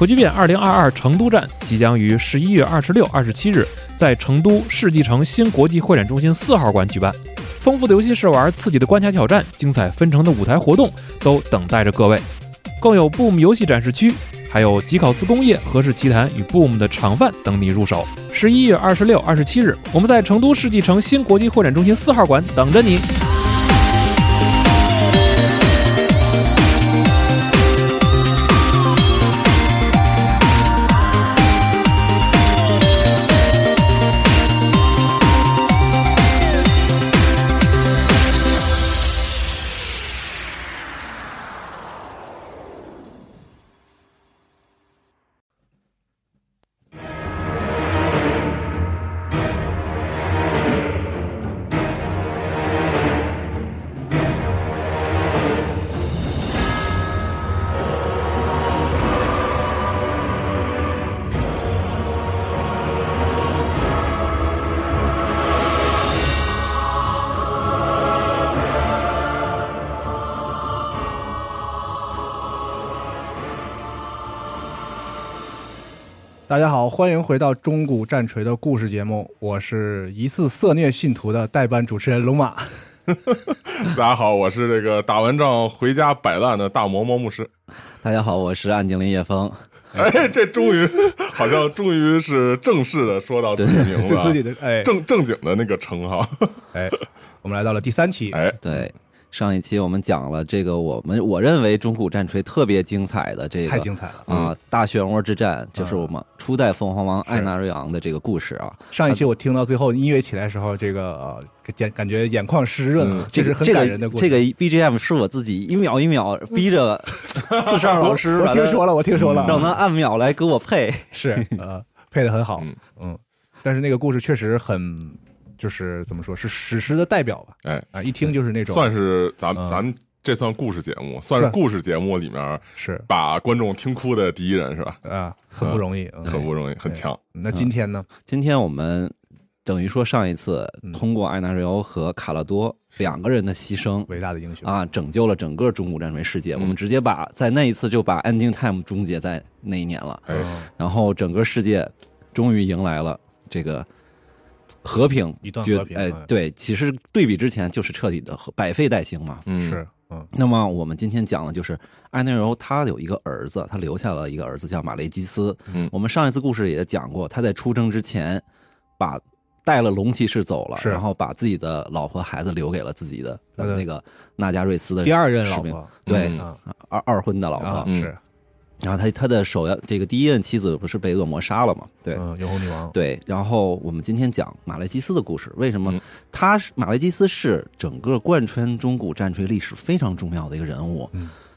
核聚变2022成都站即将于11月26、27日在成都世纪城新国际会展中心四号馆举办。丰富的游戏试玩、刺激的关卡挑战、精彩纷呈的舞台活动都等待着各位。更有 Boom 游戏展示区，还有吉考斯工业、和氏奇谈与 Boom 的厂饭等你入手。11月26、27日，我们在成都世纪城新国际会展中心四号馆等着你。欢迎回到中古战锤的故事节目，我是疑似色虐信徒的代班主持人龙马。大家好，我是这个打完仗回家摆烂的大嬷嬷牧师。大家好，我是暗精灵叶枫。哎，这终于好像终于是正式的说到自己名字，自己的哎正正经的那个称号。哎，我们来到了第三期。哎，对，上一期我们讲了这个我们我认为中古战锤特别精彩的这个太精彩了啊！大漩涡之战就是我们初代凤凰王艾纳瑞昂的这个故事啊。上一期我听到最后音乐起来的时候，这个呃感感觉眼眶湿润了，这是很感人的故事。这个 BGM 是我自己一秒一秒逼着 四十二老师，我听说了，我听说了，让他按秒来给我配，是呃配的很好，嗯，但是那个故事确实很。就是怎么说，是史诗的代表吧？哎啊，一听就是那种，算是咱咱们这算故事节目，算是故事节目里面是把观众听哭的第一人是吧？啊，很不容易，很不容易，很强。那今天呢？今天我们等于说上一次通过艾纳瑞欧和卡拉多两个人的牺牲，伟大的英雄啊，拯救了整个中古战锤世界。我们直接把在那一次就把 Ending Time 终结在那一年了，然后整个世界终于迎来了这个。和平，一段和平，哎，对，其实对比之前就是彻底的百废待兴嘛。嗯，是，嗯。那么我们今天讲的就是艾内柔，他有一个儿子，他留下了一个儿子叫马雷基斯。嗯，我们上一次故事也讲过，他在出征之前把带了龙骑士走了，然后把自己的老婆孩子留给了自己的那个纳加瑞斯的第二任老婆，对，二二婚的老婆是。然后他他的首要这个第一任妻子不是被恶魔杀了吗？对，永恒女王。对，然后我们今天讲马雷基斯的故事。为什么他是马雷基斯是整个贯穿中古战锤历史非常重要的一个人物？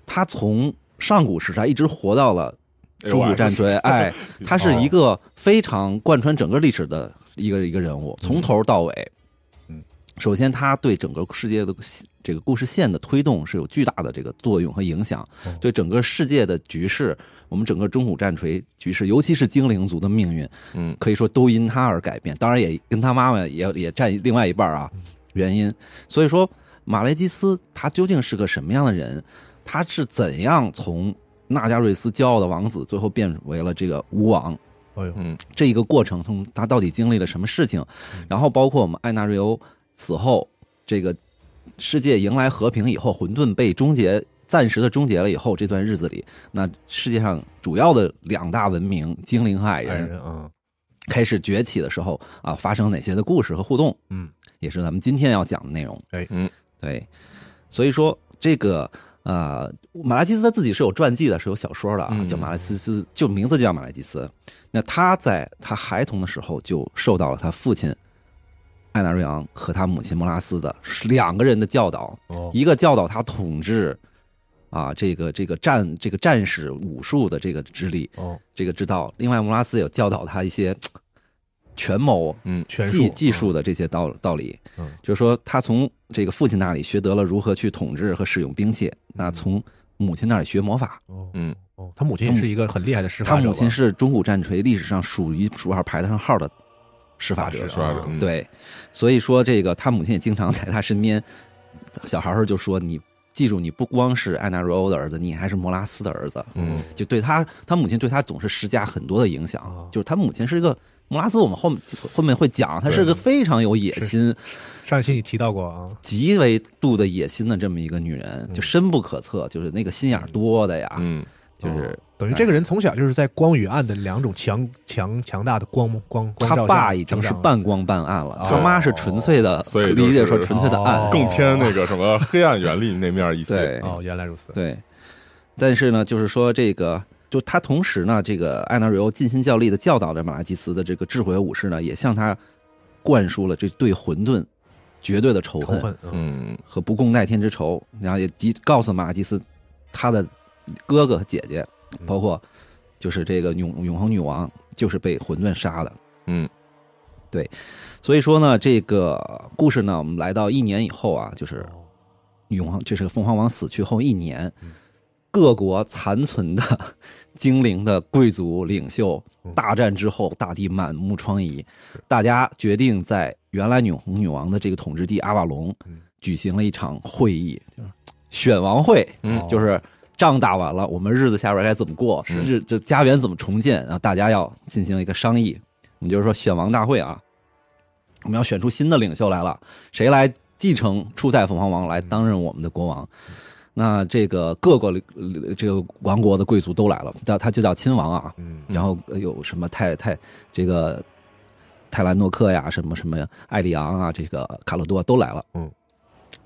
他从上古时代一直活到了中古战锤，哎，他是一个非常贯穿整个历史的一个一个人物，从头到尾。首先，他对整个世界的这个故事线的推动是有巨大的这个作用和影响，对整个世界的局势，我们整个中古战锤局势，尤其是精灵族的命运，嗯，可以说都因他而改变。当然，也跟他妈妈也也占另外一半啊原因。所以说，马雷基斯他究竟是个什么样的人？他是怎样从纳加瑞斯骄傲的王子，最后变为了这个巫王？哎呦，嗯，这一个过程，从他到底经历了什么事情？然后包括我们艾纳瑞欧。死后，这个世界迎来和平以后，混沌被终结，暂时的终结了以后，这段日子里，那世界上主要的两大文明——精灵和矮人，嗯，开始崛起的时候啊，发生哪些的故事和互动？嗯，也是咱们今天要讲的内容。哎，嗯，对，所以说这个呃，马拉基斯他自己是有传记的，是有小说的啊，叫马拉基斯，就名字就叫马拉基斯。那他在他孩童的时候就受到了他父亲。艾纳瑞昂和他母亲莫拉斯的两个人的教导，一个教导他统治，啊，这个这个战这个战士武术的这个之力，哦，这个之道。另外，莫拉斯也教导他一些权谋、嗯，技技术的这些道道理。嗯，就是说，他从这个父亲那里学得了如何去统治和使用兵器，那从母亲那里学魔法。哦，嗯，哦，他母亲是一个很厉害的师他母亲是中古战锤历史上数一数二排得上号的。施法者，施法者，对，所以说这个他母亲也经常在他身边，小孩儿就说：“你记住，你不光是艾纳瑞欧的儿子，你还是摩拉斯的儿子。嗯。就对他，他母亲对他总是施加很多的影响。哦就是他母亲是一个摩拉斯，我们后面后面会讲，他是个非常有野心、上一期你提到过啊，极为度的野心的这么一个女人，嗯。就深不可测，就是那个心眼儿多的呀，嗯就是哦等于这个人从小就是在光与暗的两种强强强大的光光光他照下爸已经是半光半暗了，哦他妈是纯粹的，所以就是理解说纯粹的暗哦。更偏那个什么 黑暗原力那面一些。哦，原来如此，对，但是呢，就是说这个，就他同时呢，这个艾纳瑞欧尽心尽力的教导着马拉基斯的这个智慧武士呢，也向他灌输了这对混沌绝对的仇恨，嗯嗯和不共戴天之仇，然后也即告诉马拉基斯他的哥哥和姐姐，包括就是这个永永恒女王，就是被混沌杀的。嗯。对所以说呢，这个故事呢，我们来到一年以后啊，就是永恒，这是凤凰王死去后一年嗯，各国残存的 精灵的贵族领袖嗯。大战之后，大地满目疮痍，大家决定在原来永恒女王的这个统治地阿瓦隆嗯。举行了一场会议，就是选王会，嗯。哦就是仗打完了，我们日子下边该怎么过，是日就家园怎么重建，然后大家要进行一个商议。我们就是说选王大会啊，我们要选出新的领袖来了，谁来继承初代凤凰王来担任我们的国王？那这个各个呃这个王国的贵族都来了，叫他就叫亲王啊。嗯然后有什么泰泰这个泰兰诺克呀，什么什么艾里昂啊，这个卡洛多都来了。嗯，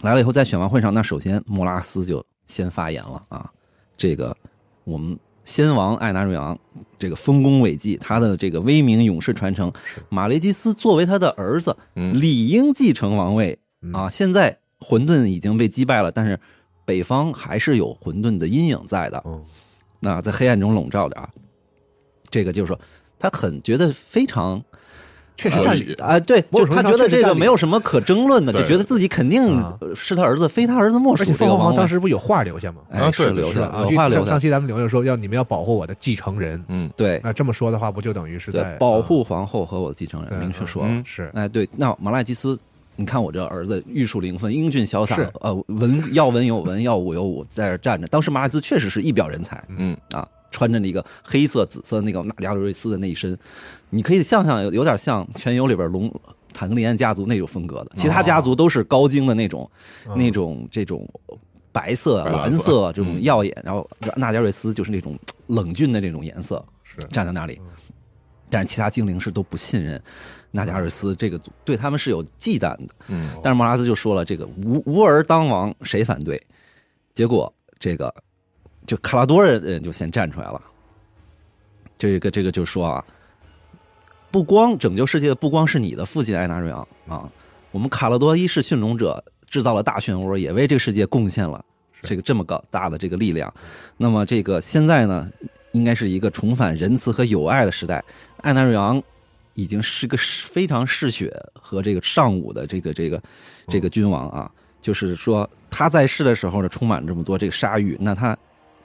来了以后，在选王会上，那首先莫拉斯就先发言了啊。这个我们先王艾纳瑞昂这个丰功伟绩，他的这个威名永世传承，马雷基斯作为他的儿子，嗯理应继承王位嗯啊。现在混沌已经被击败了，但是北方还是有混沌的阴影在的。嗯那在黑暗中笼罩着啊。这个就是说，他很觉得非常确实占合理啊，对，就他觉得这个没有什么可争论的，就觉得自己肯定啊是他儿子，非他儿子莫属而且这个王位凤凰王当。时不有话留下吗？哎，啊对是留下啊，有话留下上上，期咱们留下说要你们要保护我的继承人，嗯对那这么说的话，不就等于是在，保护皇后和我的继承人，明确说了。嗯是哎，对，那马赖基斯，你看我这儿子玉树临风、英俊潇洒，呃，文要文有文，要武有武，在这儿站着。当时马赖基斯确实是一表人才嗯啊，穿着那个黑色、紫色那个纳加罗瑞斯的那一身，你可以想象有有点像《全游》里边龙坦格利安家族那种风格的，其他家族都是高精的那种、那种这种。白色、白蓝色这种嗯耀眼，然后纳加瑞斯就是那种冷峻的这种颜色，是站在那里。但是其他精灵是都不信任纳加瑞斯这个族，对他们是有忌惮的。嗯但是莫拉斯就说了，这个无无儿当王，谁反对？结果这个就卡拉多人人就先站出来了。这个这个就说啊，不光拯救世界的不光是你的父亲艾纳瑞昂啊，我们卡拉多一世驯龙者制造了大漩涡，也为这个世界贡献了这个这么高大的这个力量。那么这个现在呢，应该是一个重返仁慈和友爱的时代。艾纳瑞昂已经是个非常嗜血和这个尚武的这个这个这个君王啊，就是说他在世的时候呢，充满这么多这个杀欲，那他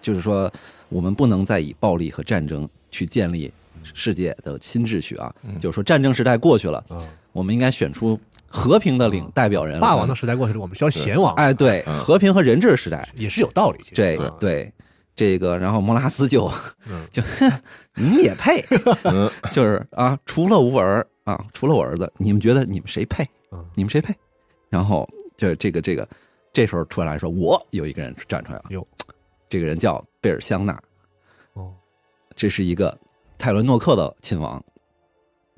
就是说我们不能再以暴力和战争去建立世界的新秩序啊，嗯。就是说战争时代过去了，啊，我们应该选出和平的领代表人，霸王的时代过去了，我们需要贤王，哎，对，嗯。和平和人治的时代，也是有道理。其实。对这个，然后莫拉斯就嗯。就你也配，嗯。就是啊，除了我儿啊，除了我儿子，你们觉得你们谁配？嗯？你们谁配？然后就这个这个，这时候突然来说，我有一个人站出来了，哟，这个人叫贝尔香纳，哦，这是一个泰伦诺克的亲王。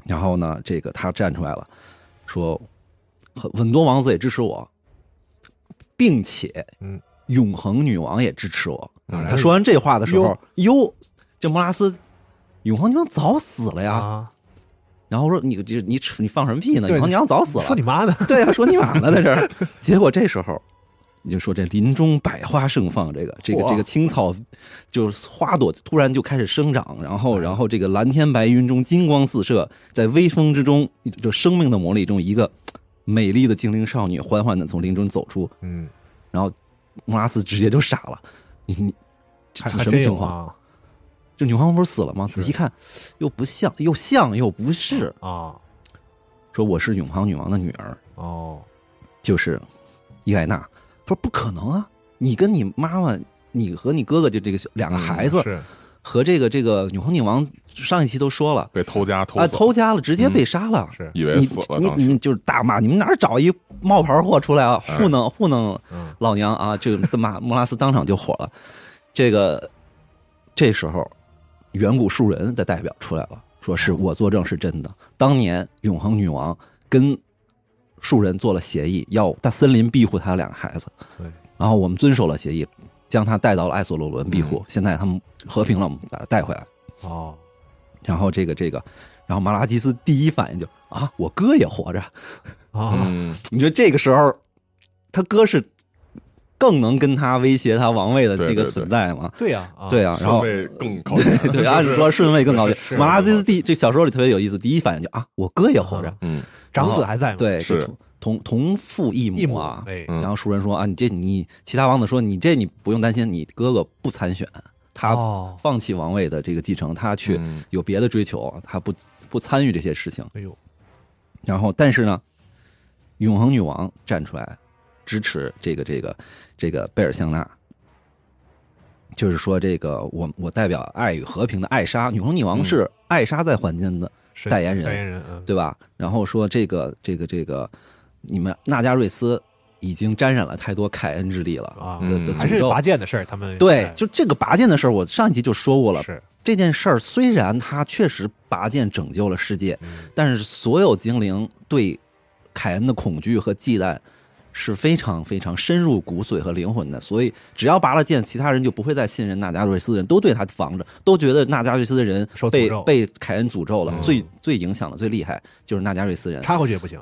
然后呢，这个他站出来了，说很很多王子也支持我，并且嗯，永恒女王也支持我。嗯他说完这话的时候，哟，这莫拉斯永恒女王早死了呀。啊，然后说你这你你放什么屁呢？永恒女王早死了。说你妈呢？对呀、说你妈呢在这儿。结果这时候，你就说这林中百花盛放，这个这个这个青草，就是花朵突然就开始生长，然哎。后然后这个蓝天白云中金光四射，在微风之中，就生命的魔力中，一个美丽的精灵少女缓缓的从林中走出，嗯，然后莫拉斯直接就傻了，你你什么情况？这女皇不是死了吗？仔细看，又不像，又像又不是。啊。说我是永恒女王的女儿，哦，就是伊莱娜。他说不可能啊，你跟你妈妈，你和你哥哥就这个两个孩子，是和这个这个永恒女王上一期都说了被偷家偷啊，偷家了，直接被杀了。是，你以为死了，你你就是大骂，你们哪儿找一冒牌货出来啊？哎糊弄糊弄嗯老娘啊！这个骂 莫拉斯当场就火了。这个这时候，远古树人的代表出来了，说是我作证是真的。当年永恒女王跟树人做了协议，要大森林庇护他两个孩子。对，然后我们遵守了协议，将他带到了艾索洛伦庇护。嗯现在他们和平了，我们把他带回来。哦，然后这个这个，然后马拉基斯第一反应就啊，我哥也活着。啊，嗯，你说这个时候，他哥是更能跟他威胁他王位的这个存在嘛？对呀，啊。对啊，然后顺位更高，对，对，按理说顺位更高。马拉基斯第这小说里特别有意思，第一反应就啊，我哥也活着，嗯。长子还在吗？对，是同同同父异一母母啊。然后熟人说啊，你这你其他王子说你这你不用担心，你哥哥不参选，他哦，放弃王位的这个继承，他去嗯。有别的追求，他不不参与这些事情。哎呦，然后，但是呢，永恒女王站出来支持这个这个这个贝尔香纳，就是说这个我我代表爱与和平的艾莎，女皇女王是艾莎在环境的，代言人代言人，嗯，对吧？然后说这个这个这个，你们纳加瑞斯已经沾染了太多凯恩之力了啊还是拔剑的事儿，他们对哎，就这个拔剑的事儿，我上一集就说过了。是，这件事儿虽然他确实拔剑拯救了世界，嗯。但是所有精灵对凯恩的恐惧和忌惮是非常非常深入骨髓和灵魂的。所以只要拔了剑，其他人就不会再信任纳加瑞斯的人，都对他防着，都觉得纳加瑞斯的人被被凯恩诅咒了。嗯最最影响的、最厉害就是纳加瑞斯人。插回去也不行，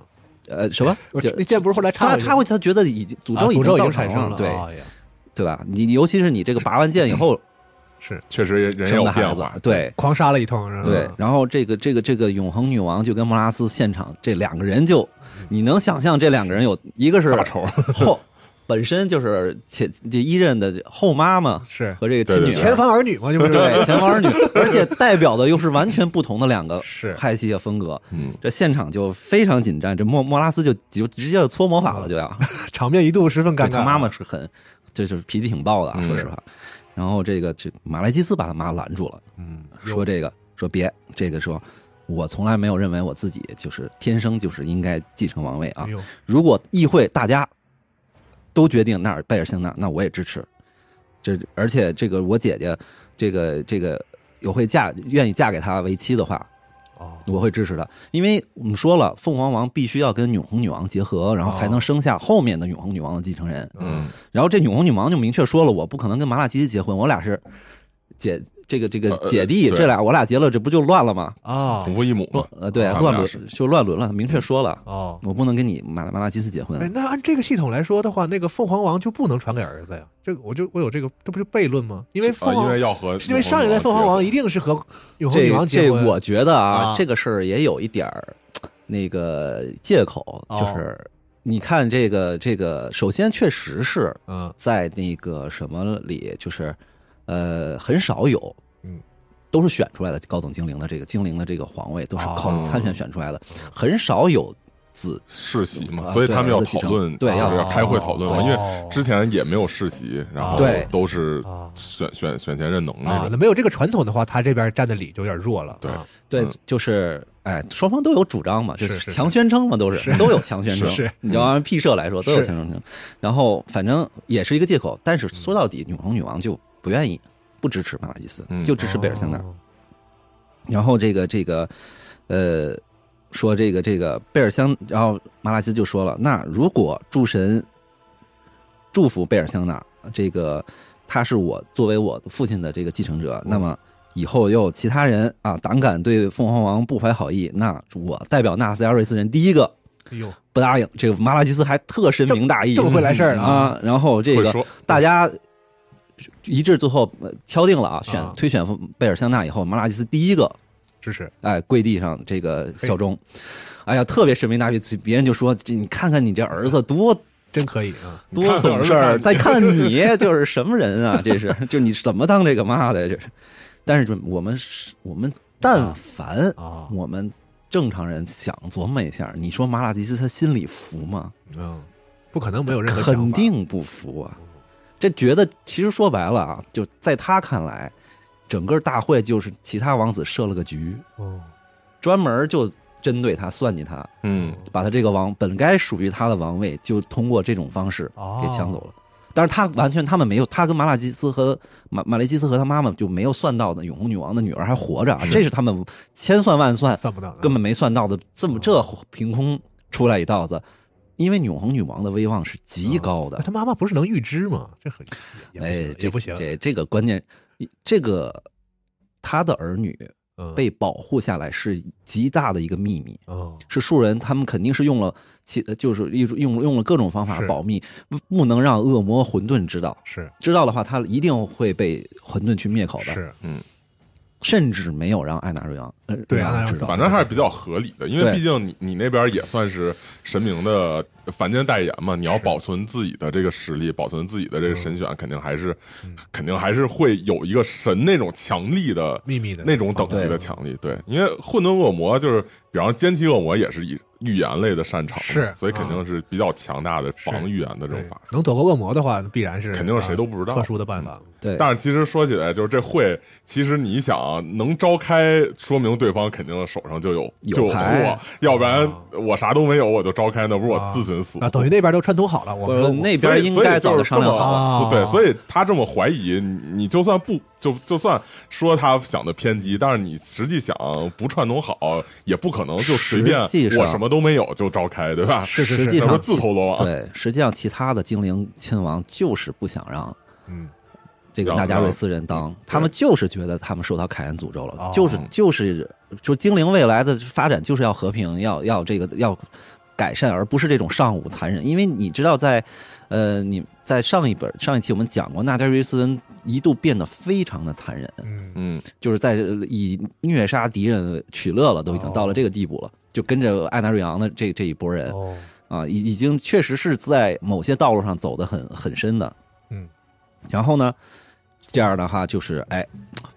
呃，什么？就那剑不是后来插回去他插回去，他觉得已经诅咒已经产生了，对对吧？你你尤其是你这个拔完剑以后是。确实人有变化，，对，狂杀了一通，对，然后这个这个这个永恒女王就跟莫拉斯现场这两个人就，你能想象这两个人有一个是大仇，后本身就是前这一任的后妈嘛是。和这个亲女对对前房，儿女嘛，就是。对前房儿女，而且代表的又是完全不同的两个是。派系和风格，嗯，这现场就非常紧张，这莫莫拉斯就就直接就搓魔法了，就要。场面一度十分尴尬。他妈妈是很，这就是脾气挺暴的说实话。然后这个这马来基斯把他妈拦住了。嗯，说这个说别这个说，我从来没有认为我自己就是天生就是应该继承王位啊如果议会大家都决定纳尔贝尔辛纳，那我也支持。这而且这个我姐姐这个这个有会嫁愿意嫁给他为妻的话，哦，我会支持的，因为我们说了，凤凰王必须要跟永恒女王结合，然后才能生下后面的永恒女王的继承人。嗯，然后这永恒女王就明确说了，我不可能跟麻辣鸡结婚，我俩是姐这个这个呃姐弟，对这俩我俩结了，这不就乱了吗？啊同父异母嘛，呃，对，乱伦就乱伦了，明确说了，哦，我不能跟你马马拉基斯结哎，婚。那按这个系统来说的话，那个凤凰王就不能传给儿子呀？这个我就我有这个，这不是悖论吗？因为凤啊，因凰为要和因为上一代凤凰王一定是和永恒女这王结婚。这我觉得啊啊，这个事儿也有一点儿那个借口，哦就是你看这个这个，首先确实是嗯在那个什么里，就是呃，很少有，嗯，都是选出来的高等精灵的这个精灵的这个皇位，都是靠哦参选选出来的，很少有子世袭嘛，啊所以他们要讨论，对要要开会讨论嘛，因为哦之前也没有世袭，然后对。都是啊选选选贤任能那啊，种。那，没有这个传统的话，他这边站的理就有点弱了。对。啊。对嗯，就是哎，双方都有主张嘛，就是是强宣称嘛，都是是。都有强宣称。你要按 P 社来说，都有强宣称。然后反正也是一个借口，但是说到底，永恒女王就不愿意，不支持马拉基斯，嗯就支持贝尔香纳。哦然后这个这个，呃，说这个这个贝尔香，然后马拉基斯就说了，那如果诸神祝福贝尔香纳，这个他是我作为我父亲的这个继承者，那么以后又有其他人啊胆敢对凤凰王不怀好意，那我代表纳斯亚瑞斯人第一个哎呦，不答应。这个马拉基斯还特深明大义，这么会来事儿啊啊！然后这个大家一致最后呃敲定了啊，选啊推选贝尔香纳以后，马拉基斯第一个支持哎，跪地上这个效忠，哎呀，特别深明大义，别人就说这你看看你这儿子多真可以啊！多懂事儿，再看 你就是什么人啊？这是 就你怎么当这个妈的？这是，但是就我们是我们但凡啊，我们正常人想琢磨一下，你说马拉基斯他心里服吗？嗯，不可能没有任何肯定不服啊！这觉得其实说白了啊，就在他看来，整个大会就是其他王子设了个局，哦，专门就针对他算计他，嗯，把他这个王本该属于他的王位，就通过这种方式哦给抢走了。但是他完全，他们没有，他跟马拉基斯和马马雷基斯和他妈妈就没有算到的永恒女王的女儿还活着啊，这是他们千算万算算不到，根本没算到的，这么这凭空出来一道子，因为永恒女王的威望是极高的那，他妈妈不是能预知吗？这很哎，这不行，这这个关键，这个她的儿女嗯。被保护下来是极大的一个秘密，哦，是树人他们肯定是用了其就是一用用了各种方法保密，不不能让恶魔混沌知道，是。知道的话他一定会被混沌去灭口的，是，甚至没有让艾纳瑞昂呃对艾纳瑞昂瑞昂知道，反正还是比较合理的，因为毕竟你你那边也算是神明的凡间代言嘛，你要保存自己的这个实力，保存自己的这个神选，肯定还是嗯。肯定还是会有一个神那种强力的秘密的那种等级的强力。对，因为混沌恶魔就是，比方说奸奇恶魔也是以预言类的擅长，是所以肯定是比较强大的防预言的这种法术。能躲过恶魔的话，必然是肯定是谁都不知道。啊特殊的办法。对，但是其实说起来，就是这会，其实你想能召开，说明对方肯定手上就有有就有牌。货，要不然啊。我啥都没有，我就召开，那不是我自寻死路啊，等于那边都串通好了，我们说那边应该早就商量好了。了对，所以他这么怀疑你，你就算不就就算说他想的偏激，但是你实际想不串通好，也不可能就随便我什么都没有就召开，对吧？是 是是实际上自投罗网。对，实际上其他的精灵亲王就是不想让嗯，让这个纳加瑞斯人当，他们就是觉得他们受到凯恩诅咒了，哦就是就是说精灵未来的发展就是要和平，要要这个要改善，而不是这种尚武残忍。因为你知道在，呃，你在上一本上一期我们讲过，纳加瑞斯人一度变得非常的残忍，嗯嗯，就是在以虐杀敌人取乐了，都已经到了这个地步了，就跟着艾纳瑞昂的这这一波人。哦，啊，已已经确实是在某些道路上走得很很深的。嗯，然后呢，这样的话就是，哎，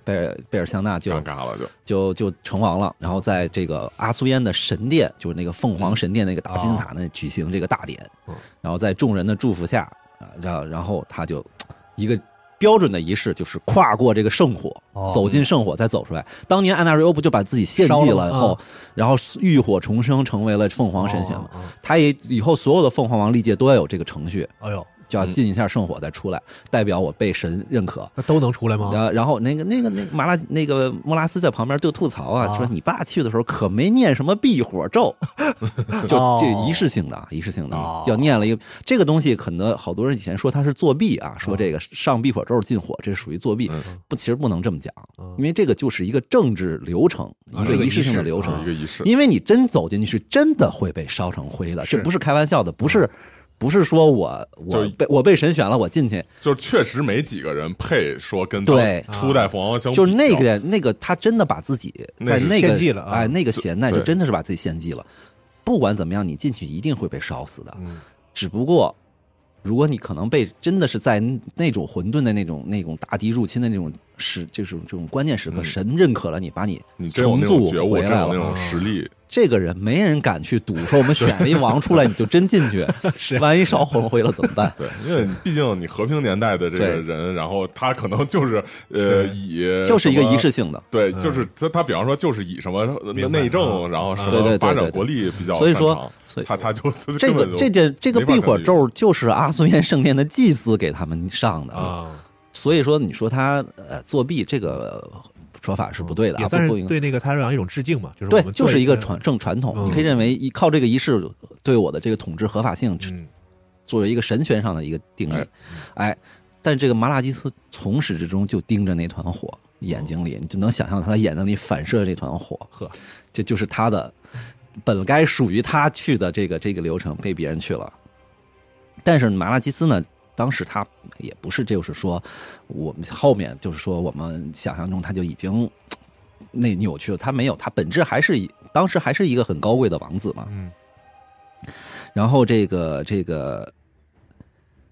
贝尔贝尔香纳就尴尬了就，就就成王了，然后在这个阿苏烟的神殿，就是那个凤凰神殿那个大金字塔那举行这个大典嗯，然后在众人的祝福下啊，然然后他就一个。标准的仪式就是跨过这个圣火，哦走进圣火再走出来。当年安纳瑞欧不就把自己献祭了了以后，然后浴火重生，成为了凤凰神选嘛？哦？哦他也以后所有的凤凰王历届都要有这个程序，哎呦，就要进一下圣火再出来，代表我被神认可。那都能出来吗？然后，然后那个那个那个马拉那个莫拉斯在旁边就吐槽啊，啊。说你爸去的时候可没念什么避火咒，就哦。这仪式性的啊，仪式性的哦。要念了一个这个东西，可能好多人以前说他是作弊啊，说这个上避火咒进火，这是属于作弊嗯，不，其实不能这么讲，嗯。因为这个就是一个政治流程，一个仪式性的流程。是一，个仪式。因为你真走进去，是真的会被烧成灰的，这不是开玩笑的，不是，不是说我我就被我被神选了，我进去，就是确实没几个人配说跟对。当初代凤凰相比就是那个那个，他真的把自己在那个哎，那个咸奈就真的是把自己献祭了。不管怎么样，你进去一定会被烧死的。嗯，只不过，如果你可能被真的是在那种混沌的那种那种大敌入侵的那种时，就是这种关键时刻，嗯神认可了你，把你你重铸那种觉悟，回来了。那种实力，这个人没人敢去赌，说我们选了一王出来，你就真进去，是 万一烧红灰了怎么办？对，因为毕竟你和平年代的这个人，然后他可能就是呃是以就是一个仪式性的。对，嗯就是他他比方说就是以什么内政，嗯然后什嗯对对对么发展国力比较所以说所以他他就 这个这件这个避火咒就是阿苏烟圣殿的祭司给他们上的，啊，所以说你说他呃作弊这个说法是不对的啊，也算。是对那个泰瑞昂一种致敬嘛，就是对，就是一个个传正传统，嗯你可以认为依靠这个仪式对我的这个统治合法性嗯作为一个神权上的一个定义哎，哎，但这个麻辣鸡丝从始至终就盯着那团火，眼睛里你就能想象他的眼睛里反射这团火，呵，这就是他的本该属于他去的这个这个流程被别人去了，但是麻辣鸡丝呢，当时他也不是就是说我们后面就是说我们想象中他就已经那扭曲了，他没有，他本质还是以当时还是一个很高贵的王子嘛，嗯然后这个这个，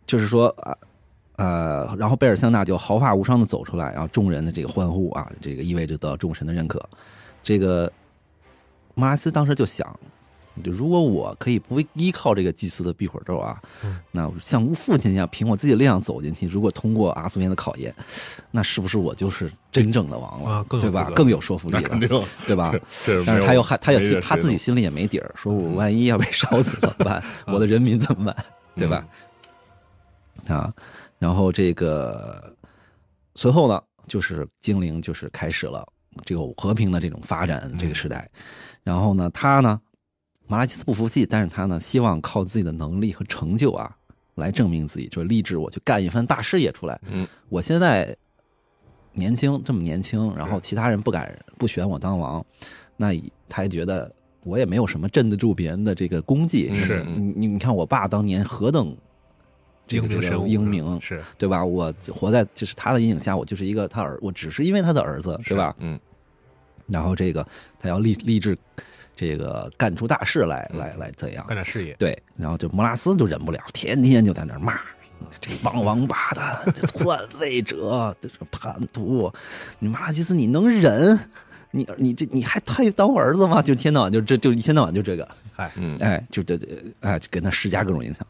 就是说啊呃，然后贝尔香纳就毫发无伤的走出来，然后众人的这个欢呼啊，这个意味着得到众神的认可。这个莫拉斯当时就想，就如果我可以不依靠这个祭司的避火咒啊，嗯那像父亲一样凭我自己的力量走进去，如果通过阿苏烟的考验，那是不是我就是真正的王了，啊对吧更有说服力了，对吧？但是他又害，他也他自己心里也没底儿，说我万一要被烧死怎么办？嗯 我的人民怎么办？对吧？啊，然后这个随后呢，就是精灵就是开始了这个和平的这种发展这个时代。然后呢，他呢，马拉基斯不服气，但是他呢，希望靠自己的能力和成就啊，来证明自己，就是立志我去干一番大事业出来。嗯，我现在年轻这么年轻，然后其他人不敢不选我当王，那他也觉得我也没有什么镇得住别人的这个功绩。嗯是你你你看我爸当年何等这个这个英明神武，英明，是对吧？我活在就是他的阴影下，我就是一个他儿，我只是因为他的儿子，对吧？嗯然后这个他要立立志，这个干出大事来，嗯来来怎样？干点事业，对，然后就莫拉斯就忍不了，天天就在那儿骂这帮王八蛋、这篡位者、这是叛徒，你马拉基斯你能忍？你你这你还太当我儿子吗？就一天到晚就这就一天到晚就这个，嗨，嗯哎，就这这哎，就给他施加各种影响。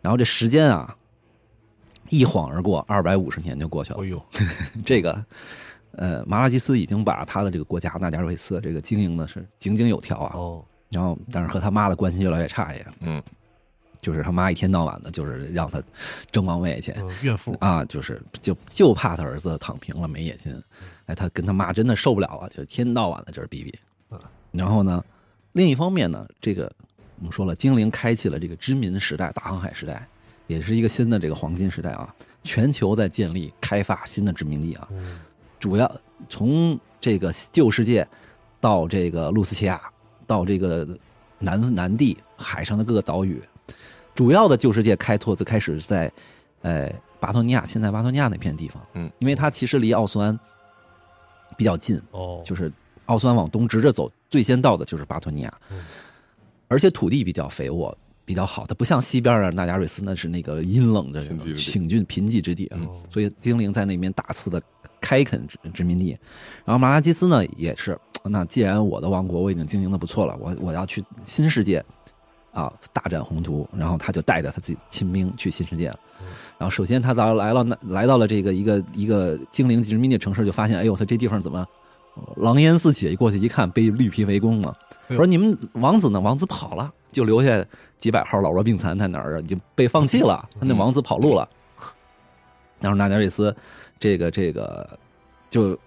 然后这时间啊，一晃而过，二百五十年就过去了哎。呦，这个，呃，马拉基斯已经把他的这个国家纳加瑞斯这个经营的是井井有条啊。哦，然后，但是和他妈的关系越来越差也，嗯就是他妈一天到晚的，就是让他争王位去。嗯，怨妇，啊，就是就就怕他儿子躺平了，没野心。哎，他跟他妈真的受不了了，就天到晚的就是逼逼嗯。然后呢，另一方面呢，这个我们说了，精灵开启了这个殖民时代、大航海时代，也是一个新的这个黄金时代啊。全球在建立、开发新的殖民地啊，嗯主要从这个旧世界到这个露斯奇亚，到这个南南地海上的各个岛屿，主要的旧世界开拓就开始在呃巴托尼亚，现在巴托尼亚那片地方，嗯，因为它其实离奥斯安比较近，哦，就是奥斯安往东直着走，最先到的就是巴托尼亚嗯，而且土地比较肥沃。比较好，它不像西边的纳加瑞斯，那是那个阴冷的贫瘠之地请郡贫瘠之地啊。嗯所以精灵在那边大肆的开垦殖殖民地，然后马拉基斯呢也是，那既然我的王国我已经经营的不错了，我我要去新世界啊大展宏图，然后他就带着他自己亲兵去新世界了。然后首先他到来了那来到了这个一个一个精灵殖民地城市，就发现哎呦，他这地方怎么狼烟四起？一过去一看，被绿皮围攻了。说你们王子呢？王子跑了，就留下几百号老弱病残在哪儿啊？已经被放弃了。他那王子跑路了。然后纳加瑞斯，这个这个，就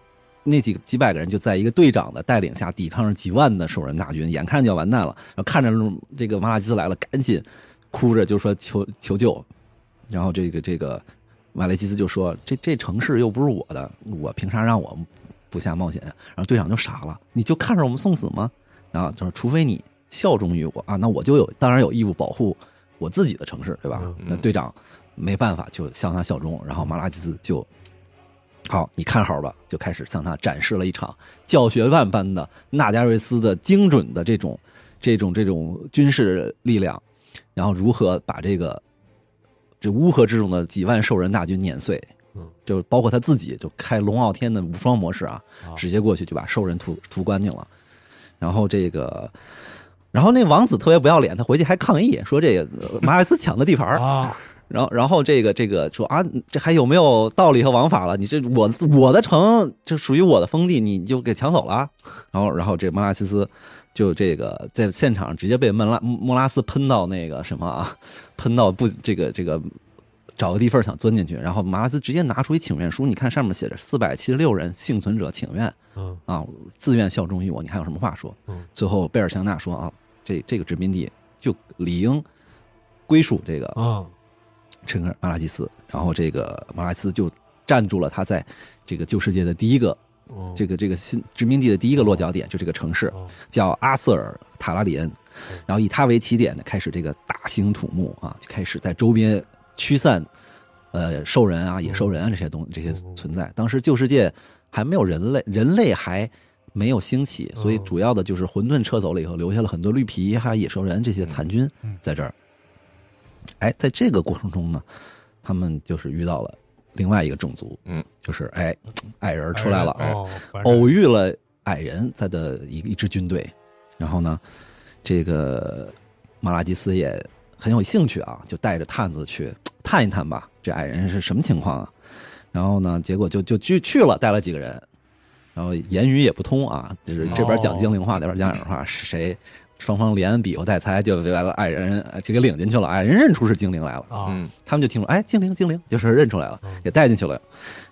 那几几百个人就在一个队长的带领下抵抗着几万的兽人大军，眼看着就要完蛋了。然后看着这个马拉基斯来了，赶紧哭着就说求求救。然后这个这个马雷基斯就说：“这这城市又不是我的，我凭啥让我不下冒险？”然后队长就傻了：“你就看着我们送死吗？”然后就是：“除非你效忠于我啊，那我就有当然有义务保护我自己的城市，对吧？”嗯那队长没办法，就向他效忠。然后马拉基斯就好，你看好吧，就开始向他展示了一场教学万般的纳加瑞斯的精准的这种这种这种军事力量，然后如何把这个这乌合之众的几万兽人大军碾碎。嗯，就包括他自己，就开龙傲天的无双模式啊，啊直接过去就把兽人屠屠干净了。然后这个，然后那王子特别不要脸，他回去还抗议说这个呃马尔斯抢的地盘啊，然后，然后这个这个说啊，这还有没有道理和王法了？你这我我的城，就属于我的封地，你就给抢走了。然后，然后这莫拉西斯就这个在现场直接被莫拉莫拉斯喷到那个什么啊，喷到不这个这个找个地缝想钻进去。然后马拉斯直接拿出一请愿书，你看上面写着四百七十六人幸存者请愿嗯啊，自愿效忠于我，你还有什么话说？嗯最后贝尔香纳说啊，这这个殖民地就理应归属这个啊，陈克尔马拉基斯，然后这个马拉基斯就占住了他在这个旧世界的第一个哦这个这个新殖民地的第一个落脚点，就这个城市哦叫阿瑟尔塔拉里恩，然后以它为起点呢，开始这个大兴土木啊，就开始在周边驱散呃兽人啊、野兽人啊这些东这些存在。当时旧世界还没有人类，人类还没有兴起，所以主要的就是混沌撤走了以后，留下了很多绿皮还有野兽人这些残军嗯在这儿。哎，在这个过程中呢，他们就是遇到了另外一个种族，嗯，就是哎，矮人出来了，偶遇了矮人在的一一支军队，然后呢，这个马拉基斯也很有兴趣啊，就带着探子去探一探吧，这矮人是什么情况啊？然后呢，结果就就去去了，带了几个人，然后言语也不通啊，就是这边讲精灵话，那边讲矮人话，是谁？双方连比划带猜，就来了矮人，呃就给领进去了。矮人认出是精灵来了，啊，嗯他们就听说，哎，精灵，精灵，就是认出来了，给带进去了。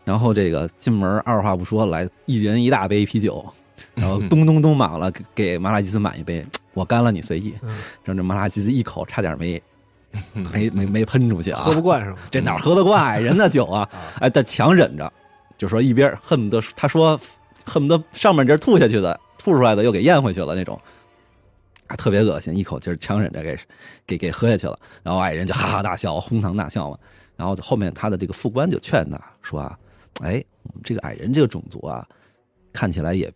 然后这个进门，二话不说，来一人一大杯啤酒，然后咚咚咚满了，给给马拉基斯满一杯，我干了，你随意。嗯让这麻辣鸡丝一口差点没 没没没喷出去啊喝！不惯是吗？这哪喝得惯矮人的酒 啊？哎，但强忍着，就说一边恨不得他说恨不得上面这吐下去的，吐出来的又给咽回去了那种。啊，特别恶心，一口气儿强忍着给给给喝下去了，然后矮人就哈哈大笑，哄堂大笑嘛。然后后面他的这个副官就劝他说啊，哎，我们这个矮人这个种族啊，看起来也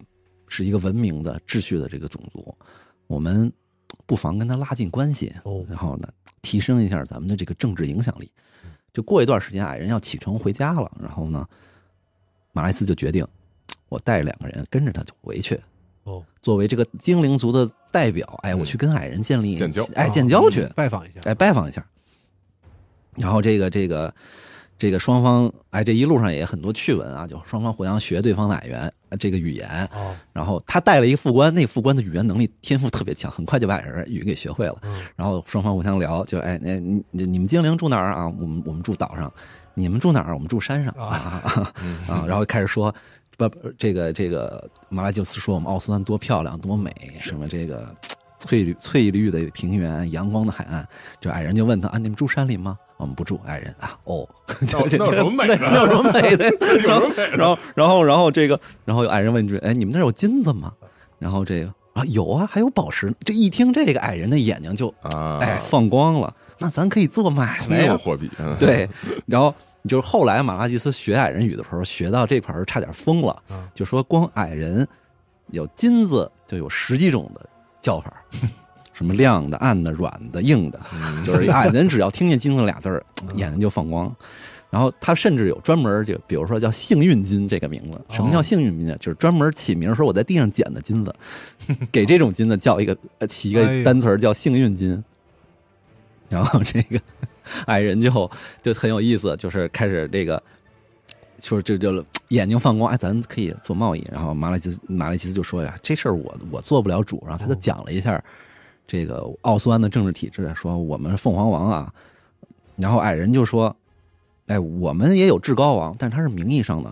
是一个文明的、秩序的这个种族，我们不妨跟他拉近关系，哦然后呢，提升一下咱们的这个政治影响力。就过一段时间，矮人要启程回家了，然后呢，马莱斯就决定，我带两个人跟着他就回去，哦，作为这个精灵族的代表，哎，我去跟矮人建立建交哎，建交去，拜访一下，哎，拜访一下。然后这个这个这个双方，哎，这一路上也很多趣闻啊，就双方互相学对方的矮人呃这个语言。哦，然后他带了一个副官，那个副官的语言能力天赋特别强，很快就把矮人语给学会了。嗯然后双方互相聊，就哎，那你你你们精灵住哪儿啊？我们我们住岛上，你们住哪儿？我们住山上啊啊 啊！然后开始说。不，不这个这个马拉就斯说我们奥斯湾多漂亮多美，什么这个翠绿翠绿的平原，阳光的海岸。这矮人就问他啊，你们住山里吗？我们不住。矮人啊，哦，那有什么美的那 有什么美的？有什么美的然后然后然后这个，然后矮人问一句，哎，你们那儿有金子吗？然后这个啊有啊，还有宝石。这一听这个矮人的眼睛就啊？哎放光了，那咱可以做买卖呀。用货币，嗯，对，然后就是后来马拉基斯学矮人语的时候，学到这块儿差点疯了嗯，就说光矮人有金子就有十几种的叫法，什么亮的、暗的、软的、硬的，嗯就是矮人只要听见金子俩字儿，眼睛就放光。然后他甚至有专门就比如说叫幸运金这个名字，什么叫幸运金啊？就是专门起名说我在地上捡的金子，给这种金子叫一个呃起一个单词儿叫幸运金。然后这个矮人就就很有意思，就是开始这个。说这就眼睛放光，哎，咱可以做贸易。然后马莱基斯马莱基斯就说呀，这事儿我我做不了主。然后他就讲了一下这个奥斯湾的政治体制，说我们是凤凰王啊。然后矮人就说，哎，我们也有至高王，但是他是名义上的。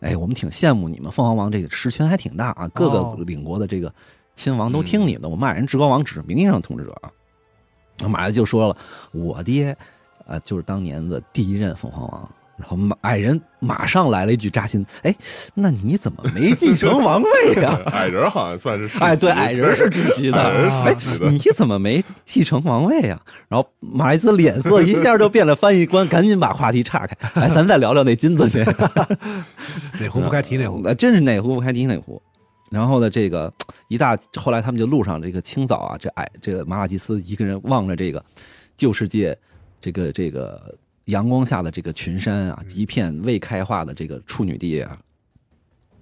哎，我们挺羡慕你们凤凰王这个实权还挺大啊，各哦个领国的这个亲王都听你们的。我们矮人至高王只是名义上统治者啊。然后马来就说了，我爹啊、就是当年的第一任凤凰王。然后马矮人马上来了一句扎心，哎，那你怎么没继承王位呀、矮人好像算是哎，对，矮人是窒息的，矮人哎你怎么没继承王位呀、然后马莱斯脸色一下就变了，翻译官赶紧把话题岔开，哎，咱再聊聊那金子去。哪壶不开提哪壶。真是哪壶不开提哪壶。然后呢，这个一大后来他们就路上这个清早啊，这矮这个马拉基斯一个人望着这个旧世界，这个这个阳光下的这个群山啊，一片未开化的这个处女地啊。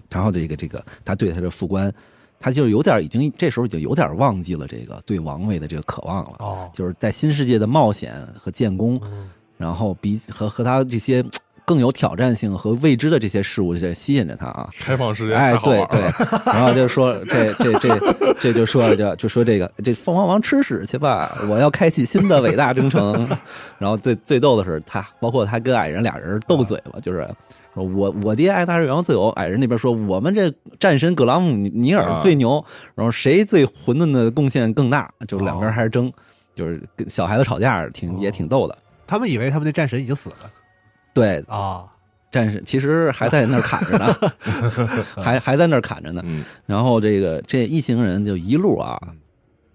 然后这个这个他对他的副官，他就有点已经这时候已经有点忘记了这个对王位的这个渴望了，哦，就是在新世界的冒险和建功，嗯。然后比和和他这些更有挑战性和未知的这些事物，在吸引着他啊。开放世界哎，对对，，然后就说这这这这就说这就说这个这凤凰王吃屎去吧，我要开启新的伟大征程。然后最最逗的是他，包括他跟矮人俩人斗嘴吧，就是说我我爹爱大日洋自由，矮人那边说我们这战神格朗姆尼尔最牛，然后谁最混沌的贡献更大，就两边还是争，就是跟小孩子吵架，挺也挺逗的。他们以为他们那战神已经死了对，啊，战士其实还在那儿砍着呢，还还在那儿砍着呢。嗯然后这个这一行人就一路啊嗯，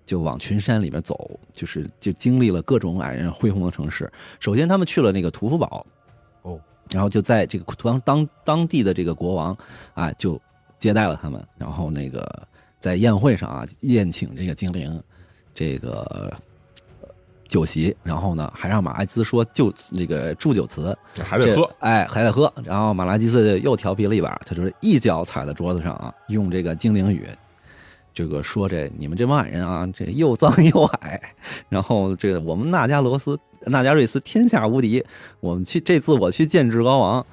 就往群山里面走，就是就经历了各种矮人恢宏的城市。首先他们去了那个屠夫堡，哦，然后就在这个当当当地的这个国王啊，就接待了他们，然后那个在宴会上啊宴请这个精灵，这个。酒席，然后呢，还让马拉基斯说就那个祝酒词，还得喝，哎，还得喝。然后马拉基斯又调皮了一把，他就是一脚踩在桌子上啊，用这个精灵语，这个说这你们这帮矮人啊，这又脏又矮，然后这个我们纳加罗斯、纳加瑞斯天下无敌，我们去这次我去见至高王，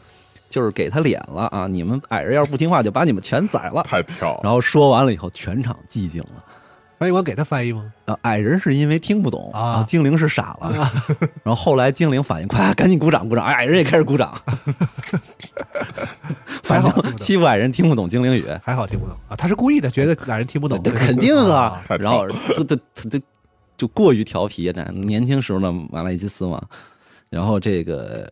就是给他脸了啊！你们矮人要是不听话，就把你们全宰了。太跳了，然后说完了以后，全场寂静了。翻译官给他翻译吗？啊，矮人是因为听不懂啊精灵是傻了。然后后来精灵反应快，赶紧鼓掌鼓掌，矮人也开始鼓掌。反正欺负矮人听不懂精灵语，还好听不懂啊，他是故意的，觉得矮人听不懂，那肯定啊。太然后这这这这就过于调皮，这年轻时候的马拉基斯嘛。然后这个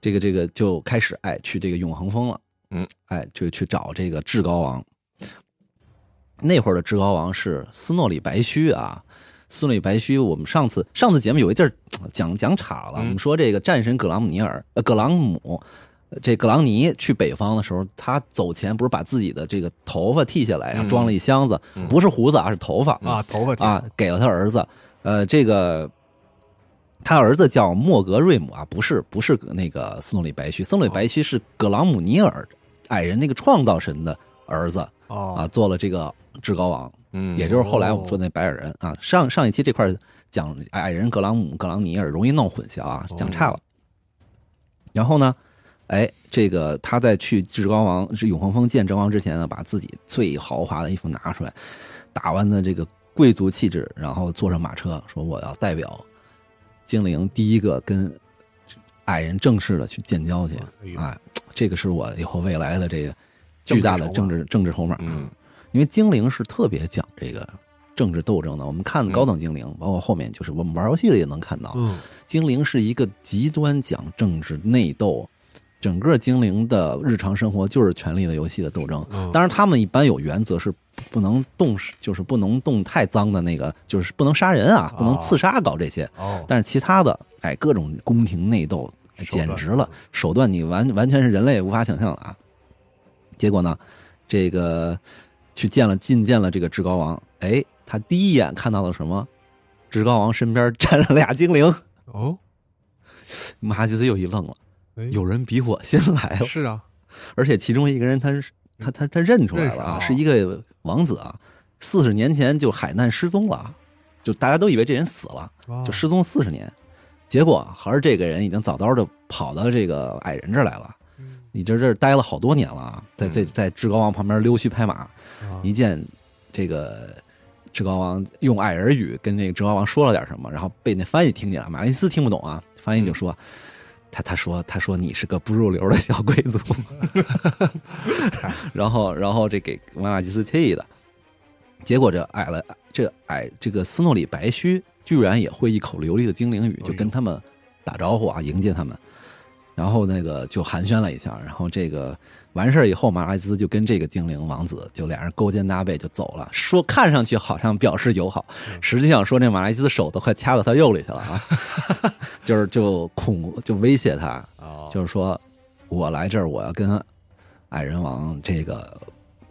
这个这个就开始哎去这个永恒峰了，嗯，哎就去找这个至高王。那会儿的至高王是斯诺里白须啊，斯诺里白须。我们上次上次节目有一地儿讲讲岔了，嗯我们说这个战神格朗姆尼尔呃葛朗姆。这格朗尼去北方的时候，他走前不是把自己的这个头发剃下来，然后嗯装了一箱子，嗯不是胡子啊，是头发啊，头发啊，给了他儿子。呃，这个他儿子叫莫格瑞姆啊，不是不是那个斯诺里白须，斯诺里白须是格朗姆尼尔矮人那个创造神的儿子哦啊，做了这个至高王，嗯，也就是后来我们说那白矮人啊。上上一期这块讲矮人格朗姆、格朗尼尔容易弄混淆啊，讲差了。然后呢，哎，这个他在去至高王是永恒峰见至高王之前呢，把自己最豪华的衣服拿出来，打扮的这个贵族气质，然后坐上马车，说我要代表精灵第一个跟矮人正式的去建交去哎这个是我以后未来的这个巨大的政治政治筹码。嗯因为精灵是特别讲这个政治斗争的。我们看高等精灵，包括后面就是我们玩游戏的也能看到，嗯精灵是一个极端讲政治内斗。整个精灵的日常生活就是权力的游戏的斗争。嗯，当然，他们一般有原则，是不能动，就是不能动太脏的那个，就是不能杀人啊，不能刺杀，搞这些。哦，但是其他的，哎，各种宫廷内斗，简直了，手段你完完全是人类无法想象的啊。结果呢，这个去见了觐见了这个至高王，哎，他第一眼看到了什么？至高王身边站着俩精灵，哦，马哈吉斯又一愣了，哎。有人比我先来。了，是啊，而且其中一个人他是他他他认出来了啊，啊是一个王子啊，四十年前就海难失踪了，就大家都以为这人死了。哦就失踪四十年，结果还是这个人已经早早的跑到这个矮人这儿来了。嗯你这这儿待了好多年了啊，在这嗯在至高王旁边溜须拍马，啊一见这个至高王用矮人语跟这个至高王说了点什么，然后被那翻译听见了，马丽斯听不懂啊，翻译就说。他他说他说你是个不入流的小贵族，然后然后这给瓦纳吉斯气的，结果这矮了这矮这个斯诺里白须居然也会一口流利的精灵语，就跟他们打招呼啊，迎接他们。然后那个就寒暄了一下，然后这个完事儿以后，马拉基斯就跟这个精灵王子就俩人勾肩搭背就走了，说看上去好像表示友好，实际上说这马拉基斯手都快掐到他肉里去了啊，就是就恐就威胁他，哦，就是说我来这儿我要跟矮人王这个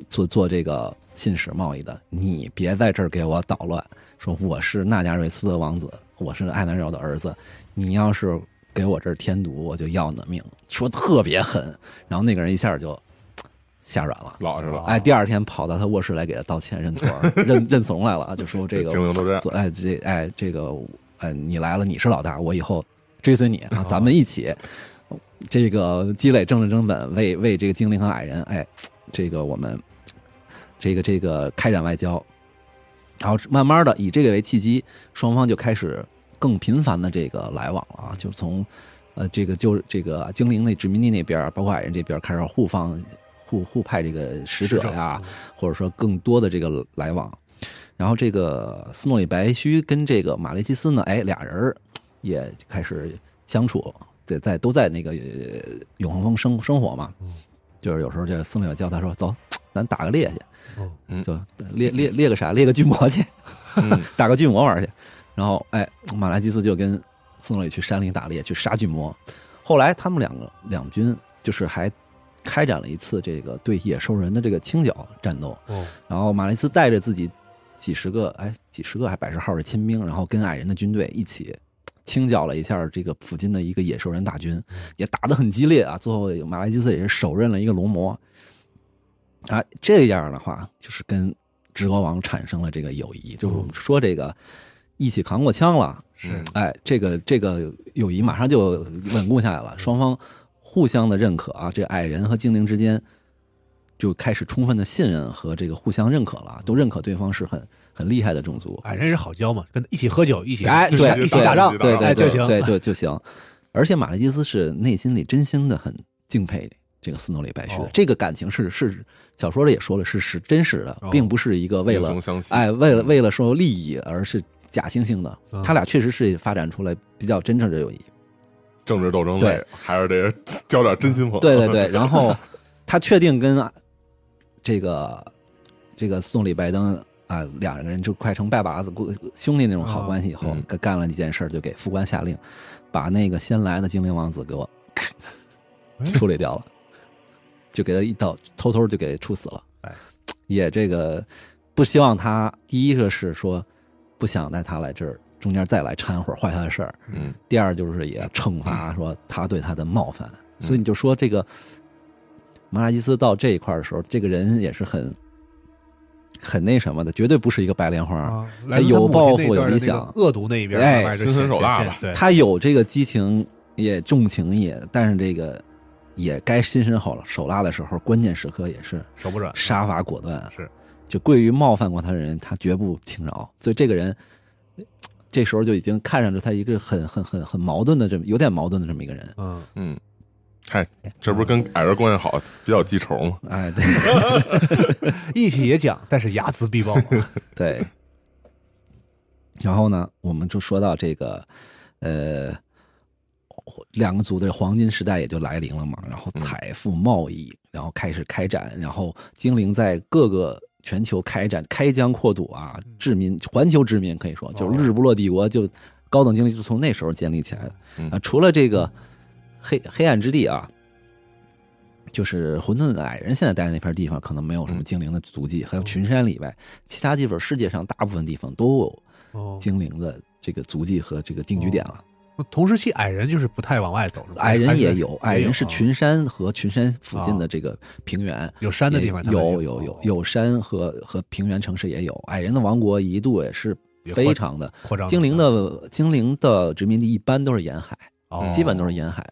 做做这个信使贸易的，你别在这儿给我捣乱。说我是纳加瑞斯的王子，我是艾南柔的儿子，你要是给我这儿添堵，我就要你的命。说特别狠，然后那个人一下就吓软了。老实了，哎，第二天跑到他卧室来给他道歉认错，认认怂来了，就说这个精灵都这样，哎这哎这个哎你来了你是老大，我以后追随你啊，咱们一起这个积累政治成本，为为这个精灵和矮人哎，这个我们这个这个开展外交，然后慢慢的以这个为契机，双方就开始更频繁的这个来往了啊，就从呃这个就这个精灵那殖民地那边，包括矮人这边开始互放互互派这个使者呀，或者说更多的这个来往。然后这个斯诺里白须跟这个马雷基斯呢，哎，俩人儿也开始相处，对在都在那个呃永恒峰生生活嘛。就是有时候这个斯诺里叫他说：“走，咱打个猎去。”哦嗯就猎猎猎个啥？猎个巨魔去，嗯 打个巨魔玩去。然后，哎，马拉基斯就跟斯诺里去山里打猎，去杀巨魔。后来他们两个两军就是还开展了一次这个对野兽人的这个清剿战斗。哦，然后马雷斯带着自己几十个，哎，几十个还百十号的亲兵，然后跟矮人的军队一起清剿了一下这个附近的一个野兽人大军，也打得很激烈啊。最后马来基斯也是手刃了一个龙魔。啊，这样的话就是跟直国王产生了这个友谊，就是我们说这个一起扛过枪了，是哎，这个这个友谊马上就稳固下来了，双方互相的认可啊，这矮人和精灵之间就开始充分的信任和这个互相认可了，都认可对方是很很厉害的种族。矮人是好交嘛，跟一起喝酒，一起哎，对，对一起打仗，对对对哎就行。对对就行。而且马利基斯是内心里真心的很敬佩这个斯诺里白须的哦，这个感情是是小说里也说了，是是真实的哦，并不是一个为了哎为了为了说利益而是假惺惺的嗯。他俩确实是发展出来比较真诚的友谊。政治斗争对类还是得交点真心朋友。对对对，然后他确定跟这个这个斯诺里拜登啊两个人就快成拜把子兄弟那种好关系以后嗯，干干了一件事儿，就给副官下令，把那个先来的精灵王子给我 处理掉了，就给他一刀，偷偷就给处死了。哎，也这个不希望他第一个是说不想带他来这儿中间再来掺和坏他的事儿，嗯，第二就是也惩罚说他对他的冒犯，所以你就说这个马拉基斯到这一块儿的时候，这个人也是很很那什么的，绝对不是一个白莲花。啊，他有抱负有理想。恶毒那一边，哎心狠手辣吧。对，他有这个激情，也重情义，但是这个也该心狠手手辣的时候，关键时刻也是手不软，杀伐果断。是，就过于冒犯过他的人，他绝不轻饶。所以这个人。这时候就已经看上去他一个很很很很矛盾的这么有点矛盾的这么一个人，嗯，嗯，嗨，这不是跟矮人关系好，比较记仇吗？哎，对，义气也讲，但是睚眦必报。对，然后呢，我们就说到这个，呃，两个族的黄金时代也就来临了嘛。然后财富、贸易，然后开始开展，然后精灵在各个全球开展、开疆扩土啊，殖民环球殖民，可以说就是日不落帝国就高等精灵就从那时候建立起来的嗯啊。除了这个黑黑暗之地啊。就是混沌的矮人现在待的那片地方，可能没有什么嗯精灵的足迹，还有群山里外，其他地方世界上大部分地方都有哦，精灵的这个足迹和这个定居点了。同时期矮人就是不太往外走，矮人也有，矮人是啊。群山和群山附近的这个平原，有山的地方，有有有有山和和平原城市也有。矮人的王国一度也是非常的，扩张精灵的精灵的殖民地一般都是沿海，哦。基本都是沿海，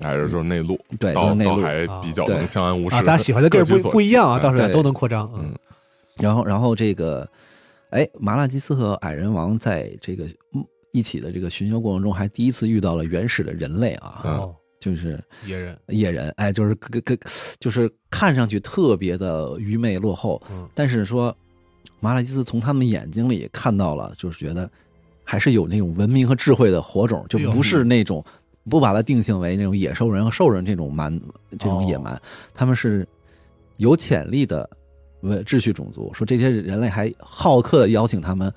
矮人就是内陆，对，都是内陆。还比较能对相安无事。啊，大家喜欢的地儿不不一样啊，到时候都能扩张。嗯，然后然后这个，哎，麻辣鸡斯和矮人王在这个嗯一起的这个巡游过程中，还第一次遇到了原始的人类啊，嗯。哦，就是野人，野人，哎，就是跟跟就是看上去特别的愚昧落后，嗯。但是说马拉基斯从他们眼睛里看到了，就是觉得还是有那种文明和智慧的火种，就不是那种不把它定性为那种野兽人和兽人这种蛮这种野哦蛮，他们是有潜力的文秩序种族。说这些人类还好客的邀请他们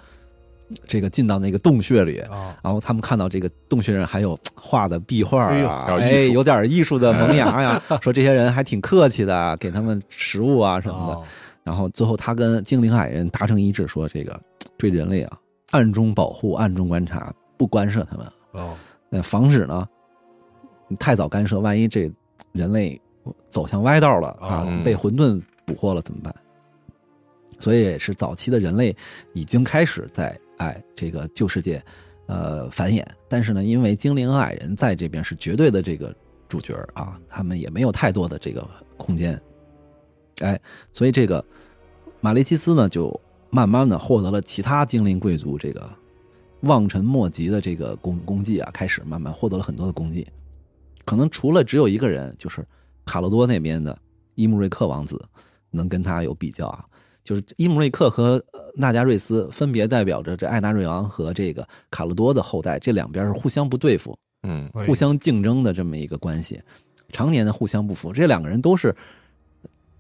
这个进到那个洞穴里，啊，然后他们看到这个洞穴上还有画的壁画啊，哎，有点艺术的萌芽呀。说这些人还挺客气的，给他们食物啊什么的。哦然后最后他跟精灵矮人达成一致，说这个对人类啊暗中保护、暗中观察，不干涉他们，哦，那防止呢你太早干涉，万一这人类走向歪道了啊哦，被混沌捕获了怎么办？所以也是早期的人类已经开始在哎这个旧世界呃繁衍，但是呢，因为精灵和矮人在这边是绝对的这个主角啊，他们也没有太多的这个空间，哎，所以这个玛丽基斯呢就慢慢的获得了其他精灵贵族这个望尘莫及的这个功功绩啊，开始慢慢获得了很多的功绩，可能除了只有一个人，就是卡洛多那边的伊姆瑞克王子能跟他有比较啊。就是伊姆瑞克和呃纳加瑞斯分别代表着这艾纳瑞昂和这个卡洛多的后代，这两边是互相不对付、嗯哎互相竞争的这么一个关系，常年的互相不服。这两个人都是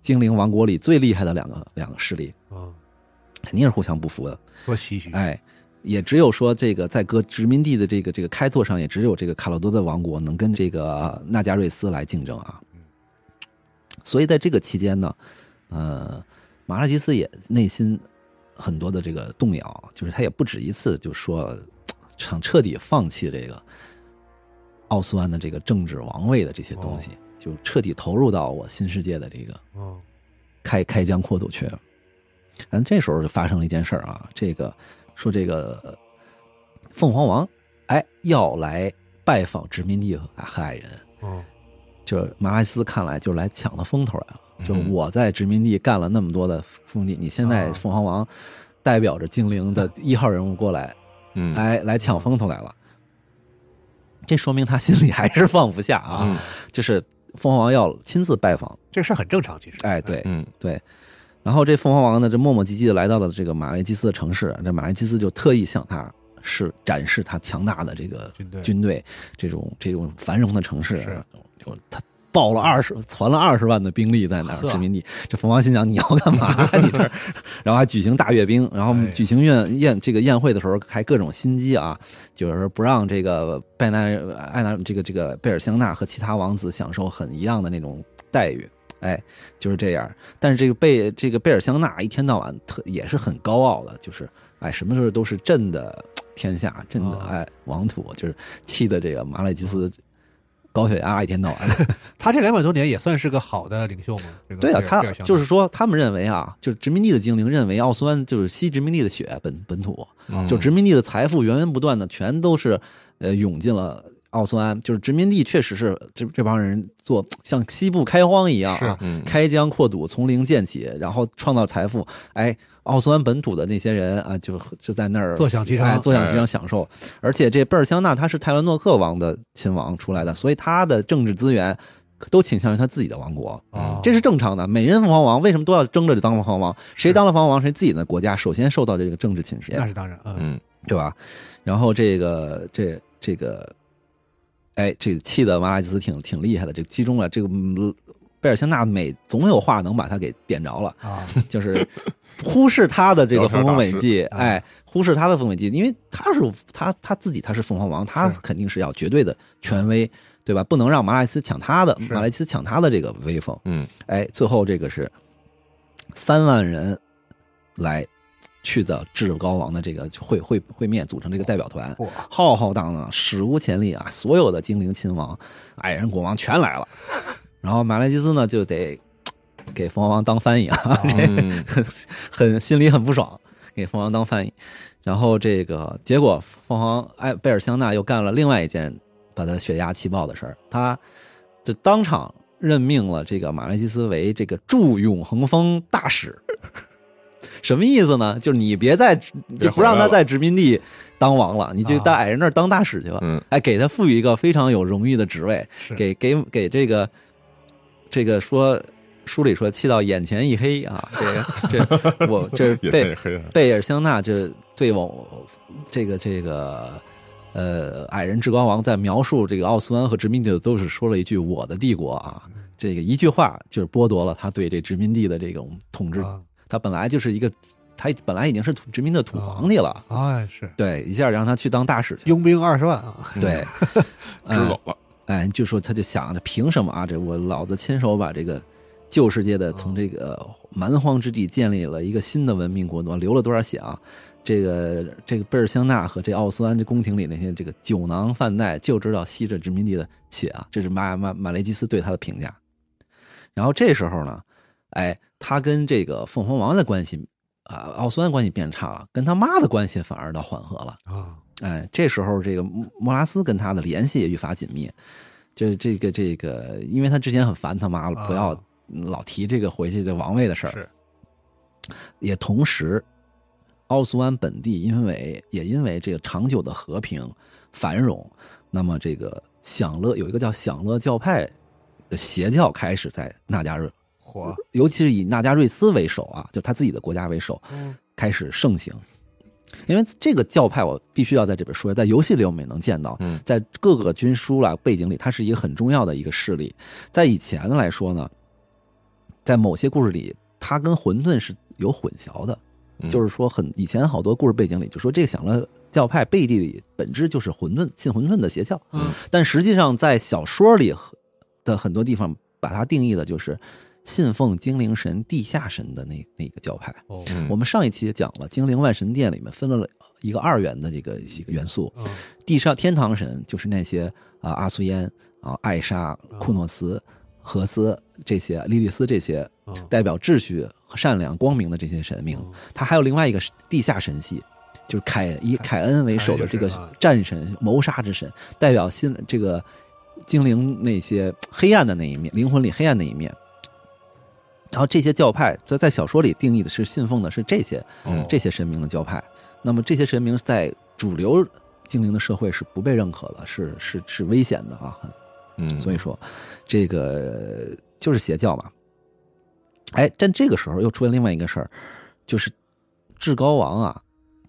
精灵王国里最厉害的两个两个势力，啊，肯定是互相不服的。多唏嘘。哎，也只有说这个在各殖民地的这个这个开拓上，也只有这个卡洛多的王国能跟这个纳加瑞斯来竞争啊。所以在这个期间呢，呃，马拉基斯也内心很多的这个动摇，就是他也不止一次就说想彻底放弃这个奥斯湾的这个政治王位的这些东西，就彻底投入到我新世界的这个哦，开开疆扩土去。然后这时候就发生了一件事儿啊，这个说这个呃凤凰王哎要来拜访殖民地和矮人，哦，就是马拉斯看来就是来抢他风头来了。就我在殖民地干了那么多的封地，你现在啊凤凰王代表着精灵的一号人物过来，嗯，来，来抢风头来了。这说明他心里还是放不下啊，嗯 就是凤凰王要亲自拜访，这事儿很正常，其实。哎，对，嗯对。然后这凤凰王呢，这磨磨唧唧的来到了这个马雷基斯的城市，这马雷基斯就特意向他是展示他强大的这个军队军队，这种这种繁荣的城市是，就他报了二十，攒了二十万的兵力在那儿殖民地。这冯王心想你要干嘛呀？你这，然后还举行大阅兵，然后哎举行宴宴这个宴会的时候还各种心机啊，就是不让这个拜纳艾纳这个这个贝尔香纳和其他王子享受很一样的那种待遇。哎，就是这样。但是这个贝这个贝尔香纳一天到晚特也是很高傲的，就是哎什么时候都是朕的天下，朕的啊哎王土，就是气的这个马勒基斯高血压一天到晚的。他这两百多年也算是个好的领袖吗？这个对啊，他就是说，他们认为啊，就是殖民地的精灵认为奥斯湾就是吸殖民地的血，本本土，嗯就殖民地的财富源源不断的全都是呃涌进了奥斯安，就是殖民地确实是这这帮人做像西部开荒一样啊，嗯开疆扩土，从零建起，然后创造财富。哎，奥斯湾本土的那些人啊，就就在那儿坐享其成哎坐享其成享受。而且这贝尔香纳他是泰伦诺克王的亲王出来的，所以他的政治资源都倾向于他自己的王国。哦这是正常的。每人凤凰王为什么都要争着当凤凰王？谁当了凤凰王，谁自己的国家首先受到这个政治倾斜那，是当然，嗯，嗯对吧？然后这个这这个，哎，这个气的马拉基斯挺挺厉害的。这个击中了这个嗯贝尔香纳每总有话能把他给点着了，啊，就是忽视他的这个丰功伟绩，哎，忽视他的丰功伟绩，因为他是他他自己他是凤凰王，他肯定是要绝对的权威，对吧？不能让马拉基斯抢他的，马拉基斯抢他的这个威风。嗯哎，最后这个是三万人来去的至高王的这个会会会面，组成这个代表团，浩浩荡荡，史无前例啊！所有的精灵亲王、矮人国王全来了，然后马莱基斯呢就得给凤凰王当翻译啊，嗯很心里很不爽，给凤凰当翻译。然后这个结果，凤凰哎贝尔香纳又干了另外一件把他血压气爆的事儿，他就当场任命了这个马莱基斯为这个驻永恒峰大使。什么意思呢？就是你别再就不让他在殖民地当王了，你就到矮人那儿当大使去吧。嗯哎，给他赋予一个非常有荣誉的职位，给给给这个这个说书里说气到眼前一黑啊，这个这我这是 贝贝尔香纳这对我这个这个呃矮人至高王在描述这个奥斯湾和殖民地的都是说了一句“我的帝国”啊，这个一句话就是剥夺了他对这殖民地的这种统治。啊。他本来就是一个，他本来已经是土殖民的土皇帝了，哎，是。对，一下让他去当大使去，佣兵二十万啊，对，支嗯走了，哎，就说他就想着，凭什么啊？这我老子亲手把这个旧世界的从这个蛮荒之地建立了一个新的文明国度，流了多少血啊？这个这个贝尔香纳和这奥斯安这宫廷里那些这个酒囊饭袋，就知道吸着殖民地的血啊！这是马马马雷基斯对他的评价。然后这时候呢，哎，他跟这个凤凰王的关系啊，奥斯安关系变差了，跟他妈的关系反而倒缓和了。啊，哎，这时候这个莫莫拉斯跟他的联系也愈发紧密。这这个这个，因为他之前很烦他妈了，啊不要老提这个回去这王位的事儿。是也同时，奥斯湾本地因为也因为这个长久的和平繁荣，那么这个享乐有一个叫享乐教派的邪教开始在纳加瑞，火，尤其是以纳加瑞斯为首啊，就他自己的国家为首，嗯开始盛行。因为这个教派，我必须要在这边说，在游戏里我们也能见到，嗯。在各个军书啦背景里，它是一个很重要的一个势力。在以前的来说呢，在某些故事里，它跟混沌是有混淆的，嗯。就是说很以前好多故事背景里就说这个享乐教派背地里本质就是混沌信混沌的邪教，嗯。但实际上在小说里的很多地方把它定义的就是信奉精灵神地下神的那那个教派。我们上一期也讲了，精灵万神殿里面分了一个二元的这个一个元素，嗯。地上天堂神就是那些啊阿苏烟啊艾莎、库诺斯、荷斯这些莉莉丝这些嗯。代表秩序和善良、光明的这些神明。嗯。他还有另外一个地下神系，就是凯以凯恩为首的这个战神、谋杀之神，代表新这个精灵那些黑暗的那一面，灵魂里黑暗的一面。然后这些教派在在小说里定义的是信奉的是这些嗯这些神明的教派。那么这些神明在主流精灵的社会是不被认可的，是是是危险的啊。嗯，所以说，这个就是邪教嘛。哎，但这个时候又出现另外一个事儿，就是至高王啊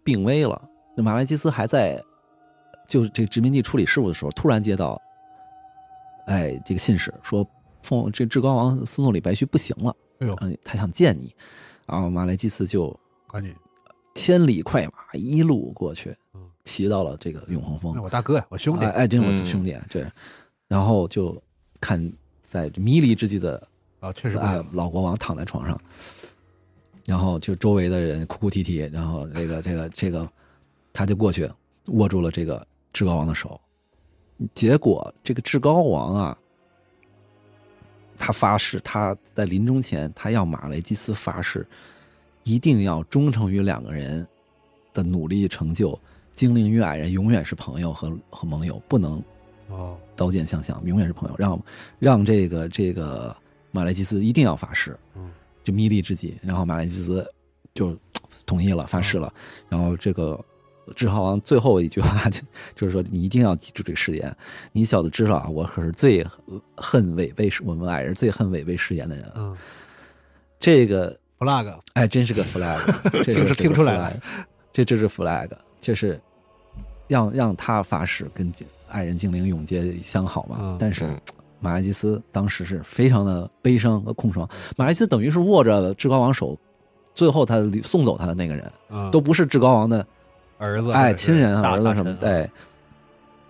病危了，那马来基斯还在就这个殖民地处理事务的时候，突然接到，哎，这个信使说，奉这至高王斯诺里白须不行了，哎呦，嗯，他想见你，然后马来基斯就赶紧，千里快马一路过去嗯，骑到了这个永恒峰那，我大哥呀，我兄弟哎，，哎，这是我兄弟，这，然后就看在迷离之际的啊，确实不哎，老国王躺在床上，然后就周围的人哭哭啼啼，然后这个这个这个，他就过去握住了这个至高王的手，结果这个至高王啊，他发誓他在临终前，他要马雷基斯发誓，一定要忠诚于两个人的努力成就，精灵与矮人永远是朋友和和盟友，不能哦，刀剑相向，永远是朋友。让让这个这个马雷基斯一定要发誓，嗯，就迷离之际，然后马雷基斯就同意了，发誓了。然后这个志浩王最后一句话就就是说，你一定要记住这个誓言。你小子知道啊，我可是最恨违背我们矮人最恨违背誓言的人啊。嗯这个，flag，哎，真是个 flag，这听个听出来了，这这是 flag，就是让让他发誓跟爱人精灵永结相好嘛。嗯但是嗯马来基斯当时是非常的悲伤和空爽，马来基斯等于是握着至高王手，最后他送走他的那个人，嗯，都不是至高王的儿子，哎亲人儿子什么，对。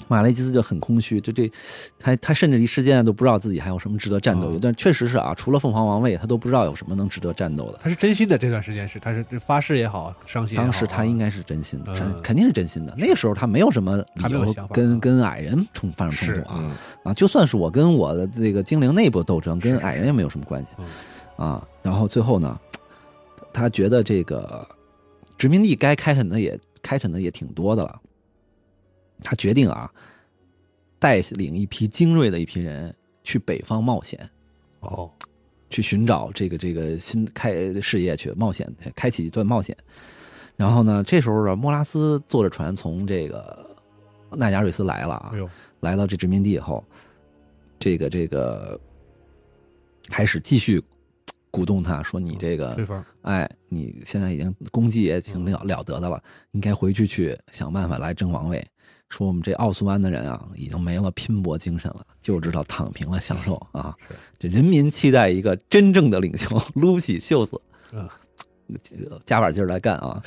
马雷基斯就很空虚，就这，他他甚至一时间都不知道自己还有什么值得战斗但确实是啊，除了凤凰王位，他都不知道有什么能值得战斗的。他是真心的，这段时间是他是发誓也好，伤心也好啊。当时他应该是真心的，嗯肯肯定是真心的。那个时候他没有什么理由跟嗯跟矮人冲发生冲突啊嗯啊！就算是我跟我的这个精灵内部斗争，跟矮人也没有什么关系嗯啊。然后最后呢，他觉得这个殖民地该开垦的也开垦的也挺多的了，他决定啊，带领一批精锐的一批人去北方冒险。哦，去寻找这个这个新开事业去冒险，开启一段冒险。然后呢，这时候啊，莫拉斯坐着船从这个奈加瑞斯来了啊来到这殖民地以后，这个这个开始继续鼓动他说：“你这个哎，你现在已经功绩也挺了了得的了，应该回去去想办法来争王位。说我们这奥斯湾的人啊，已经没了拼搏精神了，就知道躺平了享受啊。这人民期待一个真正的领袖，撸起袖子，嗯，加把劲儿来干啊。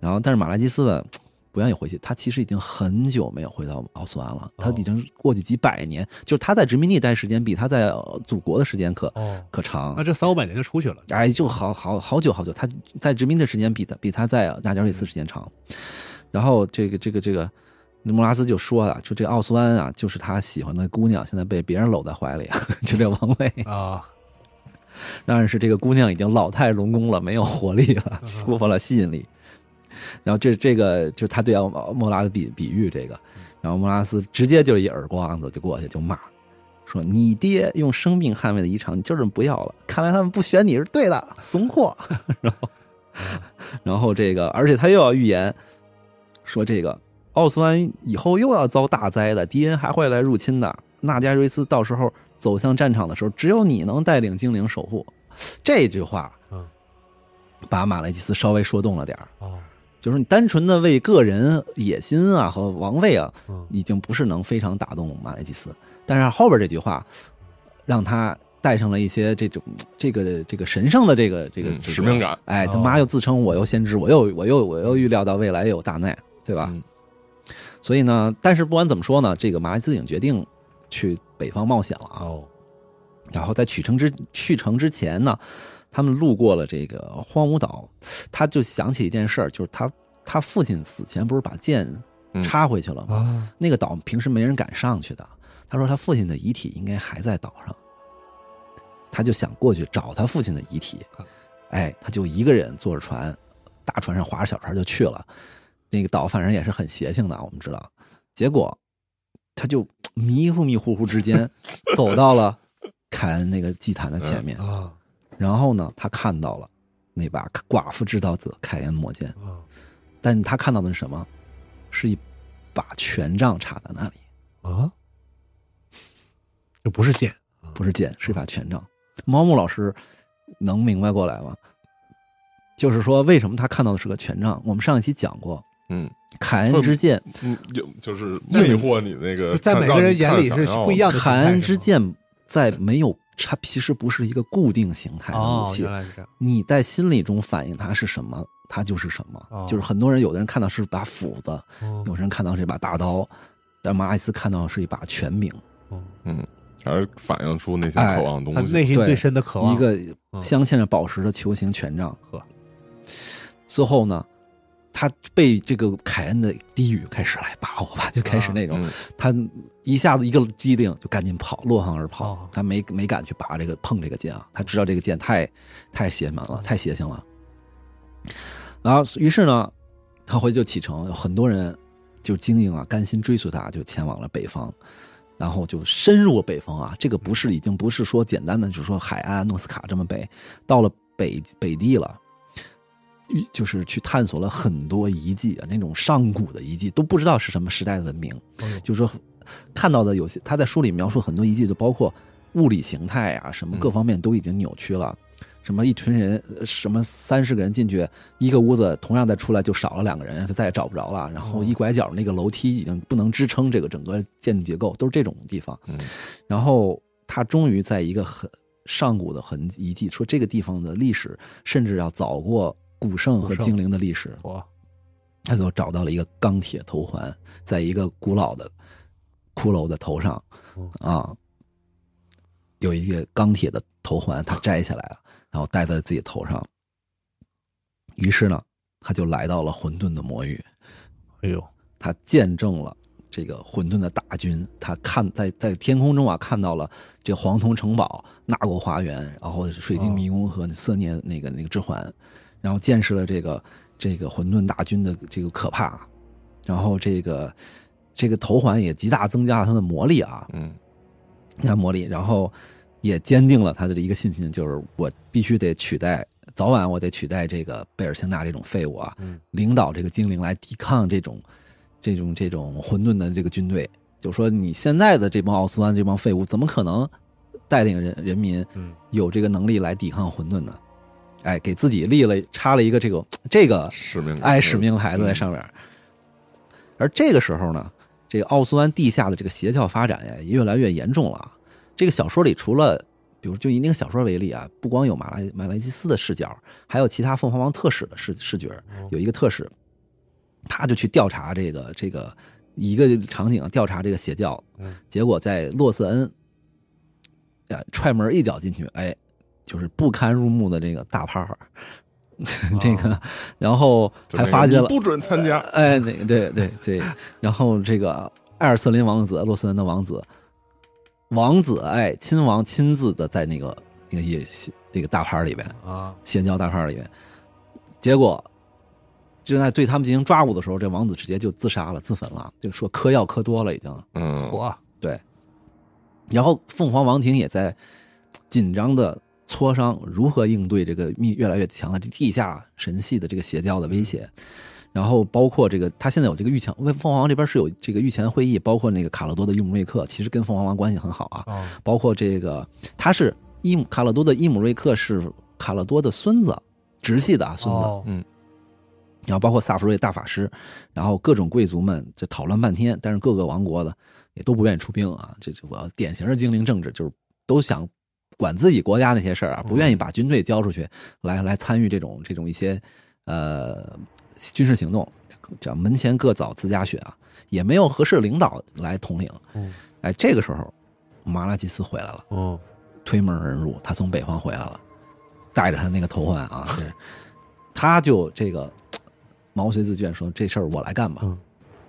然后，但是马拉基斯呢，不愿意回去，他其实已经很久没有回到奥斯安了，他已经过去几百年，就是他在殖民地待时间比他在呃祖国的时间可哦，可长那。这三五百年就出去了，哎，就好好好久好久，他在殖民的时间比他比他在纳加瑞斯时间长。然后这个这个这个，莫拉斯就说了，说这奥斯安啊，就是他喜欢的姑娘，现在被别人搂在怀里，就这王位。啊，当然是这个姑娘已经老态龙钟了，没有活力了，缺乏了吸引力。然后这这个就是他对奥莫拉的比比喻这个，然后莫拉斯直接就一耳光子就过去就骂，说你爹用生命捍卫的遗产，你就是不要了。看来他们不选你是对的，怂货。然后，然后这个，而且他又要预言说这个奥斯安以后又要遭大灾的，敌人还会来入侵的。纳加瑞斯到时候走向战场的时候，只有你能带领精灵守护。这句话，嗯，把马雷基斯稍微说动了点儿。哦，就是你单纯的为个人野心啊和王位啊，嗯，已经不是能非常打动马雷基斯。但是后边这句话，让他带上了一些这种这个这个神圣的这个这个嗯使命感哎，他哦妈又自称我又先知，我又我又我又预料到未来有大难，对吧？嗯所以呢，但是不管怎么说呢，这个马雷斯已经决定去北方冒险了啊。哦，然后在取城之去城之前呢，他们路过了这个荒芜岛，他就想起一件事儿，就是他他父亲死前不是把剑嗯插回去了吗？啊，那个岛平时没人敢上去的。他说他父亲的遗体应该还在岛上。他就想过去找他父亲的遗体，哎，他就一个人坐着船，大船上划着小船就去了。那个岛反正也是很邪性的，我们知道。结果他就迷糊迷糊糊之间走到了凯恩那个祭坛的前面，啊然后呢，他看到了那把寡妇制造者凯恩魔剑，啊但他看到的是什么？是一把权杖插在那里，啊！这不是剑，不是剑，是一把权杖。猫木老师能明白过来吗？就是说，为什么他看到的是个权杖？我们上一期讲过，嗯凯恩之剑，嗯，就就是魅惑你那个，在每个人眼里是不一样的。凯恩之剑在没有它其实不是一个固定形态的武哦，器，原来是这样。你在心理中反映它是什么，它就是什么。哦就是很多人，有的人看到是把斧子，哦有人看到是一把大刀，但马尔斯看到是一把权柄，嗯，还是反映出那些哎渴望的东西。他内心对最深的渴望。一个嗯镶嵌着宝石的球形权杖。呵，最后呢，他被这个凯恩的低语开始来把我吧，就开始那种，嗯他一下子一个机灵就赶紧跑，落荒而跑。哦他没没敢去拔这个碰这个剑啊，他知道这个剑太太邪门了，太邪性了。然后于是呢，他回去就启程，有很多人就精英啊，甘心追随他，就前往了北方。然后就深入了北方啊，这个不是已经不是说简单的，就是说海岸诺斯卡这么北，到了北北地了，与就是去探索了很多遗迹啊，那种上古的遗迹都不知道是什么时代的文明，嗯就是说看到的有些他在书里描述很多遗迹，就包括物理形态啊，什么各方面都已经扭曲了。什么一群人，呃什么三十个人进去一个屋子，同样再出来就少了两个人，就再也找不着了。然后一拐角那个楼梯已经不能支撑这个整个建筑结构，都是这种地方。嗯然后他终于在一个很上古的痕遗迹，说这个地方的历史甚至要早过古圣和精灵的历史。我他就找到了一个钢铁头环，在一个古老的骷髅的头上。哦，啊，有一个钢铁的头环，他摘下来了，然后戴在自己头上。于是呢，他就来到了混沌的魔域，哎呦，他见证了这个混沌的大军，他看在在天空中啊看到了这黄铜城堡、纳国花园，然后水晶迷宫和色涅那个那个之环，然后见识了这个这个混沌大军的这个可怕，然后这个这个头环也极大增加了他的魔力啊，嗯他魔力，然后也坚定了他的一个信心，就是我必须得取代，早晚我得取代这个贝尔辛纳这种废物啊，嗯领导这个精灵来抵抗这种这种这种混沌的这个军队。就说你现在的这帮奥斯曼这帮废物，怎么可能带领人人民嗯有这个能力来抵抗混沌呢？哎，给自己立了插了一个这个 这个使命哎使命牌子在上面。而这个时候呢，这个奥斯湾地下的这个邪教发展呀，也越来越严重了啊。这个小说里除了，比如就以那个小说为例啊，不光有马来马来基斯的视角，还有其他凤凰王特使的视视角。有一个特使，他就去调查这个这个一个场景调查这个邪教嗯，结果在洛瑟恩，呃，踹门一脚进去，哎，就是不堪入目的这个大趴儿，这个，然后还发现了不准参加。哎，那个对对对，然后这个艾尔瑟林王子，洛斯兰的王子，王子哎，亲王亲自的在那个那个也这个大牌里边，啊，邪教大牌里边，结果就在对他们进行抓捕的时候，这王子直接就自杀了，自焚了，就说嗑药嗑多了已经。嗯，对，然后凤凰王庭也在紧张的磋商如何应对这个密越来越强的这地下神系的这个邪教的威胁。然后包括这个，他现在有这个御前，为凤凰王这边是有这个御前会议，包括那个卡勒多的伊姆瑞克，其实跟凤凰王关系很好啊。哦，包括这个，他是伊姆卡勒多的伊姆瑞克是卡勒多的孙子，直系的啊孙子。嗯然后包括萨弗瑞大法师，然后各种贵族们就讨论半天，但是各个王国的也都不愿意出兵啊，这这我典型的精灵政治，就是都想管自己国家那些事儿啊，不愿意把军队交出去来来参与这种这种一些呃军事行动，叫门前各早自家雪啊，也没有合适的领导来统领。嗯哎，这个时候马拉基斯回来了。哦，推门而入，他从北方回来了，带着他那个头环啊，是，他就这个毛遂自荐说这事儿我来干吧，嗯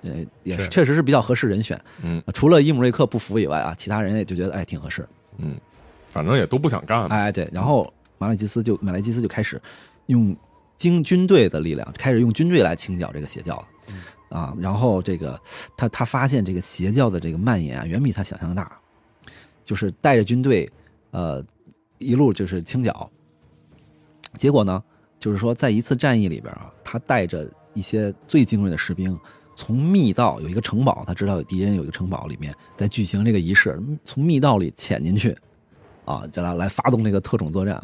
呃，也是是确实是比较合适人选，嗯除了伊姆瑞克不服以外啊，其他人也就觉得哎挺合适。嗯反正也都不想干了。哎，对，然后马莱基斯就马莱基斯就开始用经军队的力量，开始用军队来清剿这个邪教了。啊，然后这个他他发现这个邪教的这个蔓延啊，远比他想象的大，就是带着军队，呃，一路就是清剿。结果呢，就是说在一次战役里边啊，他带着一些最精锐的士兵，从密道有一个城堡，他知道有敌人有一个城堡里面在举行这个仪式，从密道里潜进去，啊，这来来发动这个特种作战，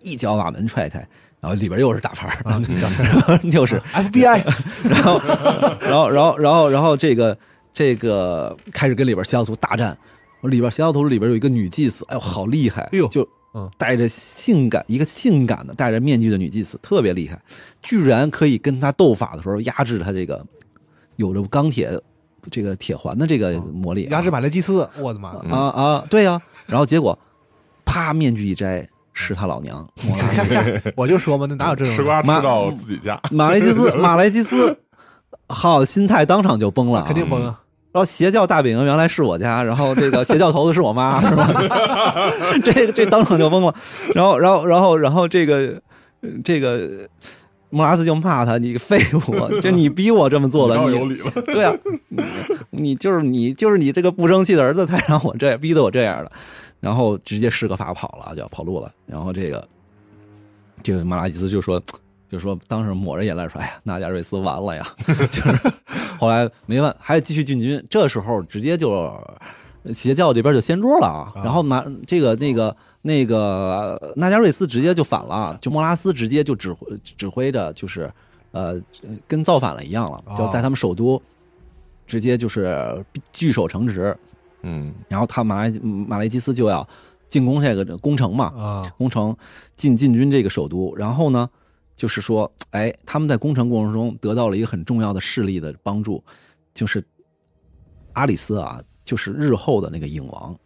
一脚把门踹开。然后里边又是大牌儿，又是 FBI，然后，然后，然后，然后，然后这个这个开始跟里边邪教徒大战。里边邪教徒里边有一个女祭司，哎呦，好厉害！哎呦，就带着性感一个性感的戴着面具的女祭司，特别厉害，居然可以跟他斗法的时候压制他这个有着钢铁这个铁环的这个魔力，压制马雷基斯，我的妈啊啊！对呀，然后结果啪，面具一摘。是他老娘，我就说嘛，那哪有这种吃瓜吃到自己家？马来基斯，马来基斯，好心态当场就崩了，肯定崩啊！然后邪教大本营原来是我家，然后这个邪教头子是我妈，是吧？这这当场就崩了。然后，然后，然后，然后这个这个莫拉斯就骂他：“你废物！就你逼我这么做的，你有理了。对啊，你就是你就是你这个不争气的儿子，才让我这样逼得我这样的。”然后直接施个法跑了，就要跑路了。然后这个，这个马拉基斯就说，就说当时抹着眼泪说：“哎呀，纳加瑞斯完了呀！” 就是后来没问，还继续进军。这时候直接就邪教这边就掀桌了啊！然后马这个那个那个纳加瑞斯直接就反了，就莫拉斯直接就指挥指挥着，就是呃跟造反了一样了，就在他们首都直接就是据守城池。嗯，然后他马来马雷基斯就要进攻这个攻城嘛，啊，攻城进进军这个首都。然后呢，就是说，哎，他们在攻城过程中得到了一个很重要的势力的帮助，就是阿里斯啊，就是日后的那个影王，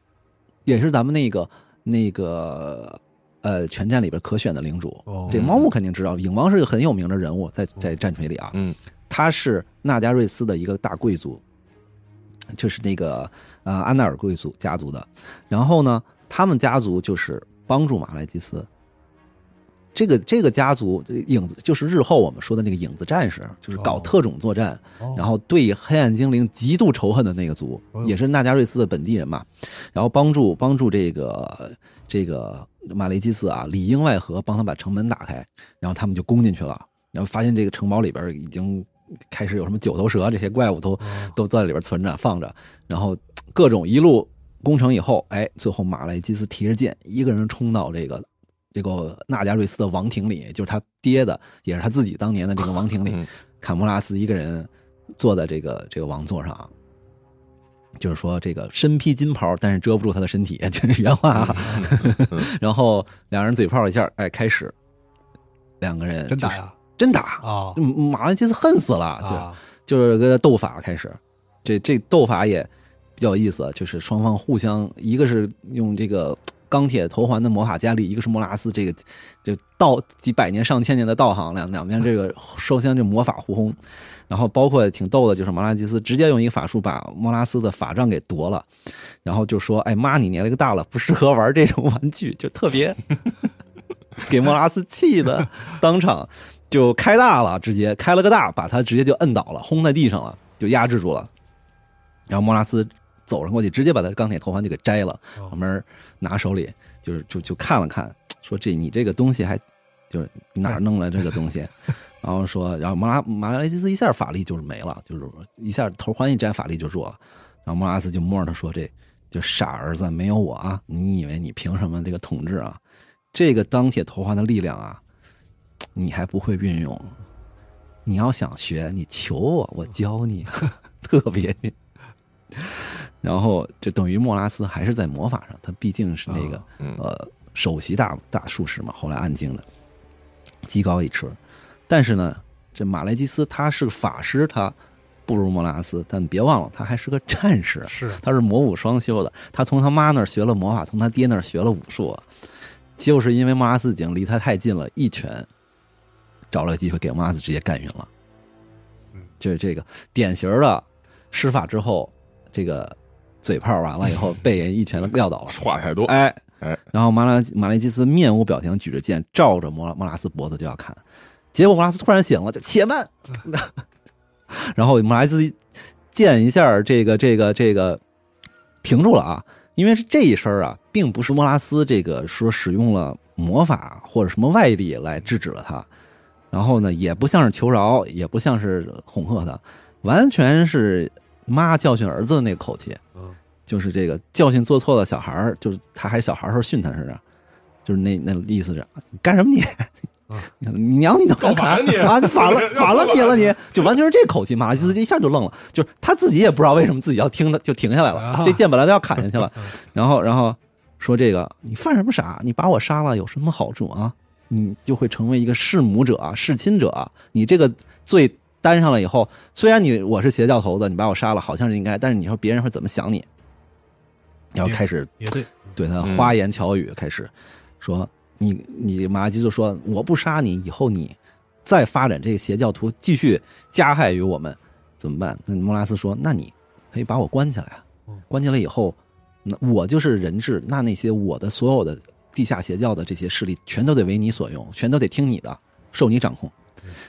也是咱们那个那个呃全战里边可选的领主。这猫木肯定知道，影王是个很有名的人物，在在战锤里啊，嗯，他是纳加瑞斯的一个大贵族。就是那个呃安奈尔贵族家族的，然后呢，他们家族就是帮助马来基斯。这个这个家族影子就是日后我们说的那个影子战士，就是搞特种作战，然后对黑暗精灵极度仇恨的那个族，也是纳加瑞斯的本地人嘛。然后帮助帮助这个这个马雷基斯啊，里应外合帮他把城门打开，然后他们就攻进去了，然后发现这个城堡里边已经。开始有什么九头蛇这些怪物都都在里边存着放着，然后各种一路攻城以后，哎，最后马莱基斯提着剑，一个人冲到这个这个纳加瑞斯的王庭里，就是他爹的，也是他自己当年的这个王庭里，坎莫拉斯一个人坐在这个这个王座上，就是说这个身披金袍，但是遮不住他的身体，这是原话。然后两人嘴炮一下，哎，开始两个人真打呀。真打啊！马兰基斯恨死了，就就是跟斗法开始，这这斗法也比较有意思，就是双方互相，一个是用这个钢铁头环的魔法加力，一个是莫拉斯这个这道几百年上千年的道行，两两边这个互相这魔法互轰，然后包括挺逗的，就是马拉基斯直接用一个法术把莫拉斯的法杖给夺了，然后就说：“哎妈，你年龄大了，不适合玩这种玩具。”就特别 给莫拉斯气的当场。就开大了，直接开了个大，把他直接就摁倒了，轰在地上了，就压制住了。然后莫拉斯走上过去，直接把他钢铁头环就给摘了，旁边拿手里，就是就就看了看，说这你这个东西还就是哪弄来这个东西？然后说，然后马拉马拉基斯一下法力就是没了，就是一下头环一摘，法力就弱了。然后莫拉斯就摸着他说：“这就傻儿子，没有我啊，你以为你凭什么这个统治啊？这个钢铁头环的力量啊！”你还不会运用，你要想学，你求我，我教你，特别。然后这等于莫拉斯还是在魔法上，他毕竟是那个呃首席大大术士嘛，后来暗境的，技高一尺。但是呢，这马莱基斯他是法师，他不如莫拉斯，但别忘了他还是个战士，是他是魔武双修的，他从他妈那儿学了魔法，从他爹那儿学了武术，就是因为莫拉斯已经离他太近了，一拳。找了个机会给莫拉斯直接干晕了，嗯，就是这个典型的施法之后，这个嘴炮完了以后 被人一拳撂倒了。话太多，哎哎，然后马拉马雷基斯面无表情，举着剑照着莫莫拉斯脖子就要砍，结果莫拉斯突然醒了，就且慢，然后莫拉斯见一下这个这个这个停住了啊，因为是这一声啊，并不是莫拉斯这个说使用了魔法或者什么外力来制止了他，然后呢，也不像是求饶，也不像是恐吓他，完全是妈教训儿子的那个口气。嗯就是这个教训做错了小孩儿，就是他还是小孩儿时候训他似的，就是那那意思是你干什么你？你娘你都敢砍造反你啊！你反了 反了你了你，就完全是这口气。马拉基斯一下就愣了，就是他自己也不知道为什么自己要听的就停下来了啊，这剑本来都要砍下去了，然后然后说这个你犯什么傻？你把我杀了有什么好处啊？你就会成为一个弑母者、弑亲者，啊你这个罪担上了以后，虽然你我是邪教头子，你把我杀了好像是应该，但是你说别人会怎么想你？然后开始对，对他花言巧语，开始说你你马拉基就说我不杀你，以后你再发展这个邪教徒继续加害于我们怎么办？那莫拉斯说，那你可以把我关起来啊嗯，关起来以后，那我就是人质，那那些我的所有的地下邪教的这些势力，全都得为你所用，全都得听你的，受你掌控，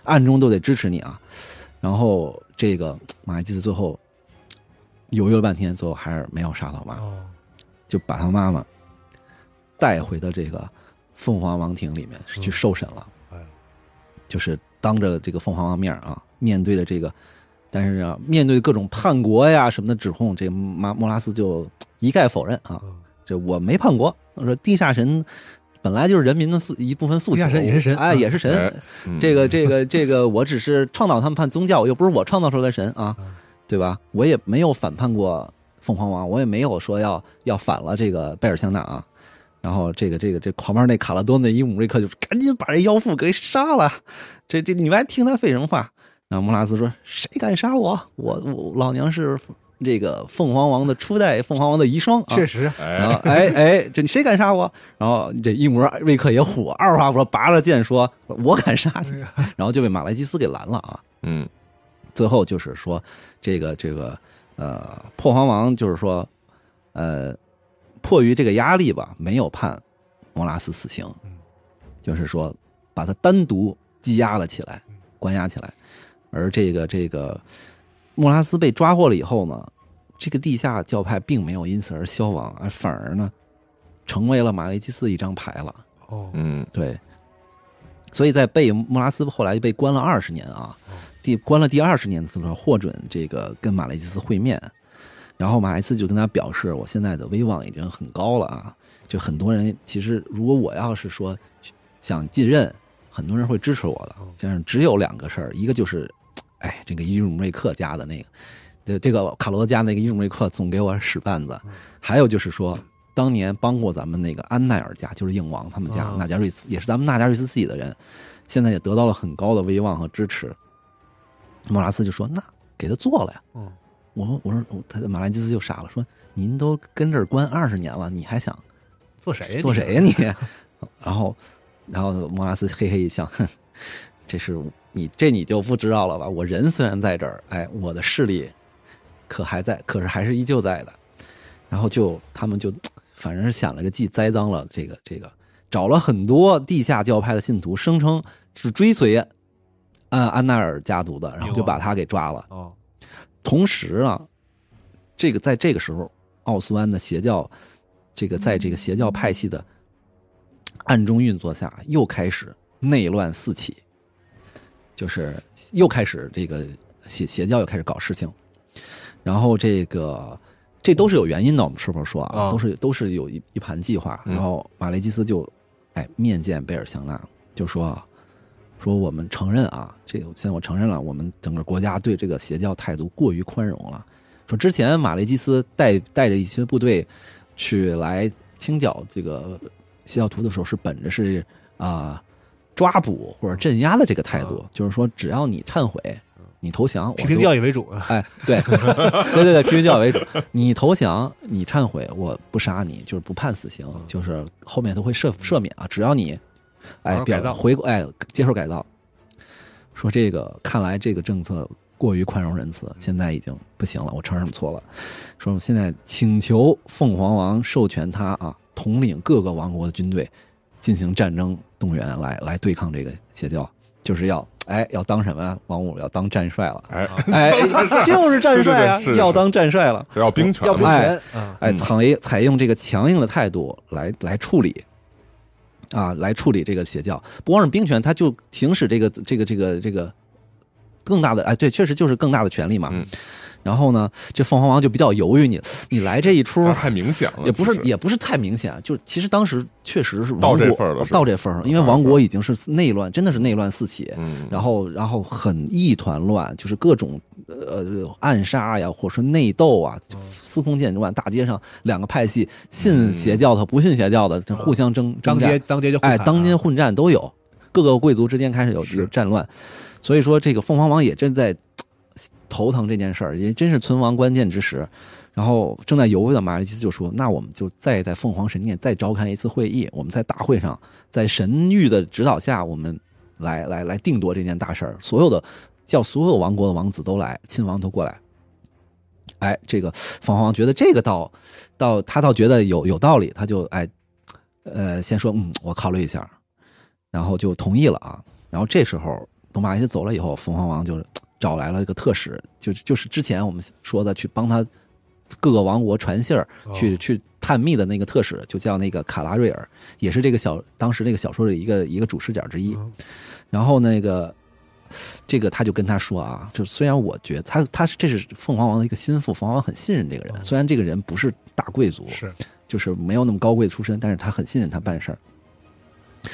暗中都得支持你啊。然后这个马拉基斯最后犹豫了半天，最后还是没有杀老妈。哦，就把他妈妈带回到这个凤凰王庭里面去受审了，哎，就是当着这个凤凰王面啊，面对的这个，但是啊，面对各种叛国呀什么的指控，这个马莫拉斯就一概否认啊，嗯。这我没叛国，我说地下神本来就是人民的诉一部分诉求，地下神也是神哎，嗯也是神，这个这个这个，我只是倡导他们判宗教，又不是我创造出来的神啊嗯，对吧？我也没有反叛过凤凰王，我也没有说要要反了这个贝尔香纳啊。然后这个这个这旁边那卡拉多那伊姆瑞克就赶紧把这妖妇给杀了，这这你们还听他废什么话？然后莫拉斯说：“谁敢杀我？我我老娘是这个凤凰王的初代凤凰王的遗孀啊！”确实，然后哎，哎哎，这你谁敢杀我？然后这一模瑞克也火，二话不说拔了剑说：“我敢杀你。”然后就被马来基斯给拦了啊。嗯最后就是说，这个这个呃，破皇王就是说，呃，迫于这个压力吧，没有判莫拉斯死刑嗯，就是说把他单独羁押了起来，关押起来。而这个这个莫拉斯被抓获了以后呢，这个地下教派并没有因此而消亡，而反而呢，成为了马雷基斯一张牌了。哦，嗯。对，所以在被莫拉斯后来被关了二十年啊哦，第关了第二十年的时候获准这个跟马雷基斯会面，然后马雷斯就跟他表示，我现在的威望已经很高了啊，就很多人其实如果我要是说想继任，很多人会支持我的。哦，但是只有两个事儿，一个就是，哎，这个伊鲁瑞克家的那个。这这个卡罗家那个伊鲁瑞克总给我使绊子，还有就是说，当年帮过咱们那个安奈尔家，就是应王他们家哦纳加瑞斯，也是咱们纳加瑞斯自己的人，现在也得到了很高的威望和支持。莫拉斯就说：“那给他做了呀。”嗯，我说：“我说，他马兰基斯就傻了，说您都跟这儿关二十年了，你还想做谁？做谁呀你？然后，然后莫拉斯嘿嘿一笑，哼，这是你这你就不知道了吧？我人虽然在这儿，哎，我的势力可还在，可是还是依旧在的。然后就他们就反正是想了个计，栽赃了这个这个，找了很多地下教派的信徒，声称是追随安安奈尔家族的，然后就把他给抓了。哦，同时啊，这个在这个时候，奥斯湾的邪教，这个在这个邪教派系的暗中运作下，又开始内乱四起，就是又开始这个邪邪教又开始搞事情，然后这个这都是有原因的，我们是不是说啊？啊都是都是有一一盘计划，嗯然后马雷基斯就哎面见贝尔香纳，就说啊。说我们承认啊，这个现在我承认了，我们整个国家对这个邪教态度过于宽容了。说之前马雷基斯带带着一些部队去来清剿这个邪教徒的时候，是本着是啊、抓捕或者镇压的这个态度，就是说只要你忏悔，你投降，我批评教育为主啊。哎，对，对 对对，批评教育为主。你投降，你忏悔，我不杀你，就是不判死刑，就是后面都会赦赦免啊，只要你，哎改造表回哎接受改造。说这个看来这个政策过于宽容仁慈，现在已经不行了，我承认错了。说现在请求凤凰王授权他啊，统领各个王国的军队进行战争动员，来来对抗这个邪教，就是要哎要当什么呀？王五要当战帅了，哎，哎，就是战帅啊要当战帅了。要兵权，要兵哎权啊，哎，嗯采采用这个强硬的态度来来处理，啊，来处理这个邪教。不光是兵权，他就行使这个这个这个这个更大的哎，对，确实就是更大的权利嘛。嗯然后呢，这凤凰王就比较犹豫你，你来这一出太明显了，也不是也不是太明显，就其实当时确实是王到这份儿了到这份儿了，因为王国已经是内乱，真的是内乱四起。嗯，然后，然后很一团乱，就是各种呃暗杀呀，或者说内斗啊，司空见惯。大街上两个派系，信邪教的和不信邪教的，这互相争当街争战，当街就互哎，当街混战都有，各个贵族之间开始有有战乱。所以说，这个凤凰王也正在头疼这件事儿，也真是存亡关键之时。然后正在犹豫的马利基斯就说：“那我们就再在凤凰神殿再召开一次会议，我们在大会上，在神谕的指导下，我们来来来定夺这件大事儿。所有的叫所有王国的王子都来，亲王都过来。哎，这个凤凰王觉得这个倒倒他倒觉得有有道理，他就哎呃先说嗯，我考虑一下，然后就同意了啊。然后这时候等马利西走了以后，凤凰王就找来了一个特使，就就是之前我们说的去帮他各个王国传信儿，去哦去探秘的那个特使，就叫那个卡拉瑞尔，也是这个小当时那个小说的一个一个主视角之一。嗯然后那个这个他就跟他说啊，就虽然我觉得他他是这是凤凰王的一个心腹，凤凰王很信任这个人，虽然这个人不是大贵族，是就是没有那么高贵的出身，但是他很信任他办事儿。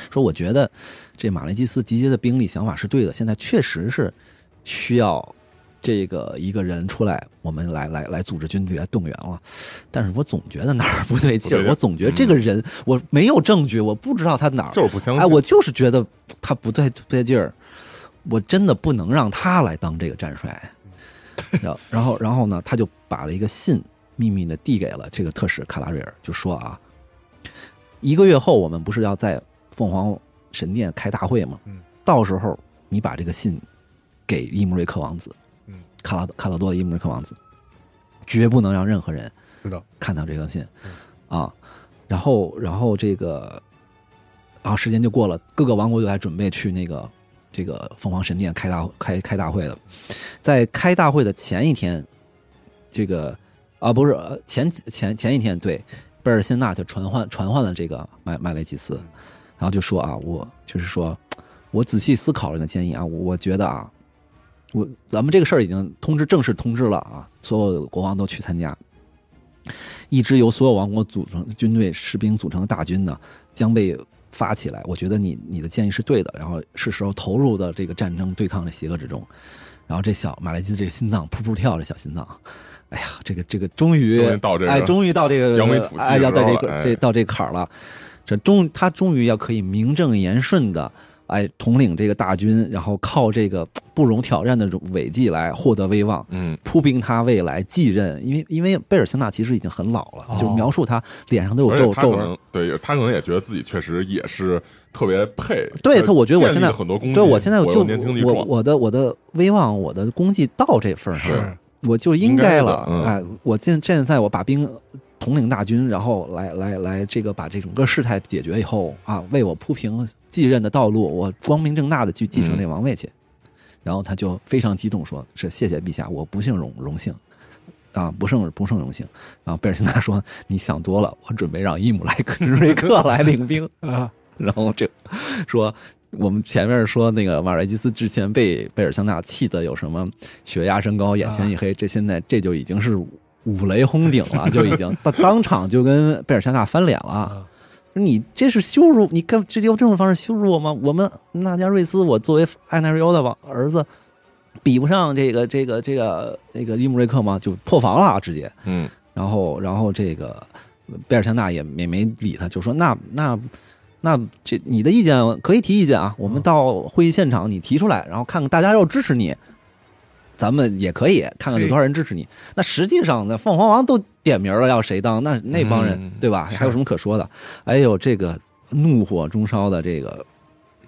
说我觉得这马雷基斯集结的兵力想法是对的，现在确实是需要这个一个人出来，我们来来来组织军队来动员了。但是我总觉得哪儿不对劲儿，我总觉得这个人、我没有证据，我不知道他哪儿就是不相信，哎，我就是觉得他不对不对劲儿，我真的不能让他来当这个战帅。然后，然后，然后呢，他就把了一个信秘密的递给了这个特使卡拉瑞尔，就说啊，一个月后我们不是要在凤凰神殿开大会吗？嗯，到时候你把这个信给伊姆瑞克王子，嗯，卡拉卡拉多的伊姆瑞克王子，绝不能让任何人知道。看到这封信啊。然后，然后这个，然后时间就过了，各个王国就在准备去那个这个凤凰神殿开大开开大会了。在开大会的前一天，这个啊不是呃前前前一天，对贝尔辛纳就传唤传唤了这个麦麦雷吉斯，然后就说啊，我就是说我仔细思考了你的建议啊，我觉得啊，我咱们这个事儿已经通知正式通知了啊，所有的国王都去参加。一支由所有王国组成军队士兵组成的大军呢，将被发起来。我觉得你你的建议是对的，然后是时候投入到这个战争对抗的邪恶之中。然后这小马来基这个心脏噗噗跳，这小心脏，哎呀，这个这个终于终于到这个哎，终于到这个扬眉吐气的哎，要到这个这到这坎儿了。这终他终于要可以名正言顺的哎统领这个大军，然后靠这个不容挑战的这种伟绩来获得威望。嗯，铺平他未来继任，因为因为贝尔辛纳其实已经很老了，哦就描述他脸上都有皱皱纹。对他可能也觉得自己确实也是特别配。对他，我觉得我现在很多功绩，对我现在就我年轻我，我的我的威望，我的功绩到这份儿上了，我就应应该的了。嗯哎，我现现在我把兵统领大军，然后来来来，这个把这整个事态解决以后啊，为我铺平继任的道路，我光明正大的去继承这王位去。然后他就非常激动说：“是谢谢陛下，我不胜荣荣幸。”啊，不胜不胜荣幸。然后贝尔辛纳说：“你想多了，我准备让伊姆莱克 瑞克来领兵。”啊，然后这说我们前面说那个瓦瑞基斯之前被贝尔香纳气的有什么血压升高、眼前一黑，这现在这就已经是五雷轰顶了，就已经当当场就跟贝尔香纳翻脸了。啊你这是羞辱，你干这用这种方式羞辱我吗？我们纳加瑞斯，我作为艾纳瑞欧的王儿子，比不上这个这个这个那个伊姆瑞克吗？就破防了啊，直接。嗯，然后，然后这个贝尔强纳也也没理他，就说那那那这你的意见可以提意见啊，我们到会议现场你提出来，然后看看大家要支持你，咱们也可以看看有多少人支持你。那实际上，那凤凰王都点名了要谁当，那那帮人、嗯对吧？还有什么可说的？哎呦，这个怒火中烧的这个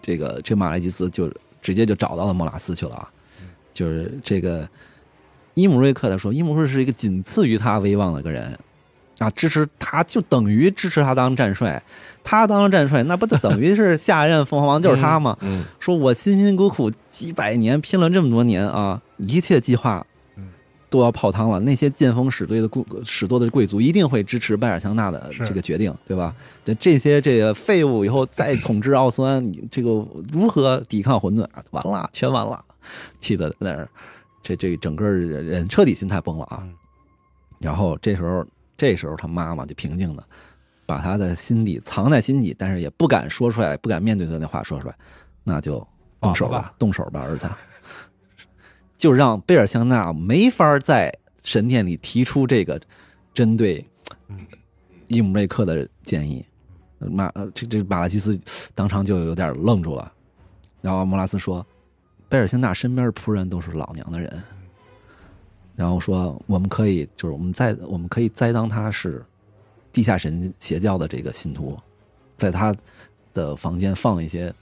这个这马来基斯就直接就找到了莫拉斯去了啊，就是这个伊姆瑞克他说，伊姆瑞是一个仅次于他威望的一个人，啊，支持他就等于支持他当战帅，他当了战帅，那不就等于是下一任凤凰王就是他吗？嗯说我辛辛苦苦几百年拼了这么多年啊，一切计划嗯都要泡汤了。那些见风使舵的贵使舵的贵族一定会支持拜尔香纳的这个决定，对吧？这这些这个废物以后再统治奥斯湾，你这个如何抵抗混沌啊？完了，全完了，气得在那儿，这这整个人彻底心态崩了啊。嗯然后这时候，这时候他妈妈就平静的把他的心底藏在心底，但是也不敢说出来，不敢面对他那话说出来，那就动手吧，动手吧，儿子，就让贝尔香纳没法在神殿里提出这个针对伊姆瑞克的建议。马呃这这马拉基斯当场就有点愣住了，然后莫拉斯说：“贝尔香纳身边的仆人都是老娘的人。”然后说我们可以就是我们在我们可以栽赃他是地下神邪教的这个信徒，在他的房间放一些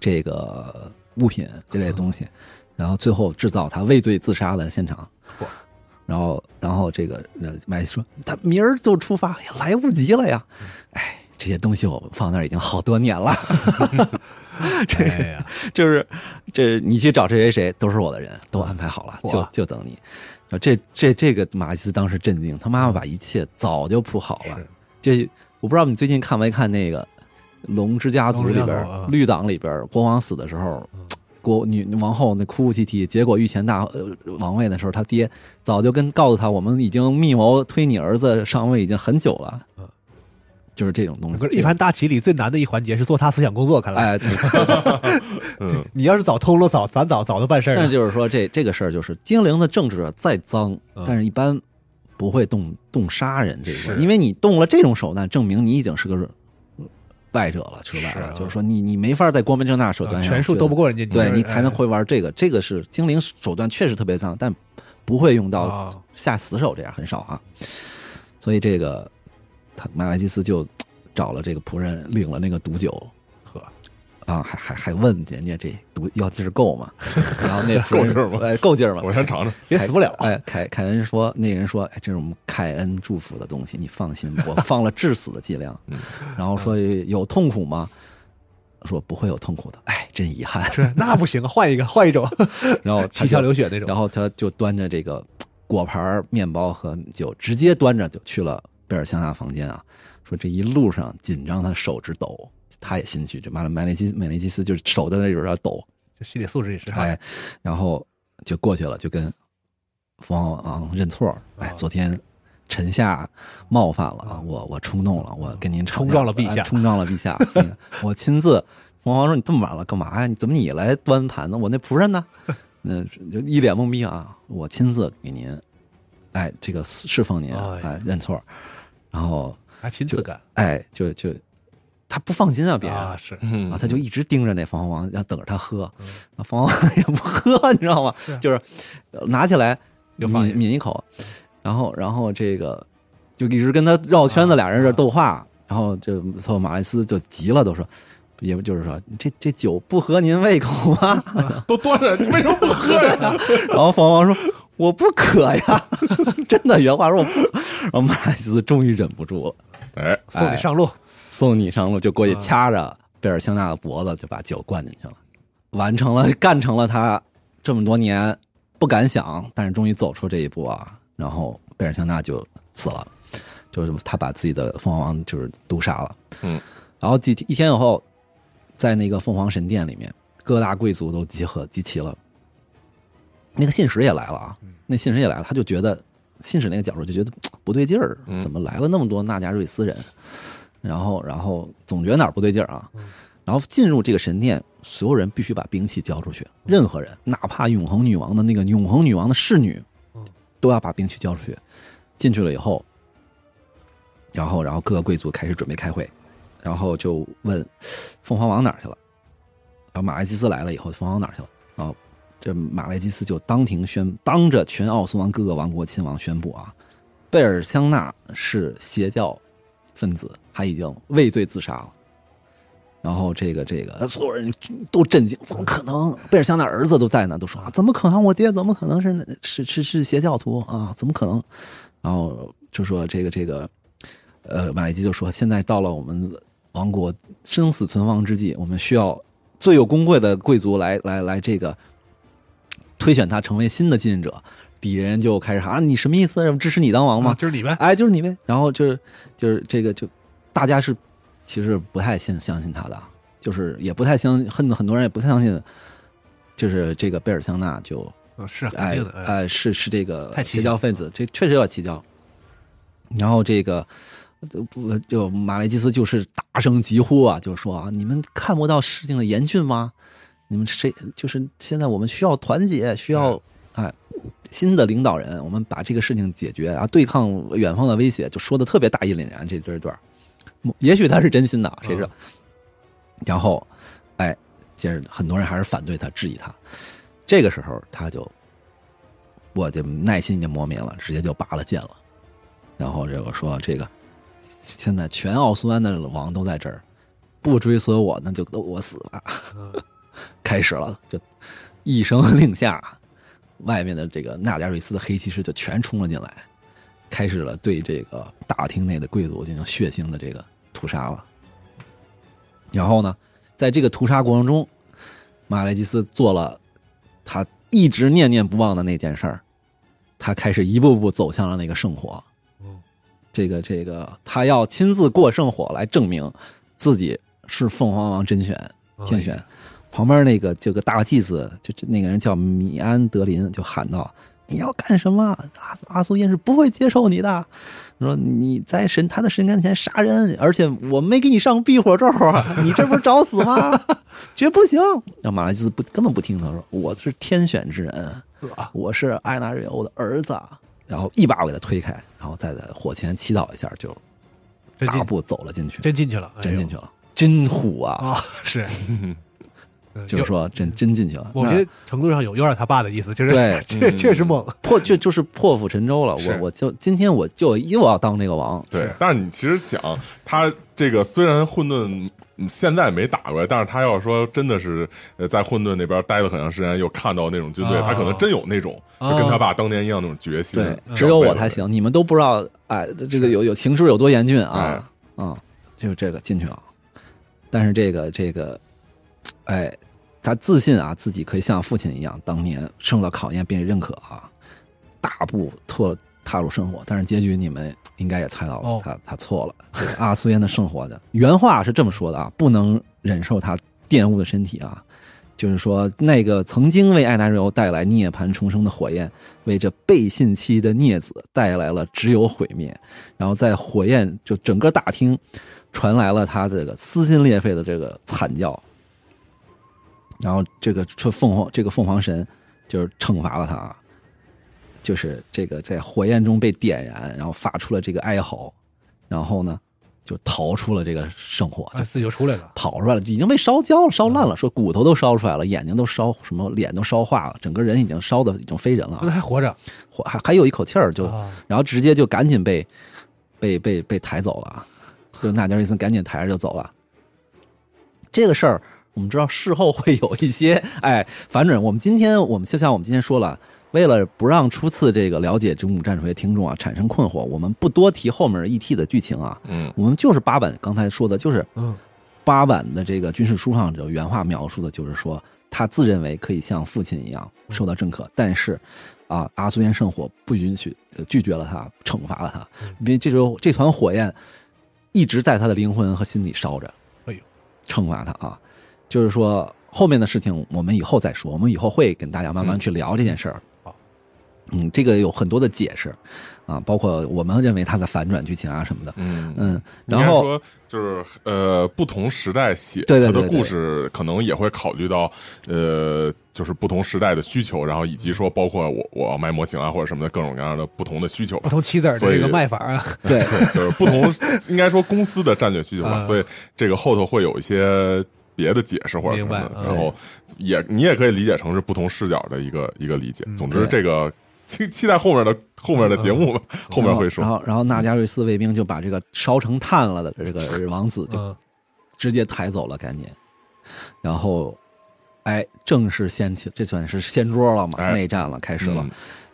这个物品这类东西，然后最后制造他畏罪自杀的现场。然后，然后这个呃麦克说他明儿就出发，也来不及了呀！哎，这些东西我放那儿已经好多年了。哎呀，就是这你去找谁谁谁都是我的人，都安排好了，就就等你。这这这个马西斯当时震惊，他妈妈把一切早就铺好了。这我不知道你最近看没看那个《龙之家族》里边绿党里边国王死的时候，国女王后那哭哭啼啼，结果御前大呃王位的时候，他爹早就跟告诉他，我们已经密谋推你儿子上位已经很久了。嗯。就是这种东西。可是，一盘大棋里最难的一环节是做他思想工作，看来。哎，对嗯。你要是早透露早，咱早早的办事儿现在。就是说，这这个事儿就是精灵的政治再脏，嗯。但是一般不会动动杀人这一块，因为你动了这种手段，证明你已经是个败者了。说白了，啊就是说你你没法在光明正大手段上权术斗不过，人家，对你才能会会玩这个。这个是精灵手段确实特别脏，但不会用到啊，下死手，这样很少啊。所以这个他马莱基斯就找了这个仆人，领了那个毒酒，呵，啊，还还还问人家这毒药劲儿够吗？然后那 够劲儿吗哎，够劲儿吗？我先尝尝。别死不了。哎，凯凯恩说，那人说，哎，这是我们凯恩祝福的东西，你放心，我放了致死的剂量。嗯然后说有痛苦吗？说不会有痛苦的。哎，真遗憾。是那不行，换一个，换一种，然后 他七窍流血那种。然后他就端着这个果盘儿面包和酒，直接端着就去了贝尔香纳房间啊。说这一路上紧张，他手直抖，他也心虚。这马了麦雷基美雷基斯就是手在那有点抖，这心理素质也是哈。哎，然后就过去了，就跟凤凰王认错儿。哎，昨天臣下冒犯了啊，我我冲动了，我跟您冲撞了陛下哎冲撞了陛下。嗯我亲自，凤凰王说你这么晚了干嘛呀？你怎么你来端盘子？我那仆人呢？那就一脸懵逼啊！我亲自给您，哎，这个侍奉您，哎呀哎，认错。然后，还亲自干哎，就就他不放心啊，别人啊，是嗯啊，他就一直盯着那凤凰王，要等着他喝。啊，凤凰王也不喝，你知道吗？就是呃拿起来抿抿一口，然后然后这个就一直跟他绕圈子，俩人这斗话，然后这后马莱斯就急了，都说。也不就是说，这这酒不合您胃口吗？都端着，你为什么不喝呀？然后凤凰王说：“我不渴呀，真的原话说我不。”然后马莱斯终于忍不住了，哎，送你上路。送你上路，就过去掐着贝尔香纳的脖子，就把酒灌进去了，完成了干成了他这么多年不敢想，但是终于走出这一步啊。然后贝尔香纳就死了，就是他把自己的凤凰王就是毒杀了。嗯，然后几一天以后，在那个凤凰神殿里面，各大贵族都集合集齐了，那个信使也来了啊，那信使也来了，他就觉得信使那个角度就觉得不对劲儿，嗯怎么来了那么多纳加瑞斯人？然后，然后总觉得哪儿不对劲儿啊。然后进入这个神殿，所有人必须把兵器交出去，任何人，哪怕永恒女王的那个永恒女王的侍女，都要把兵器交出去。进去了以后，然后，然后各个贵族开始准备开会，然后就问凤凰王哪儿去了。然后马莱基斯来了以后，凤凰王哪儿去了？然后这马莱基斯就当庭宣，当着全奥斯王各个王国亲王宣布啊，贝尔香纳是邪教分子，他已经畏罪自杀了。然后这个这个所有人都震惊，怎么可能？贝尔香的儿子都在呢，都说啊，怎么可能？我爹怎么可能是是是是邪教徒啊？怎么可能？然后就说这个这个，呃，马来基就说，现在到了我们王国生死存亡之际，我们需要最有功贵的贵族来来来这个推选他成为新的继任者。敌人就开始喊啊，你什么意思？支持你当王吗？就是你呗。哎，就是你呗。然后就是就是这个就大家是其实不太信相信他的，就是也不太相很很多人也不太相信，就是这个贝尔香纳就。是肯哎定的，哎，是是这个邪教分子，这确实有点蹊跷。然后这个不就马雷基斯就是大声疾呼啊，就是说啊，你们看不到事情的严峻吗？你们谁就是现在我们需要团结，需要哎新的领导人，我们把这个事情解决啊，对抗远方的威胁，就说的特别大义凛然。这这段，也许他是真心的，谁知道？然后，哎，接着很多人还是反对他，质疑他。这个时候，他就，我就耐心已经磨灭了，直接就拔了剑了。然后这个说，这个现在全奥苏安的王都在这儿，不追随我，那就都我死吧。开始了，就一声 令下，外面的这个纳加瑞斯的黑骑士就全冲了进来，开始了对这个大厅内的贵族进行血腥的这个屠杀了。然后呢，在这个屠杀过程中，马莱基斯做了。他一直念念不忘的那件事儿，他开始一步步走向了那个圣火。这个这个，他要亲自过圣火来证明自己是凤凰王甄选天选。旁边那个这个大祭司，就那个人叫米安德林，就喊道：“你要干什么？阿阿苏燕是不会接受你的。说你在神他的神龛前杀人，而且我没给你上避火咒，你这不是找死吗？绝不行！那马拉基斯不根本不听他说，我是天选之人，我是艾纳瑞欧的儿子。然后一把我给他推开，然后再在火前祈祷一下，就大步走了进去，真进去了，真进去了，真虎啊！啊，是。就是说，真真进去了。我觉得程度上有有点他爸的意思，就是对，确确实猛，破就就是破釜沉舟了。我我就今天我就又要当那个王。对，但是你其实想，他这个虽然混沌现在没打过来，但是他要说真的是呃在混沌那边待了很长时间，又看到那种军队，他可能真有那种就跟他爸当年一样那种决心。对，只有我才行，你们都不知道，哎，这个有有情势有多严峻啊啊！就这个进去了，但是这个这个，哎。他自信啊，自己可以像父亲一样，当年受到考验，并认可啊，大步拓踏入生活。但是结局你们应该也猜到了，他他错了。这个阿苏烟的生活的原话是这么说的啊，不能忍受他玷污的身体啊，就是说那个曾经为艾达瑞欧带来涅槃重生的火焰，为这背信弃义的孽子带来了只有毁灭。然后在火焰就整个大厅传来了他这个撕心裂肺的这个惨叫。然后这个这凤凰这个凤凰神就是惩罚了他，就是这个在火焰中被点燃，然后发出了这个哀嚎，然后呢就逃出了这个圣火，就自己就出来了，跑出来了，已经被烧焦了，烧烂了，说骨头都烧出来了，眼睛都烧什么，脸都烧化了，整个人已经烧的已经非人了，那还活着，活还还有一口气儿，就然后直接就赶紧被被被被抬走了，就纳尼尔森赶紧抬着就走了，这个事儿。我们知道事后会有一些 哎反转。我们今天我们就像我们今天说了，为了不让初次这个了解《中古战术》的听众啊产生困惑，我们不多提后面 ET 的剧情啊。嗯，我们就是八版刚才说的，就是嗯，八版的这个军事书上就原话描述的，就是说他自认为可以像父亲一样受到认可，但是啊，阿苏烟圣火不允许，拒绝了他，惩罚了他，因为这种这团火焰一直在他的灵魂和心里烧着。哎呦，惩罚他啊！就是说，后面的事情我们以后再说，我们以后会跟大家慢慢去聊这件事儿。好，嗯，这个有很多的解释啊，包括我们认为它的反转剧情啊什么的。嗯嗯，然后说就是呃，不同时代写对对的故事，可能也会考虑到呃，就是不同时代的需求，然后以及说包括我我要卖模型啊或者什么的各种各样的不同的需求，不同棋子的这个卖法啊，对，就是不同应该说公司的战略需求吧，所以这个后头会有一些。别的解释或者什么，然后也你也可以理解成是不同视角的一个一个理解。总之，这个期期待后面的后面的节目吧，后面会说。然后，然后纳加瑞斯卫兵就把这个烧成炭了的这个 王子就直接抬走了，赶紧。然后，哎，正式掀起，这算是掀桌了嘛？内战了，开始了。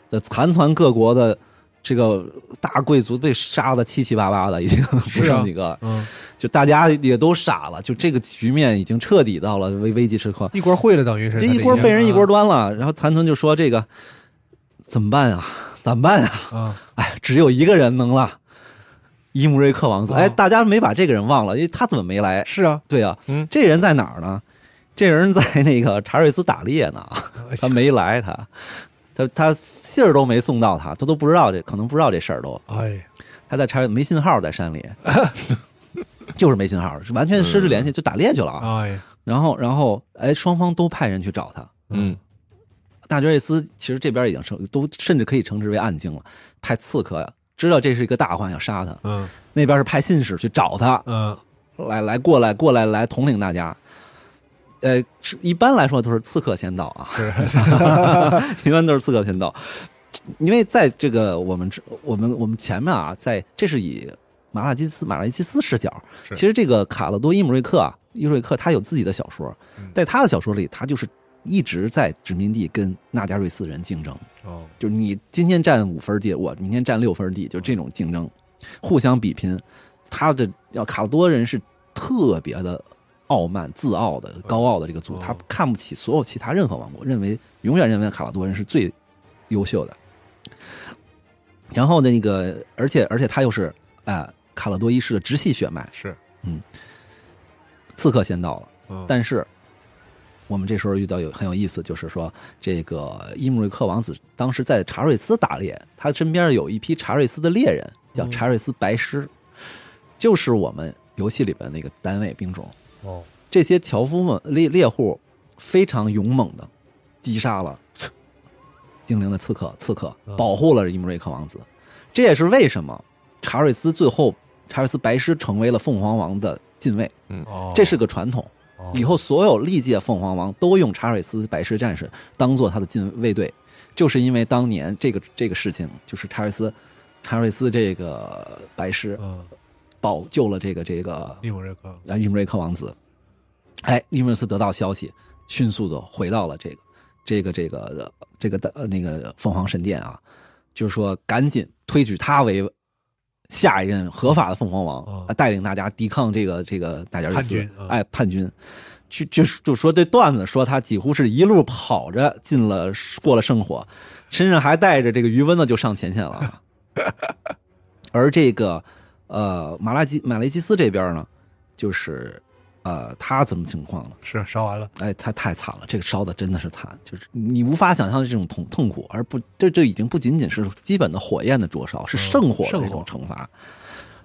这残存各国的这个大贵族被杀的七七八八的，已经 不剩几个，嗯，就大家也都傻了，就这个局面已经彻底到了危危机时刻，一锅烩了，等于是这一锅被人一锅端了。然后残存就说这个怎么办啊？怎么办啊？啊，哎，只有一个人能了，伊姆瑞克王子。哦哎，大家没把这个人忘了，因为他怎么没来？是啊，对啊，嗯这人在哪儿呢？这人在那个查瑞斯打猎呢，他没来，他他他他信儿都没送到他，他都不知道这，可能不知道这事儿都。哎，他在查没信号，在山里，就是没信号，是完全失去联系，就打猎去了啊。哎，然后，然后，哎，双方都派人去找他。嗯大觉瑞斯其实这边已经成都甚至可以称之为暗境了，派刺客呀，知道这是一个大患要杀他，嗯那边是派信使去找他，嗯来来过来过来来统领大家。呃，是一般来说都是刺客先到啊，一般都是刺客先到，因为在这个我们这我们我们前面啊，在这是以马拉基斯马拉基斯视角，其实这个卡勒多伊姆瑞克啊，伊瑞克他有自己的小说，在他的小说里，他就是一直在殖民地跟纳加瑞斯人竞争，哦，就是你今天占五分地，我明天占六分地，就这种竞争，互相比拼。他的要卡勒多人是特别的傲慢、自傲的、高傲的这个族，哦他看不起所有其他任何王国，认为永远认为卡拉多人是最优秀的。然后那个，而且而且他又是啊、卡勒多一世的直系血脉，是。嗯，刺客先到了。嗯。但是我们这时候遇到有很有意思，就是说这个伊姆瑞克王子当时在查瑞斯打猎，他身边有一批查瑞斯的猎人，叫查瑞斯白狮，就是我们游戏里边那个单位兵种。哦，这些樵夫们猎猎户非常勇猛的击杀了 精灵的刺客，刺客嗯保护了伊姆瑞克王子。这也是为什么查瑞斯最后查瑞斯白狮成为了凤凰王的近卫。哦，这是个传统。哦。以后所有历届凤凰王都用查瑞斯白狮战士当做他的近卫队，就是因为当年这个这个事情，就是查瑞斯查瑞斯这个白狮嗯，保救了这个这个利姆瑞克，啊伊姆瑞克王子。哎，伊姆瑞斯得到消息，迅速的回到了这个这个这个这个的呃那个凤凰神殿啊，就是说赶紧推举他为下一任合法的凤凰王，带领大家抵抗这个这个大加瑞斯叛军，嗯哎，叛军。就就就说这段子说他几乎是一路跑着进了过了圣火，身上还带着这个余温呢，就上前线了。而这个呃马拉基马雷基斯这边呢，就是呃他怎么情况呢？是烧完了，哎，他太惨了，这个烧的真的是惨，就是你无法想象这种痛痛苦，而不这这已经不仅仅是基本的火焰的灼烧，是圣火的这种惩罚。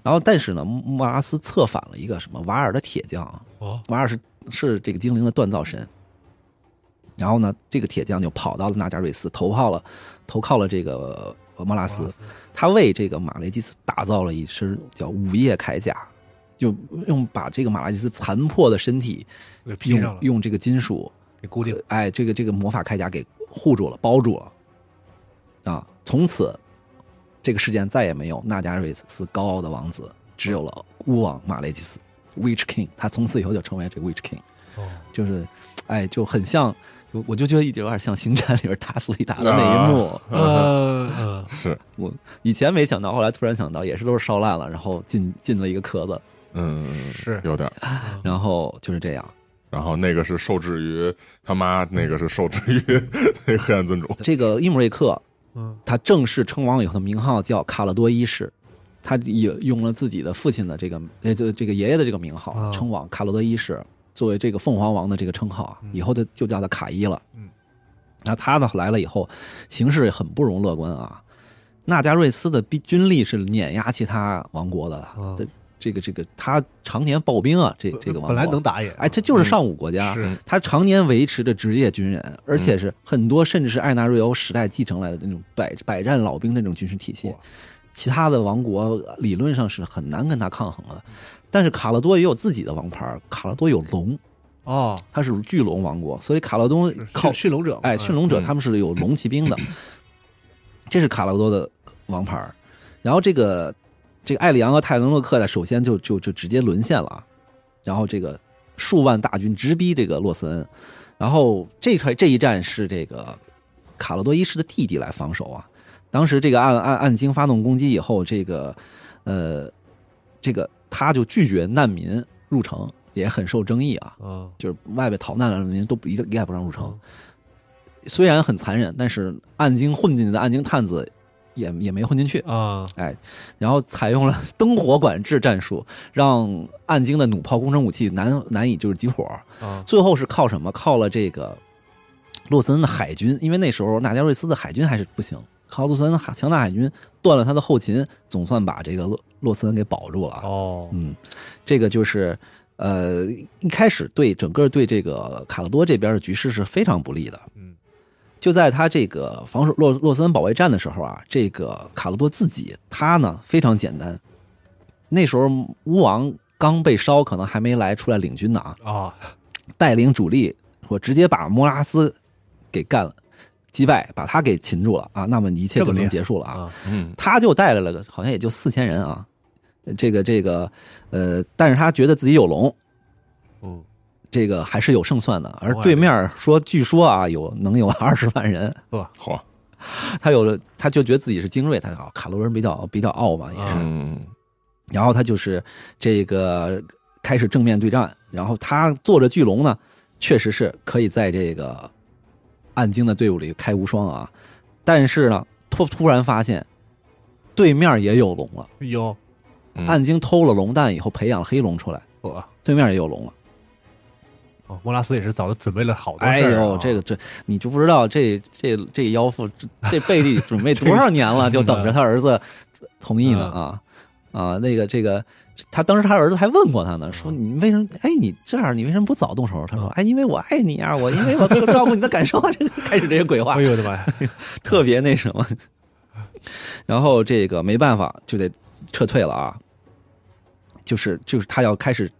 然后，但是呢，莫拉斯策反了一个什么瓦尔的铁匠，哦，瓦尔是是这个精灵的锻造神。然后呢，这个铁匠就跑到了纳加瑞斯，投靠了投靠了这个呃莫拉斯，他为这个马雷基斯打造了一身叫午夜铠甲，就用把这个马拉基斯残破的身体用用这个金属，给固定，哎，这个这个魔法铠甲给护住了，包住了，啊，从此这个世界再也没有纳加瑞斯高傲的王子，只有了巫王马雷基斯 （Witch King），他从此以后就成为这个 Witch King，哦，就是，哎，就很像，我我就觉得有点像《星战》里边打斯利达的那一幕。呃呃，是，我以前没想到，后来突然想到，也是都是烧烂了，然后进进了一个壳子，嗯，是有点。然后就是这样。然后那个是受制于他妈，那个是受制于 那黑暗尊主。这个伊姆瑞克嗯，他正式称王以后的名号叫卡勒多一世，他也用了自己的父亲的这个呃就这个爷爷的这个名号啊称王卡勒多一世，作为这个凤凰王的这个称号啊，以后就就叫他卡伊了。嗯，那他呢来了以后，形势很不容乐观啊。纳加瑞斯的兵军力是碾压其他王国的，啊这这个这个他常年暴兵啊，这这个王国。本来能打也，哎，这就是上古国家，是。他常年维持着职业军人，而且是很多甚至是艾纳瑞欧时代继承来的那种百百战老兵的那种军事体系，其他的王国理论上是很难跟他抗衡的。但是卡勒多也有自己的王牌，卡勒多有龙，哦，他是巨龙王国，所以卡勒多靠驯驯龙者，哎驯龙者嗯。他们是有龙骑兵的，这是卡勒多的王牌。然后这个这个艾里昂和泰伦洛克呢，首先就就就直接沦陷了。啊，然后这个数万大军直逼这个洛斯恩，然后这块这一战是这个卡勒多一世的弟弟来防守啊，当时这个暗暗暗经发动攻击以后，这个呃，这个他就拒绝难民入城，也很受争议啊。嗯就是外边逃难的人都不一概不让入城。虽然很残忍，但是暗京混进去的暗京探子也也没混进去，啊哎，然后采用了灯火管制战术，让暗京的弩炮工程武器难难以就是集火。啊最后是靠什么？靠了这个洛森的海军，因为那时候纳加瑞斯的海军还是不行，靠洛斯恩的海强大海军断了他的后勤，总算把这个洛洛斯恩给保住了啊。哦嗯，这个就是呃，一开始对整个对这个卡勒多这边的局势是非常不利的。嗯，就在他这个防守洛洛斯恩保卫战的时候啊，这个卡勒多自己他呢非常简单，那时候巫王刚被烧，可能还没来出来领军呢啊，啊带领主力，我直接把莫拉斯给干了，击败，把他给擒住了啊，那么一切就能结束了啊。啊嗯他就带来了个好像也就四千人啊，这个这个呃，但是他觉得自己有龙，嗯这个还是有胜算的。而对面说，据说啊有能有二十万人，好，他有了他就觉得自己是精锐，他好卡罗人比较比较傲嘛也是，嗯然后他就是这个开始正面对战，然后他坐着巨龙呢，确实是可以在这个暗精的队伍里开无双啊，但是呢突突然发现对面也有龙了。有。嗯。暗精偷了龙蛋以后，培养了黑龙出来，哦对面也有龙了。哦，莫拉斯也是早就准备了好多哎事儿啊。呦，这个这你就不知道这这这妖妇这这贝利准备多少年了，就等着他儿子同意呢啊。啊！那个这个，他当时他儿子还问过他呢，说你为什么？哎，你这样你为什么不早动手？他说，哎，因为我爱你啊，我因为我照顾你的感受啊，这个开始这些鬼话哎，呦 我的妈呀！特别那什么。然后这个没办法，就得撤退了啊。就是就是他要开始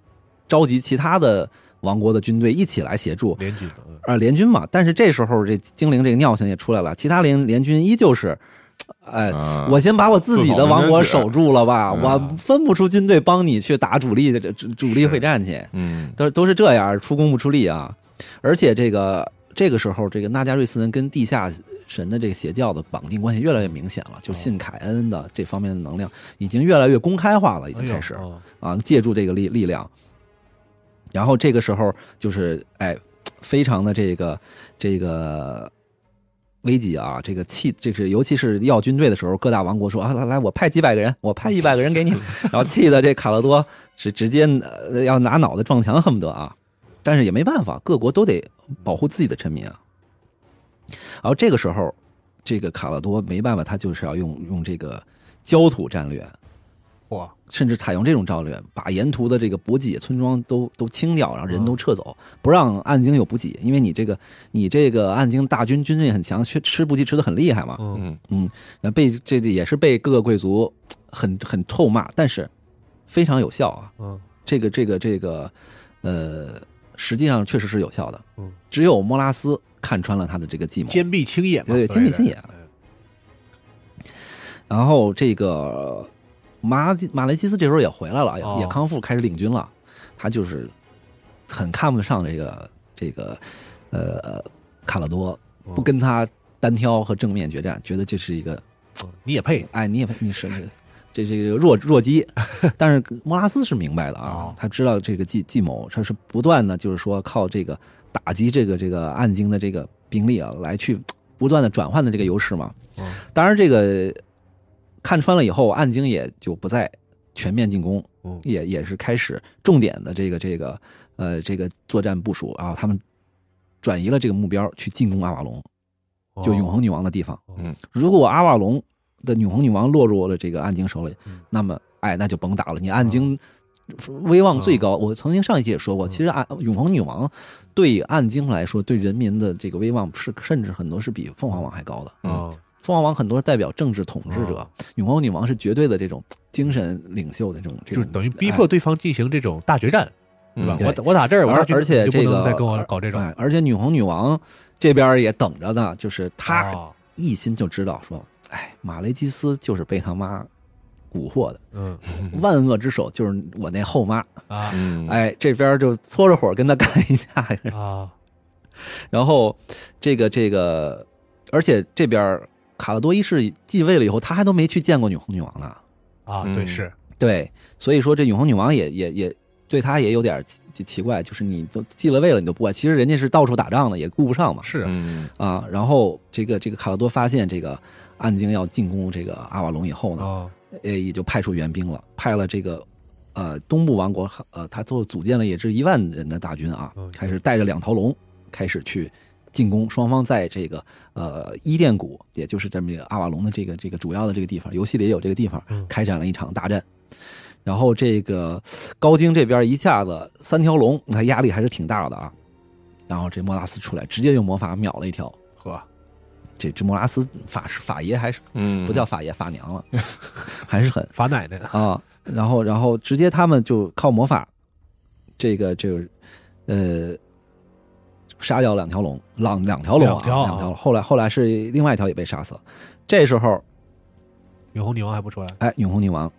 召集其他的王国的军队一起来协助，联军啊呃，联军嘛。但是这时候这精灵这个尿性也出来了，其他联联军依旧是，哎，啊我先把我自己的王国守住了吧，嗯我分不出军队帮你去打主力的主主力会战去，嗯都都是这样，出工不出力啊。而且这个这个时候，这个纳加瑞斯人跟地下神的这个邪教的绑定关系越来越明显了，就信凯恩的这方面的能量已经越来越公开化了，已经开始。哎哦啊，借助这个力力量，然后这个时候就是哎，非常的这个这个危机啊，这个气，这是尤其是要军队的时候，各大王国说啊，来来，我派几百个人，我派一百个人给你，然后气的这卡勒多是直接呃要拿脑袋撞墙，恨不得啊，但是也没办法，各国都得保护自己的臣民啊。然后这个时候，这个卡勒多没办法，他就是要用用这个焦土战略，嚯，甚至采用这种战略，把沿途的这个补给村庄都都清掉，然后人都撤走，不让暗京有补给，因为你这个你这个暗京大军军力很强，吃吃补给吃的很厉害嘛，嗯。嗯。嗯，然后被这这也是被各个贵族很很臭骂，但是非常有效啊，嗯。这个这个这个呃，实际上确实是有效的，嗯，只有莫拉斯看穿了他的这个计谋，坚壁清野嘛，对坚壁清野。然后这个马马雷基斯这时候也回来了，也康复，开始领军了。他就是很看不上这个这个呃卡勒多，不跟他单挑和正面决战，觉得这是一个嗯你也配哎你也配你是这这个弱弱鸡。但是莫拉斯是明白的啊哦，他知道这个计计谋，他是不断的就是说靠这个打击这个这个暗京的这个兵力啊，来去不断的转换的这个优势嘛。嗯当然，这个看穿了以后，暗京也就不再全面进攻，嗯。也也是开始重点的这个这个呃这个作战部署啊，他们转移了这个目标去进攻阿瓦隆，就永恒女王的地方。嗯。如果阿瓦隆的永恒女王落入了这个暗京手里嗯，那么哎，那就甭打了。你暗京威望最高，我曾经上一期也说过，嗯其实暗永恒女王对暗京来说，对人民的这个威望是甚至很多是比凤凰王还高的。凤凰王很多代表政治统治者哦，永恒女王是绝对的这种精神领袖的这种，这种就是等于逼迫对方进行这种大决战，对吧？我我打这儿，我而而且这个能再跟我搞这种哎，而且女红女王这边也等着呢，就是她哦。一心就知道说，哎，马雷基斯就是被他妈蛊惑的，嗯万恶之首就是我那后妈，啊。嗯，哎，这边就搓着火跟他干一架，啊。然后这个这个，而且这边卡勒多一世继位了以后，他还都没去见过永恒女王呢。啊，嗯对，是对，所以说这永恒女王也也也对他也有点奇奇怪，就是你都继了位了，你都不管，其实人家是到处打仗的，也顾不上嘛。是啊，嗯啊，然后这个这个卡勒多发现这个暗京要进攻这个阿瓦隆以后呢，哦，呃，也就派出援兵了，派了这个呃东部王国，呃，他都组建了也是一万人的大军啊嗯，开始带着两条龙开始去进攻。双方在这个呃伊甸谷，也就是这么一个阿瓦隆的这个这个主要的这个地方，游戏里也有这个地方嗯，开展了一场大战。然后这个高精这边一下子三条龙，你看压力还是挺大的啊。然后这莫拉斯出来，直接用魔法秒了一条。呵，这这莫拉斯法师法爷还是嗯，不叫法爷法娘了，还是很法奶奶，啊，然后然后直接他们就靠魔法，这个这个呃，杀掉两条龙，两两条龙啊，两条啊两条。后来后来是另外一条也被杀死了。这时候，永恒女王还不出来，哎，永恒女王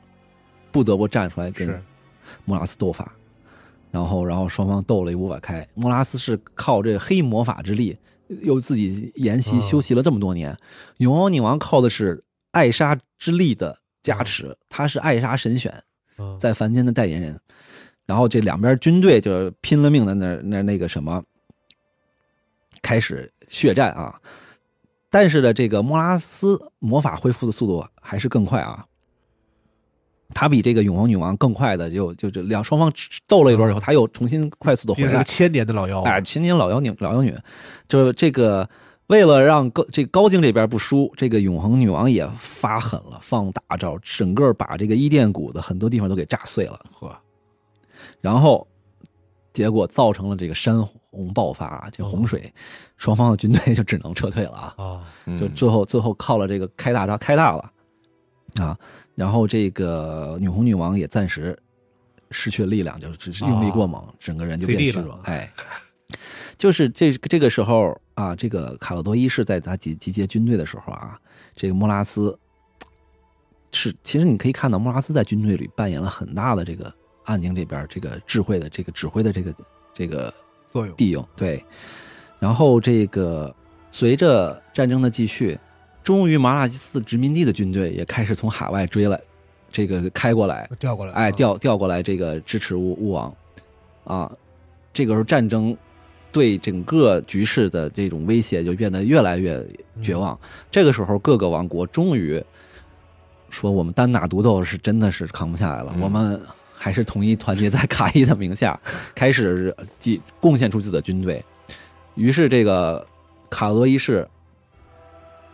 不得不站出来跟莫拉斯斗法，然后然后双方斗了一五百开。莫拉斯是靠这个黑魔法之力，又自己研习哦修习了这么多年。永恒女王靠的是艾莎之力的加持，她是艾莎神选。嗯，在凡间的代言人。然后这两边军队就拼了命的那那那个什么，开始血战啊。但是呢，这个莫拉斯魔法恢复的速度还是更快啊。他比这个永恒女王更快的，就就这两双方斗了一轮以后，他又重新快速的回来。千年的老妖，哎，千年老妖女，老妖女，就是这个为了让高这高京这边不输，这个永恒女王也发狠了，放大招，整个把这个伊甸谷的很多地方都给炸碎了。呵，然后结果造成了这个山洪爆发，这洪水，双方的军队就只能撤退了啊！就最后最后靠了这个开大招开大了啊！然后这个女红女王也暂时失去了力量，就是只是用力过猛，整个人就变虚弱。哎，就是这这个时候啊，这个卡洛多一世在他集集结军队的时候啊，这个莫拉斯是其实你可以看到莫拉斯在军队里扮演了很大的这个暗京这边这个智慧的这个指挥的这个这个作用，地用对。然后这个随着战争的继续，终于马拉基斯殖民地的军队也开始从海外追来，这个开过来，调过来，哎，啊，调调过来这个支持巫巫王，啊，这个时候战争对整个局势的这种威胁就变得越来越绝望。这个时候，各个王国终于说，我们单打独斗是真的是扛不下来了，嗯。我们还是统一团结在卡伊的名下，开始即贡献出自己的军队。于是，这个卡罗一世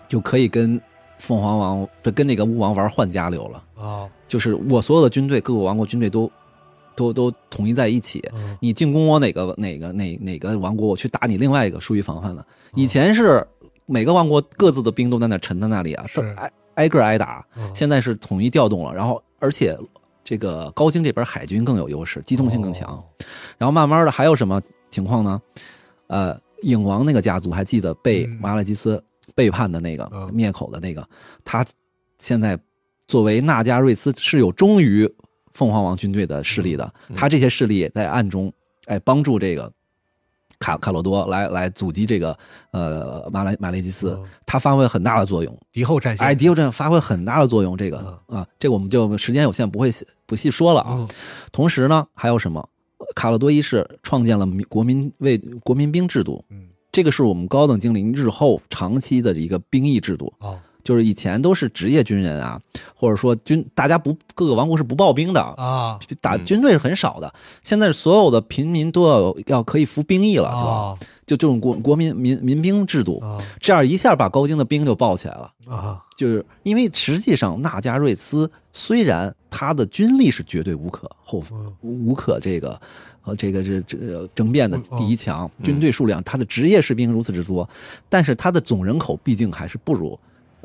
就可以跟凤凰王，这跟那个巫王玩换家流了。啊，就是我所有的军队，各个王国军队都都都统一在一起。嗯你进攻我哪个哪个哪哪个王国，我去打你另外一个，疏于防范的。以前是每个王国各自的兵都在那沉在那里啊，挨挨个挨打。嗯现在是统一调动了，然后而且这个高精这边海军更有优势，机动性更强。哦。然后慢慢的还有什么情况呢？呃，影王那个家族还记得被嗯。马拉基斯背叛的那个、嗯灭口的那个，他现在作为纳加瑞斯是有忠于凤凰王军队的势力的，嗯他这些势力在暗中哎帮助这个卡卡洛多来来阻击这个呃马来马雷基斯，嗯他发挥很大的作用。敌后战线，哎，敌后战发挥很大的作用，这个啊，这个我们就时间有限，不会细不细说了啊。嗯同时呢，还有什么？卡洛多一世创建了民国民为国民兵制度，嗯，这个是我们高等精灵日后长期的一个兵役制度。哦就是以前都是职业军人啊，或者说军大家不各个王国是不报兵的，啊。嗯打军队是很少的。现在所有的平民都要有要可以服兵役了，是吧？啊就这种国国民民民兵制度，啊。这样一下把高京的兵就抱起来了。啊。就是因为实际上纳加瑞斯虽然他的军力是绝对无可厚嗯。无可这个呃这个这这争辩的第一强，嗯。军队数量他的职业士兵如此之多，但是他的总人口毕竟还是不如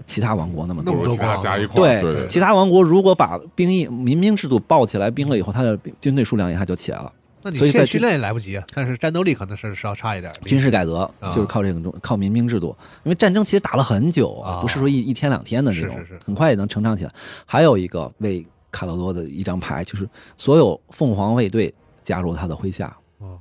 其他王国那么多。那么。多不如其他加一块儿，对对，其他王国如果把兵役民兵制度抱起来兵了以后，他的军队数量一下就起来了。那你所以在现在训练也来不及啊，但是战斗力可能是稍差一点，军事改革啊就是靠这种靠民兵制度，因为战争其实打了很久啊不是说一一天两天的这种，很快也能成长起来。还有一个为卡洛多的一张牌，就是所有凤凰卫队加入他的麾下，哦。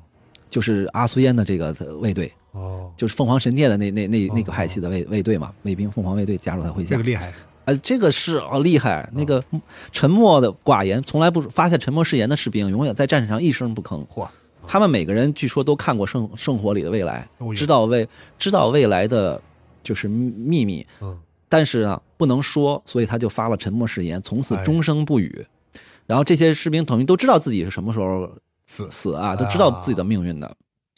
就是阿苏烟的这个卫队哦，就是凤凰神殿的那那那那个派系的卫卫队嘛，卫兵凤凰卫队加入他麾下这个。厉害，呃，这个是哦厉害，那个沉默的寡言，从来不发下沉默誓言的士兵，永远在战场上一声不吭。嚯，他们每个人据说都看过圣圣火里的未来知道未知道未来的就是秘密，嗯，但是呢不能说，所以他就发了沉默誓言，从此哎终生不语。然后这些士兵等于都知道自己是什么时候死死啊，都知道自己的命运的。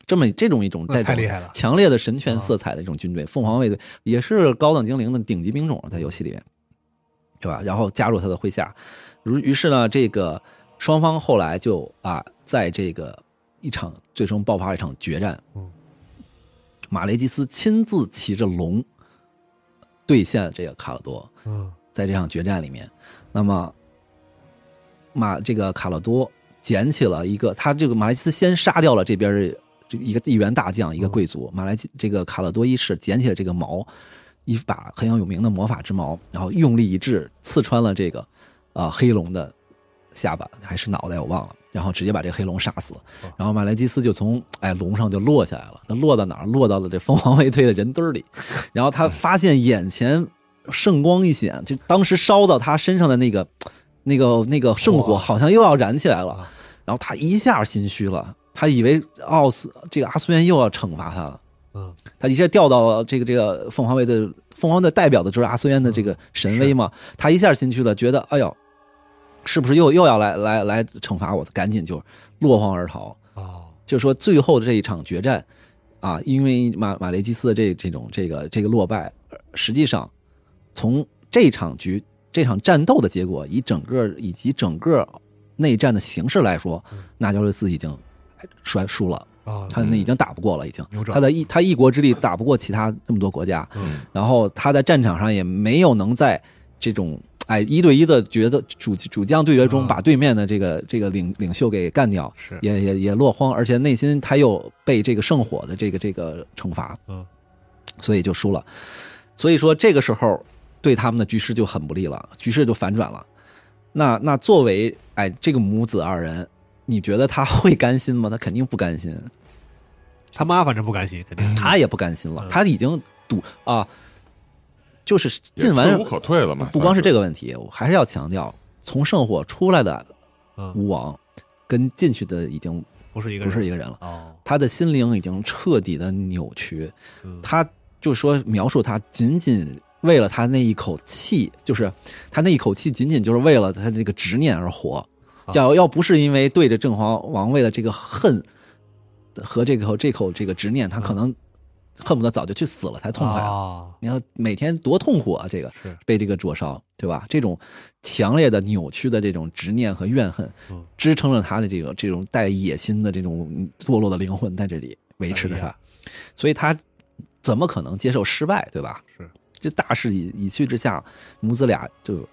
这么这种一种带太厉害了强烈的神权色彩的一种军队，凤凰卫队也是高等精灵的顶级兵种，在游戏里面，对吧？然后加入他的麾下，如于是呢，这个双方后来就啊，在这个一场最终爆发了一场决战，嗯，马雷基斯亲自骑着龙对线这个卡洛多，嗯在这场决战里面，那么马这个卡洛多捡起了一个，他这个马来西斯先杀掉了这边的这一个一员大将，一个贵族。马来基这个卡勒多一世捡起了这个矛，一把很有名的魔法之矛，然后用力一掷，刺穿了这个啊、黑龙的下巴还是脑袋我忘了，然后直接把这个黑龙杀死。然后马来基斯就从哎龙上就落下来了，他落到哪儿？落到了这凤凰卫队的人堆儿里。然后他发现眼前圣光一显，就当时烧到他身上的那个、那个、那个圣火好像又要燃起来了，然后他一下心虚了，他以为奥斯这个阿苏元又要惩罚他了，嗯。他一下掉到了这个这个凤凰卫的凤凰队代表的就是阿苏元的这个神威嘛，他一下心虚了，觉得哎呦，是不是又又要来来来惩罚我？赶紧就落荒而逃。哦，就是说最后的这一场决战啊，因为马马雷基斯的这这种这个这个落败，呃实际上从这场局这场战斗的结果，以整个以及整个内战的形势来说，纳乔瑞斯已经衰输了，啊，他那已经打不过了，已经他的一他一国之力打不过其他这么多国家，嗯。然后他在战场上也没有能在这种哎一对一的决斗主主将对决中啊把对面的这个这个领领袖给干掉，是。也也也落荒，而且内心他又被这个圣火的这个这个惩罚，嗯，所以就输了。所以说这个时候对他们的局势就很不利了，局势就反转了。那那作为哎这个母子二人，你觉得他会甘心吗？他肯定不甘心，他妈反正不甘心，肯定他也不甘心了，嗯他已经赌啊，就是进完退无可退了嘛。不光是这个，问题，我还是要强调，从圣火出来的嗯巫王跟进去的已经不是一个不是一个人了，哦，他的心灵已经彻底的扭曲。嗯他就说描述他仅仅为了他那一口气，就是他那一口气仅仅就是为了他这个执念而活。啊。要要不是因为对着正皇王位的这个恨和这口这口这个执念，他可能恨不得早就去死了才痛快你要每天多痛苦啊！这个是。被这个灼烧，对吧？这种强烈的扭曲的这种执念和怨恨嗯，支撑着他的这个这种带野心的这种堕落的灵魂在这里维持着他哎，所以他怎么可能接受失败，对吧？是。这大势已已去之下，母子俩就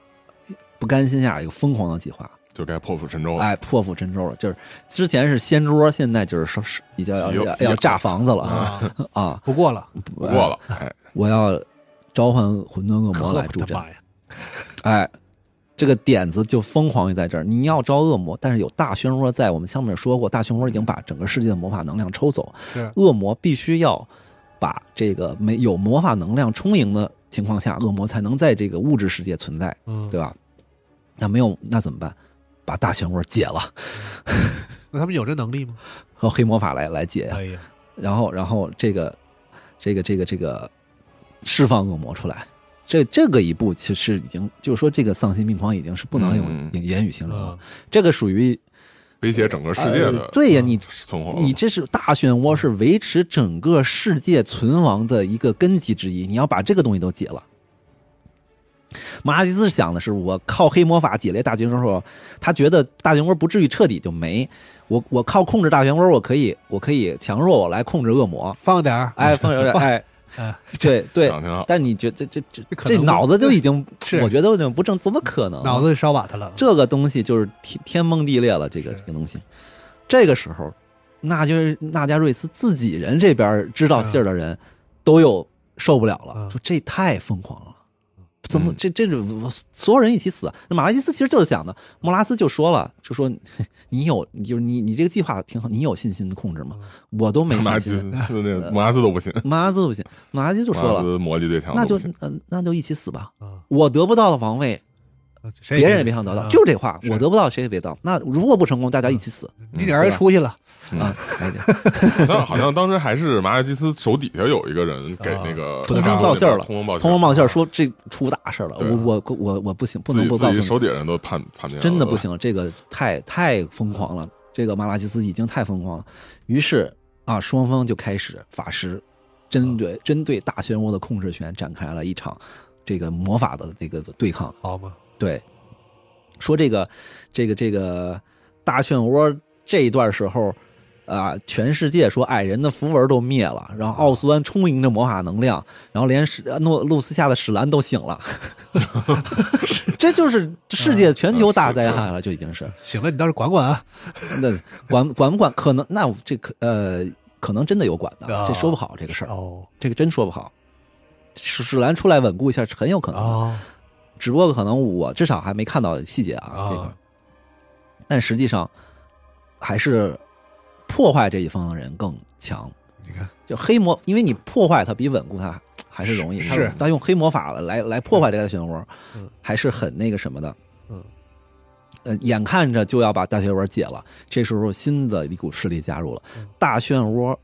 不甘心下有疯狂的计划，就该破釜沉舟了。哎，破釜沉舟了。就是之前是掀桌，现在就是说是已经要要要炸房子了 啊，啊！不过了，不过了，哎，我要召唤混沌恶魔来助阵哎，这个点子就疯狂于在这儿。你要招恶魔，但是有大漩涡在。我们上面说过，大漩涡已经把整个世界的魔法能量抽走，是恶魔必须要把这个没有魔法能量充盈的情况下，恶魔才能在这个物质世界存在，嗯，对吧？那没有，那怎么办？把大漩涡解了，那他们有这能力吗？和黑魔法来来解呀。哎呀，然后，然后这个，这个，这个，这个释放恶魔出来。这这个一步其实已经就是说，这个丧心病狂已经是不能用嗯言言语形容了嗯。这个属于威胁整个世界的呃对呀，你存活。你这是大漩涡，是维持整个世界存亡的一个根基之一。你要把这个东西都解了。马拉基斯想的是，我靠黑魔法解了大漩涡后，他觉得大漩涡不至于彻底就没。我我靠控制大漩涡，我可以我可以强弱我来控制恶魔。放点儿，哎，放有点哎，哎，对对。但你觉得这这这这脑子就已经，我觉得有点不正，怎么可能？脑子烧瓦特了。这个东西就是天天崩地裂了，这个这个东西。这个时候，那就是纳加瑞斯自己人这边知道信儿的人，都有受不了了，嗯说这太疯狂了，怎么这这种所有人一起死？那马拉基斯其实就是想的，莫拉斯就说了，就说 你有，就是你你这个计划挺好，你有信心控制吗？我都没 信心，那个莫拉斯都不信，莫拉斯都不信，莫拉斯就说了，魔力最强，那就嗯那就一起死吧。我得不到的王位。别人也别想得到，就这话，我得不到，谁也别到。那如果不成功，大家一起死。你俩人出去了啊？好像 好像当时还是马尔基斯手底下有一个人给那个通风报信了，通风报通风报信说这出大事了。我我我我不行，不能不告诉手底下人都判判定真的不行，这个太太疯狂了。这个马拉基斯已经太疯狂了。于是啊，双方就开始法师针对针对大漩涡的控制权展开了一场这个魔法的这个对抗。好吧。对，说这个，这个，这个大漩涡这一段时候，啊，全世界说矮人的符文都灭了，然后奥斯湾充盈着魔法能量，然后连史诺露斯下的史兰都醒了，这就是世界全球大灾害了，就已经是醒了。你倒是管管啊？那管管不管？可能那这可呃，可能真的有管的，这说不好这个事儿哦，这个真说不好。史史兰出来稳固一下是很有可能的。只不过可能我至少还没看到细节啊，这个，但实际上还是破坏这一方的人更强。你看，就黑魔，因为你破坏它比稳固它 还是容易。是，他用黑魔法来来破坏这个漩涡，还是很那个什么的。嗯，呃，眼看着就要把大漩涡解了，这时候新的一股势力加入了大漩涡，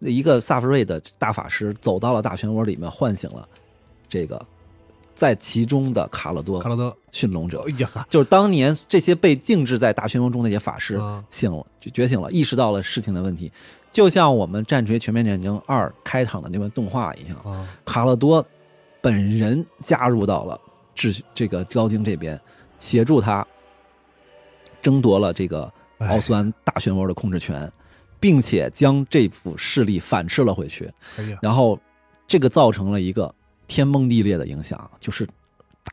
一个萨弗瑞的大法师走到了大漩涡里面，唤醒了这个。在其中的卡勒多，卡勒多。驯龙者，哎呀，就是当年这些被静置在大漩涡中那些法师醒了，就觉醒了，意识到了事情的问题，就像我们《战锤：全面战争二》开场的那段动画一样，卡勒多本人加入到了秩序这个高精这边，协助他争夺了这个奥斯安大漩涡的控制权，并且将这股势力反噬了回去，然后这个造成了一个。天崩地裂的影响，就是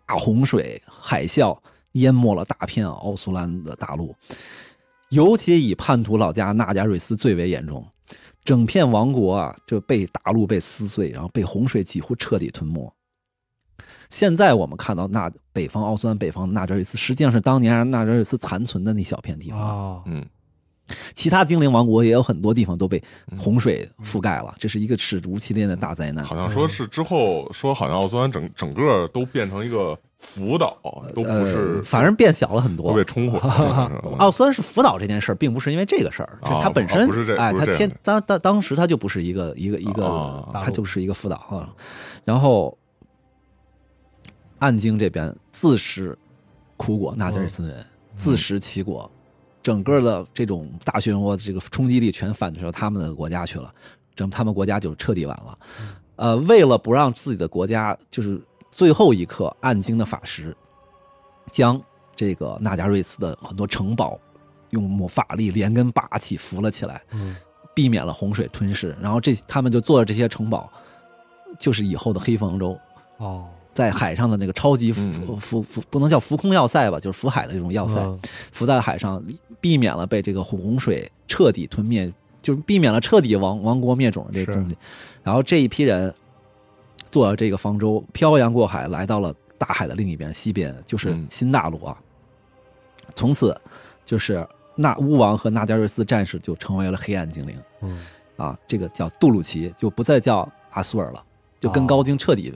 大洪水、海啸淹没了大片奥苏兰的大陆，尤其以叛徒老家纳加瑞斯最为严重，整片王国啊就被大陆被撕碎，然后被洪水几乎彻底吞没。现在我们看到那北方奥苏兰北方纳加瑞斯，实际上是当年纳加瑞斯残存的那小片地方。嗯。其他精灵王国也有很多地方都被洪水覆盖了，这是一个史无前例的大灾难。好像说是之后说，好像奥斯湾整整个都变成一个福岛，都不是，反正变小了很多，被冲毁。奥斯湾是福岛这件事儿，并不是因为这个事儿，它本身不是这，哎，它天当当当时它就不是一个一个一个，它就是一个福岛啊。然后暗京这边自食苦果，纳加尔斯人自食其果。整个的这种大漩涡的这个冲击力全反射到他们的国家去了，整他们国家就彻底完了。呃，为了不让自己的国家就是最后一刻，暗京的法师将这个纳加瑞斯的很多城堡用法力连根拔起扶了起来，避免了洪水吞噬。然后这他们就做了这些城堡，就是以后的黑方舟。哦。在海上的那个超级浮浮浮不能叫浮空要塞吧，就是浮海的这种要塞，浮在海上，避免了被这个洪水彻底吞灭，就是避免了彻底亡亡国灭种的这个东西。然后这一批人坐了这个方舟，漂洋过海来到了大海的另一边，西边就是新大陆啊。从此，就是那巫王和纳加瑞斯战士就成为了黑暗精灵。嗯，啊，这个叫杜鲁奇，就不再叫阿苏尔了，就跟高精彻底。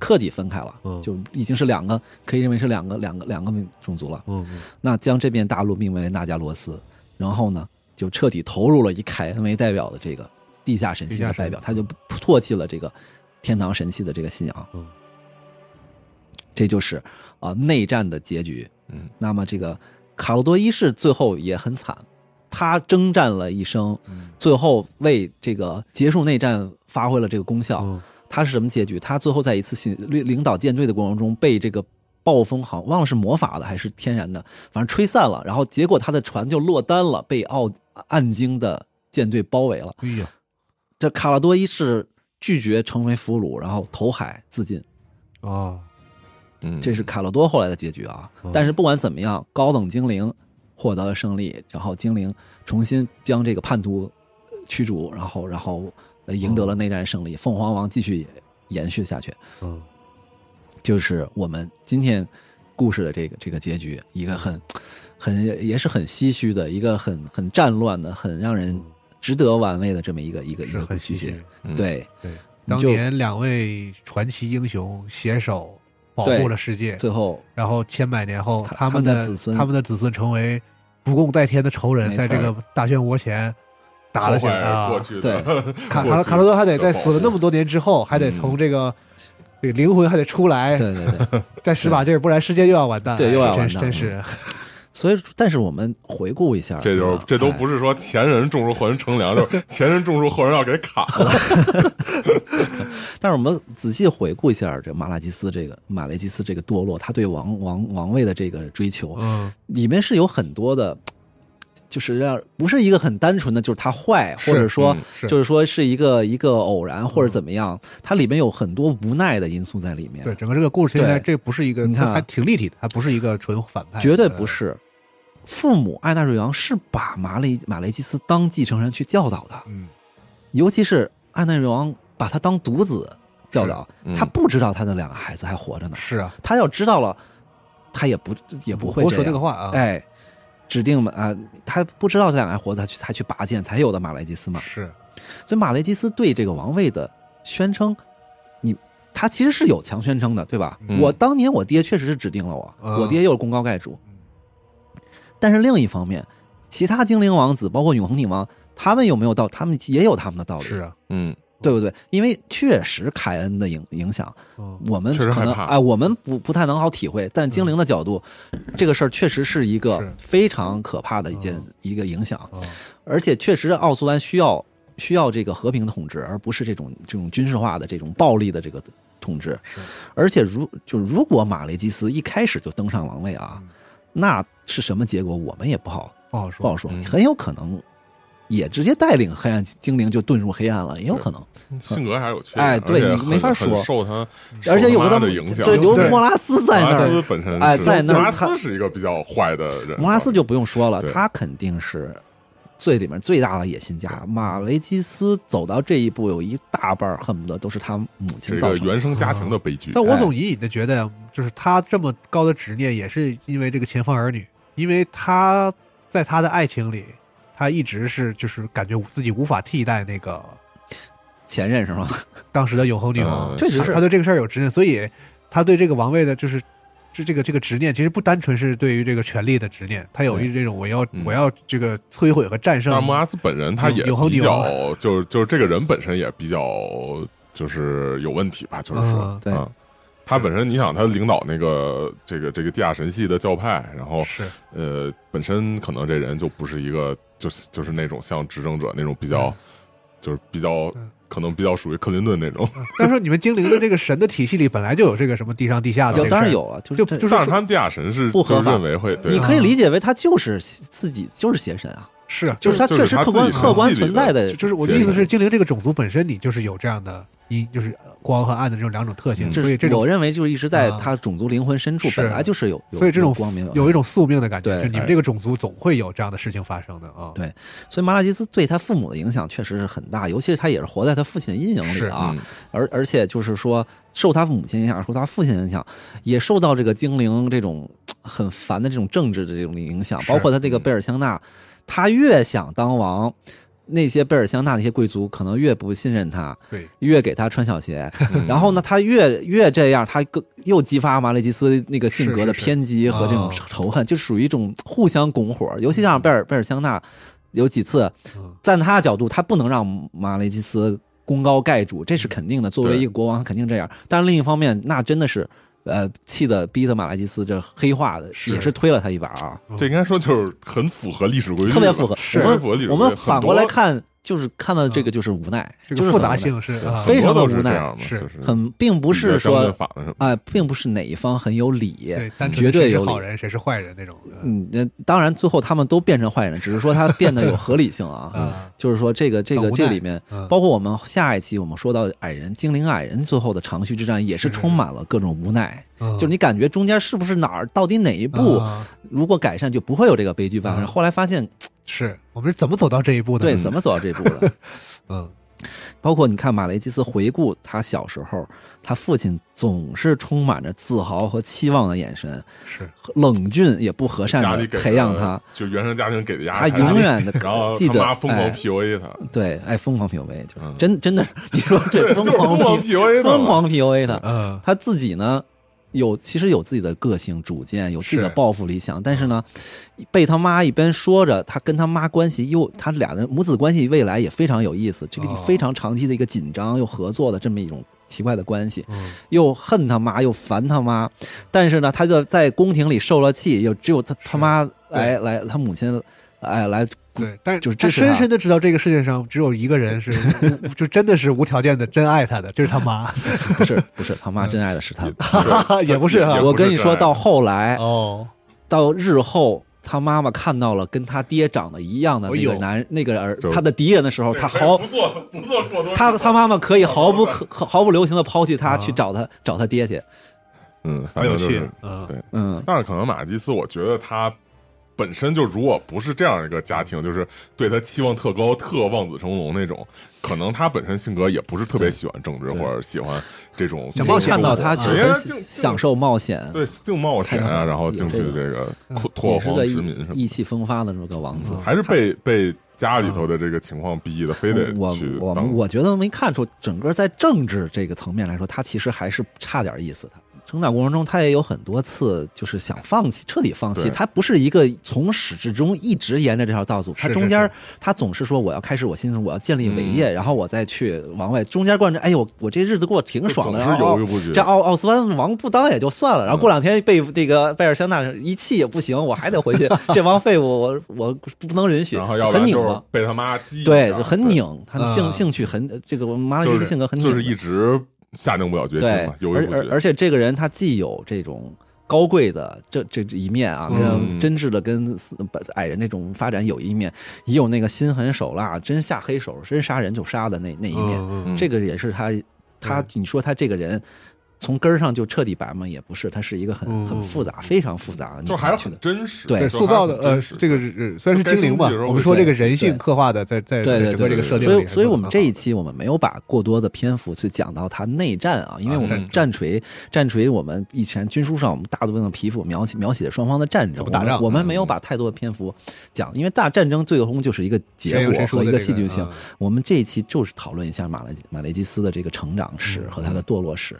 彻底分开了，就已经是两个，可以认为是两个两个两个种族了。嗯，那将这片大陆命为纳加罗斯，然后呢，就彻底投入了以凯恩为代表的这个地下神系的代表，他就唾弃了这个天堂神系的这个信仰。嗯，这就是啊内战的结局。嗯，那么这个卡洛多一世最后也很惨，他征战了一生，最后为这个结束内战发挥了这个功效。他是什么结局？他最后在一次领领导舰队的过程中，被这个暴风好忘了是魔法的还是天然的，反正吹散了。然后结果他的船就落单了，被奥暗鲸的舰队包围了。哎呀，这卡拉多一世拒绝成为俘虏，然后投海自尽。啊，嗯，这是卡洛多后来的结局啊。但是不管怎么样，高等精灵获得了胜利，然后精灵重新将这个叛徒驱逐，然后，然后。赢得了内战胜利，凤凰王继续延续下去。嗯，就是我们今天故事的这个这个结局，一个很很也是很唏嘘的，一个很很战乱的，很让人值得玩味的这么一个一个一个是很剧情唏嘘。。嗯对，对，当年两位传奇英雄携手保护了世界，最后然后千百年后，他们的子孙他们的子孙成为不共戴天的仇人，在这个大漩涡前打了起来啊！过去的 卡卡卡罗多还得在死了那么多年之后，还得从这个这个灵魂还得出来，对对对，再使把劲儿，不然世界又要完蛋。对又要真完蛋真是。所以但是我们回顾一下，这就是这都哎。不是说前人种树后人乘凉，就是前人种树后人要给砍了。但是我们仔细回顾一下这马拉基斯这个马雷基斯这个堕落，他对王王王位的这个追求，嗯，里面是有很多的，就是让不是一个很单纯的，就是他坏，或者说嗯就是说是一个一个偶然或者怎么样，它里面有很多无奈的因素在里面，对，整个这个故事现在对。这不是一个，你看啊。还挺立体的，还不是一个纯反派，绝对不是。父母艾纳瑞昂是把马雷马雷基斯当继承人去教导的，嗯，尤其是艾纳瑞昂把他当独子教导，嗯。他不知道他的两个孩子还活着呢。是啊，他要知道了，他也不也不会说这个话啊，哎，指定嘛啊，他不知道这两个人活着，他去才去拔剑，才有的马雷基斯嘛。是所以马雷基斯对这个王位的宣称，你他其实是有强宣称的，对吧？嗯我当年我爹确实是指定了我，嗯我爹又是功高盖主。但是另一方面，其他精灵王子，包括永恒女王，他们有没有道？他们也有他们的道理，是啊，嗯，对不对？因为确实凯恩的影影响，嗯，我们可能哎，我们不不太能好体会，但精灵的角度，这个事儿确实是一个非常可怕的一件、嗯一个影响，哦而且确实奥斯湾需要需要这个和平统治，而不是这种这种军事化的这种暴力的这个统治。而且如就如果马雷基斯一开始就登上王位啊，嗯那是什么结果，我们也不好不好说，不好说，嗯很有可能。也直接带领黑暗精灵就遁入黑暗了，也有可能。性格还是有缺点，哎对你没法说受他，而且有个他的影响，对，有对莫拉斯在那莫拉斯儿，本身哎在那儿莫拉他斯是一个比较坏的人，莫拉斯就不用说了，他肯定是最里面最大的野心家。马雷基斯走到这一步，有一大半恨不得都是他母亲造成的。原生家庭的悲剧。但我哎总隐隐的觉得，就是他这么高的执念，也是因为这个前方儿女，因为他在他的爱情里，他一直是就是感觉自己无法替代那个前任是吗？当时的永恒女王，嗯确实是他他对这个事儿有执念，所以他对这个王位的就是。就这个这个执念，其实不单纯是对于这个权力的执念，他有一这种我要嗯我要这个摧毁和战胜但是莫拉斯本人他也永恒女比较，就是就是这个人本身也比较就是有问题吧，就是说嗯，对嗯他本身你想他领导那个这个这个地下神系的教派，然后是呃本身可能这人就不是一个就是就是那种像执政者那种比较嗯就是比较嗯可能比较属于克林顿那种，但是说你们精灵的这个神的体系里本来就有这个什么地上地下的当然有啊，就是就就是但是他们地下神是不合法认为会对你可以理解为他就是自己就是邪神啊，是啊就是他确实客观客观存在的，就是我的意思是，精灵这个种族本身你就是有这样的一就是光和暗的这种两种特性，所以这种我认为就是一直在啊他种族灵魂深处本来就是有，有所以这种光明有一种宿命的感觉，就你们这个种族总会有这样的事情发生的啊。对所以马拉基斯对他父母的影响确实是很大，尤其是他也是活在他父亲的阴影里是啊。嗯而而且就是说，受他母亲影响，受他父亲影响，也受到这个精灵这种很烦的这种政治的这种影响，包括他这个贝尔香纳，他越想当王。那些贝尔香纳那些贵族可能越不信任他，对，越给他穿小鞋，嗯然后呢，他越越这样，他更又激发马雷基斯那个性格的偏激和这种哦仇恨，就属于一种互相拱火。尤其像贝尔贝尔香纳有几次嗯，站他的角度，他不能让马雷基斯功高盖主，这是肯定的。作为一个国王，他肯定这样。但是另一方面，那真的是。呃，气的逼的马拉基斯这黑化的是也是推了他一把啊，这应该说就是很符合历史规律，特别符合。是我符合历史规律。们我们反过来看，就是看到这个就是无奈，这个复杂就是很无奈性是啊非常的无奈是是很，并不是说哎，并不是哪一方很有理，绝对有理。好人谁是坏人那种嗯，那当然，最后他们都变成坏人，只是说他变得有合理性啊。啊，就是说，这个这个这里面，嗯包括我们下一期我们说到矮人精灵矮人最后的长须之战，也是是充满了各种无奈。嗯。就是你感觉中间是不是哪儿到底哪一步啊。如果改善就不会有这个悲剧发生？嗯。后来发现，是我们是怎么走到这一步的？对，怎么走到这一步的？嗯。包括你看马雷基斯回顾他小时候，他父亲总是充满着自豪和期望的眼神，是。冷峻也不和善的培养他，就原生家庭给的压力，他永远的记得疯狂 PUA 他，对，哎，疯狂 PUA，就是真真的，你说这 疯狂 PUA，疯狂 PUA 他，嗯，他自己呢？有其实有自己的个性主见，有自己的抱负理想，但是呢，被他妈一边说着，他跟他妈关系又他俩人母子关系未来也非常有意思，这个非常长期的一个紧张又合作的这么一种奇怪的关系，又恨他妈又烦他妈，但是呢，他就在宫廷里受了气，又只有他他妈来来他母亲哎来。对，但是就是他深深的知道这个世界上只有一个人是，就真的是无条件的真爱他的，就是他妈。不是不是，他妈真爱的是他，也不是哈。我跟你说到后来哦，到日后他妈妈看到了跟他爹长得一样的那个男那个儿他的敌人的时候，他毫不做不做过多。他他妈妈可以毫不可毫不留情的抛弃他去找他找他爹去。嗯，很有趣。嗯，对，嗯，但是可能马基斯，我觉得他。本身就如果不是这样一个家庭，就是对他期望特高、特望子成龙那种，可能他本身性格也不是特别喜欢政治或者喜欢这种。想冒险，看到他喜欢享受冒险，对，净冒险啊，然后进去这个拓荒殖民什么，意气风发的这么个王子，还是被被家里头的这个情况逼的，非得我我我觉得没看出整个在政治这个层面来说，他其实还是差点意思的。成长过程中，他也有很多次就是想放弃，彻底放弃。他不是一个从始至终一直沿着这条道走，他中间他总是说我要开始我新生，我要建立伟业，然后我再去王位。中间惯着，哎呦，我这日子过挺爽的。这奥奥斯湾王不当也就算了，然后过两天被这个贝尔香纳一气也不行，我还得回去。这帮废物，我我不能允许。很拧嘛，被他妈激，对，很拧。他的兴兴趣很这个马拉基斯性格很拧，就是一直。下定不了决心嘛，而而而且这个人他既有这种高贵的这这一面啊，跟真挚的跟矮人那种发展有一面，也有那个心狠手辣、真下黑手、真杀人就杀的那那一面，这个也是他他你说他这个人。从根儿上就彻底白吗？也不是，它是一个很很复杂、非常复杂，就还是很真实。对，塑造的呃，这个虽然是精灵吧，我们说这个人性刻画的，在在整个这个设定里。所以，所以我们这一期我们没有把过多的篇幅去讲到它内战啊，因为我们战锤战锤，我们以前军书上我们大部分的皮肤描写描写双方的战争，打仗，我们没有把太多的篇幅讲，因为大战争最终就是一个结果和一个戏剧性。我们这一期就是讨论一下马雷马雷基斯的这个成长史和他的堕落史。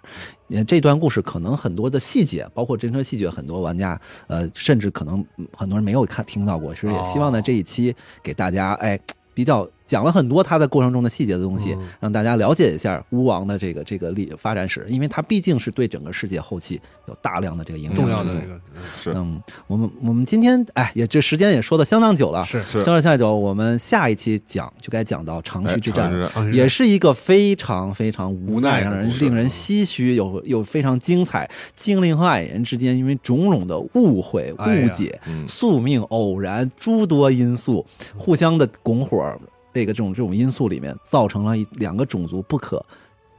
这段故事可能很多的细节，包括真实细节，很多玩家呃，甚至可能很多人没有看听到过，其实也希望在这一期给大家哎比较。讲了很多他在过程中的细节的东西，让大家了解一下巫王的这个这个历发展史，因为他毕竟是对整个世界后期有大量的这个影响。重要的这个是。嗯，我们我们今天哎也这时间也说的相当久了，是是。相当下久，我们下一期讲就该讲到长须之战，也是一个非常非常无奈、让人令人唏嘘、有有非常精彩。精灵和矮人之间因为种种的误会、误解、宿命、偶然诸多因素互相的拱火。这个这种这种因素里面，造成了两个种族不可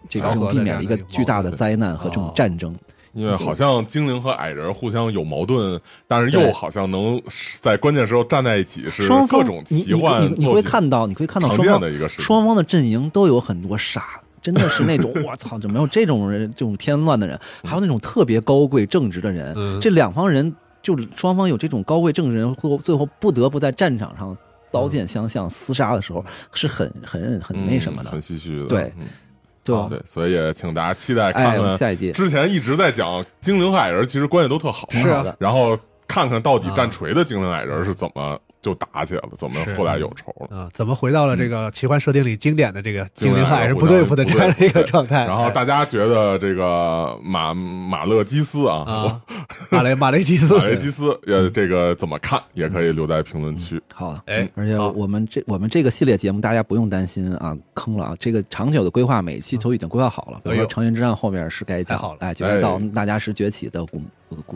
这个这种避免的一个巨大的灾难和这种战争。因为好像精灵和矮人互相有矛盾，但是又好像能在关键时候站在一起，是各种奇幻。你你会看到，你会看到双方的一个双方的阵营都有很多傻，真的是那种 我操，怎么有这种人，这种添乱的人，还有那种特别高贵正直的人。这两方人就双方有这种高贵正直人，最后最后不得不在战场上。刀剑相向厮杀的时候是很很很那什么的，很唏嘘的。对，对对，所以也请大家期待看看下一季。之前一直在讲精灵和矮人，其实关系都特好，是的。然后看看到底战锤的精灵矮人是怎么。就打起来了，怎么后来有仇了啊？怎么回到了这个奇幻设定里经典的这个精灵海是不对付的这样的一个状态？然后大家觉得这个马马勒基斯啊，马雷 马雷基斯，马雷基斯呃，这个怎么看？也可以留在评论区。好，哎，而且我们这我们这个系列节目，大家不用担心啊，坑了啊。这个长久的规划，每期都已经规划好了。比如说成员之战后面是该讲，哎，就该到大家是崛起的古古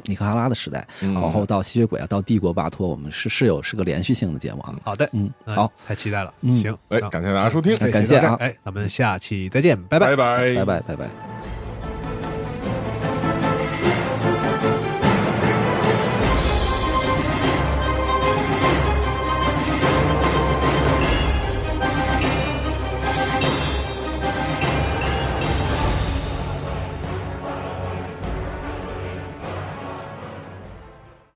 尼克哈拉的时代，往后到吸血鬼啊，到帝国巴托，我们是是有是个连。连续性的节目啊，好的，嗯，好，太期待了，嗯，行，哎，感谢大家收听，感谢啊，哎，咱们下期再见，拜拜，拜拜，拜拜，拜拜。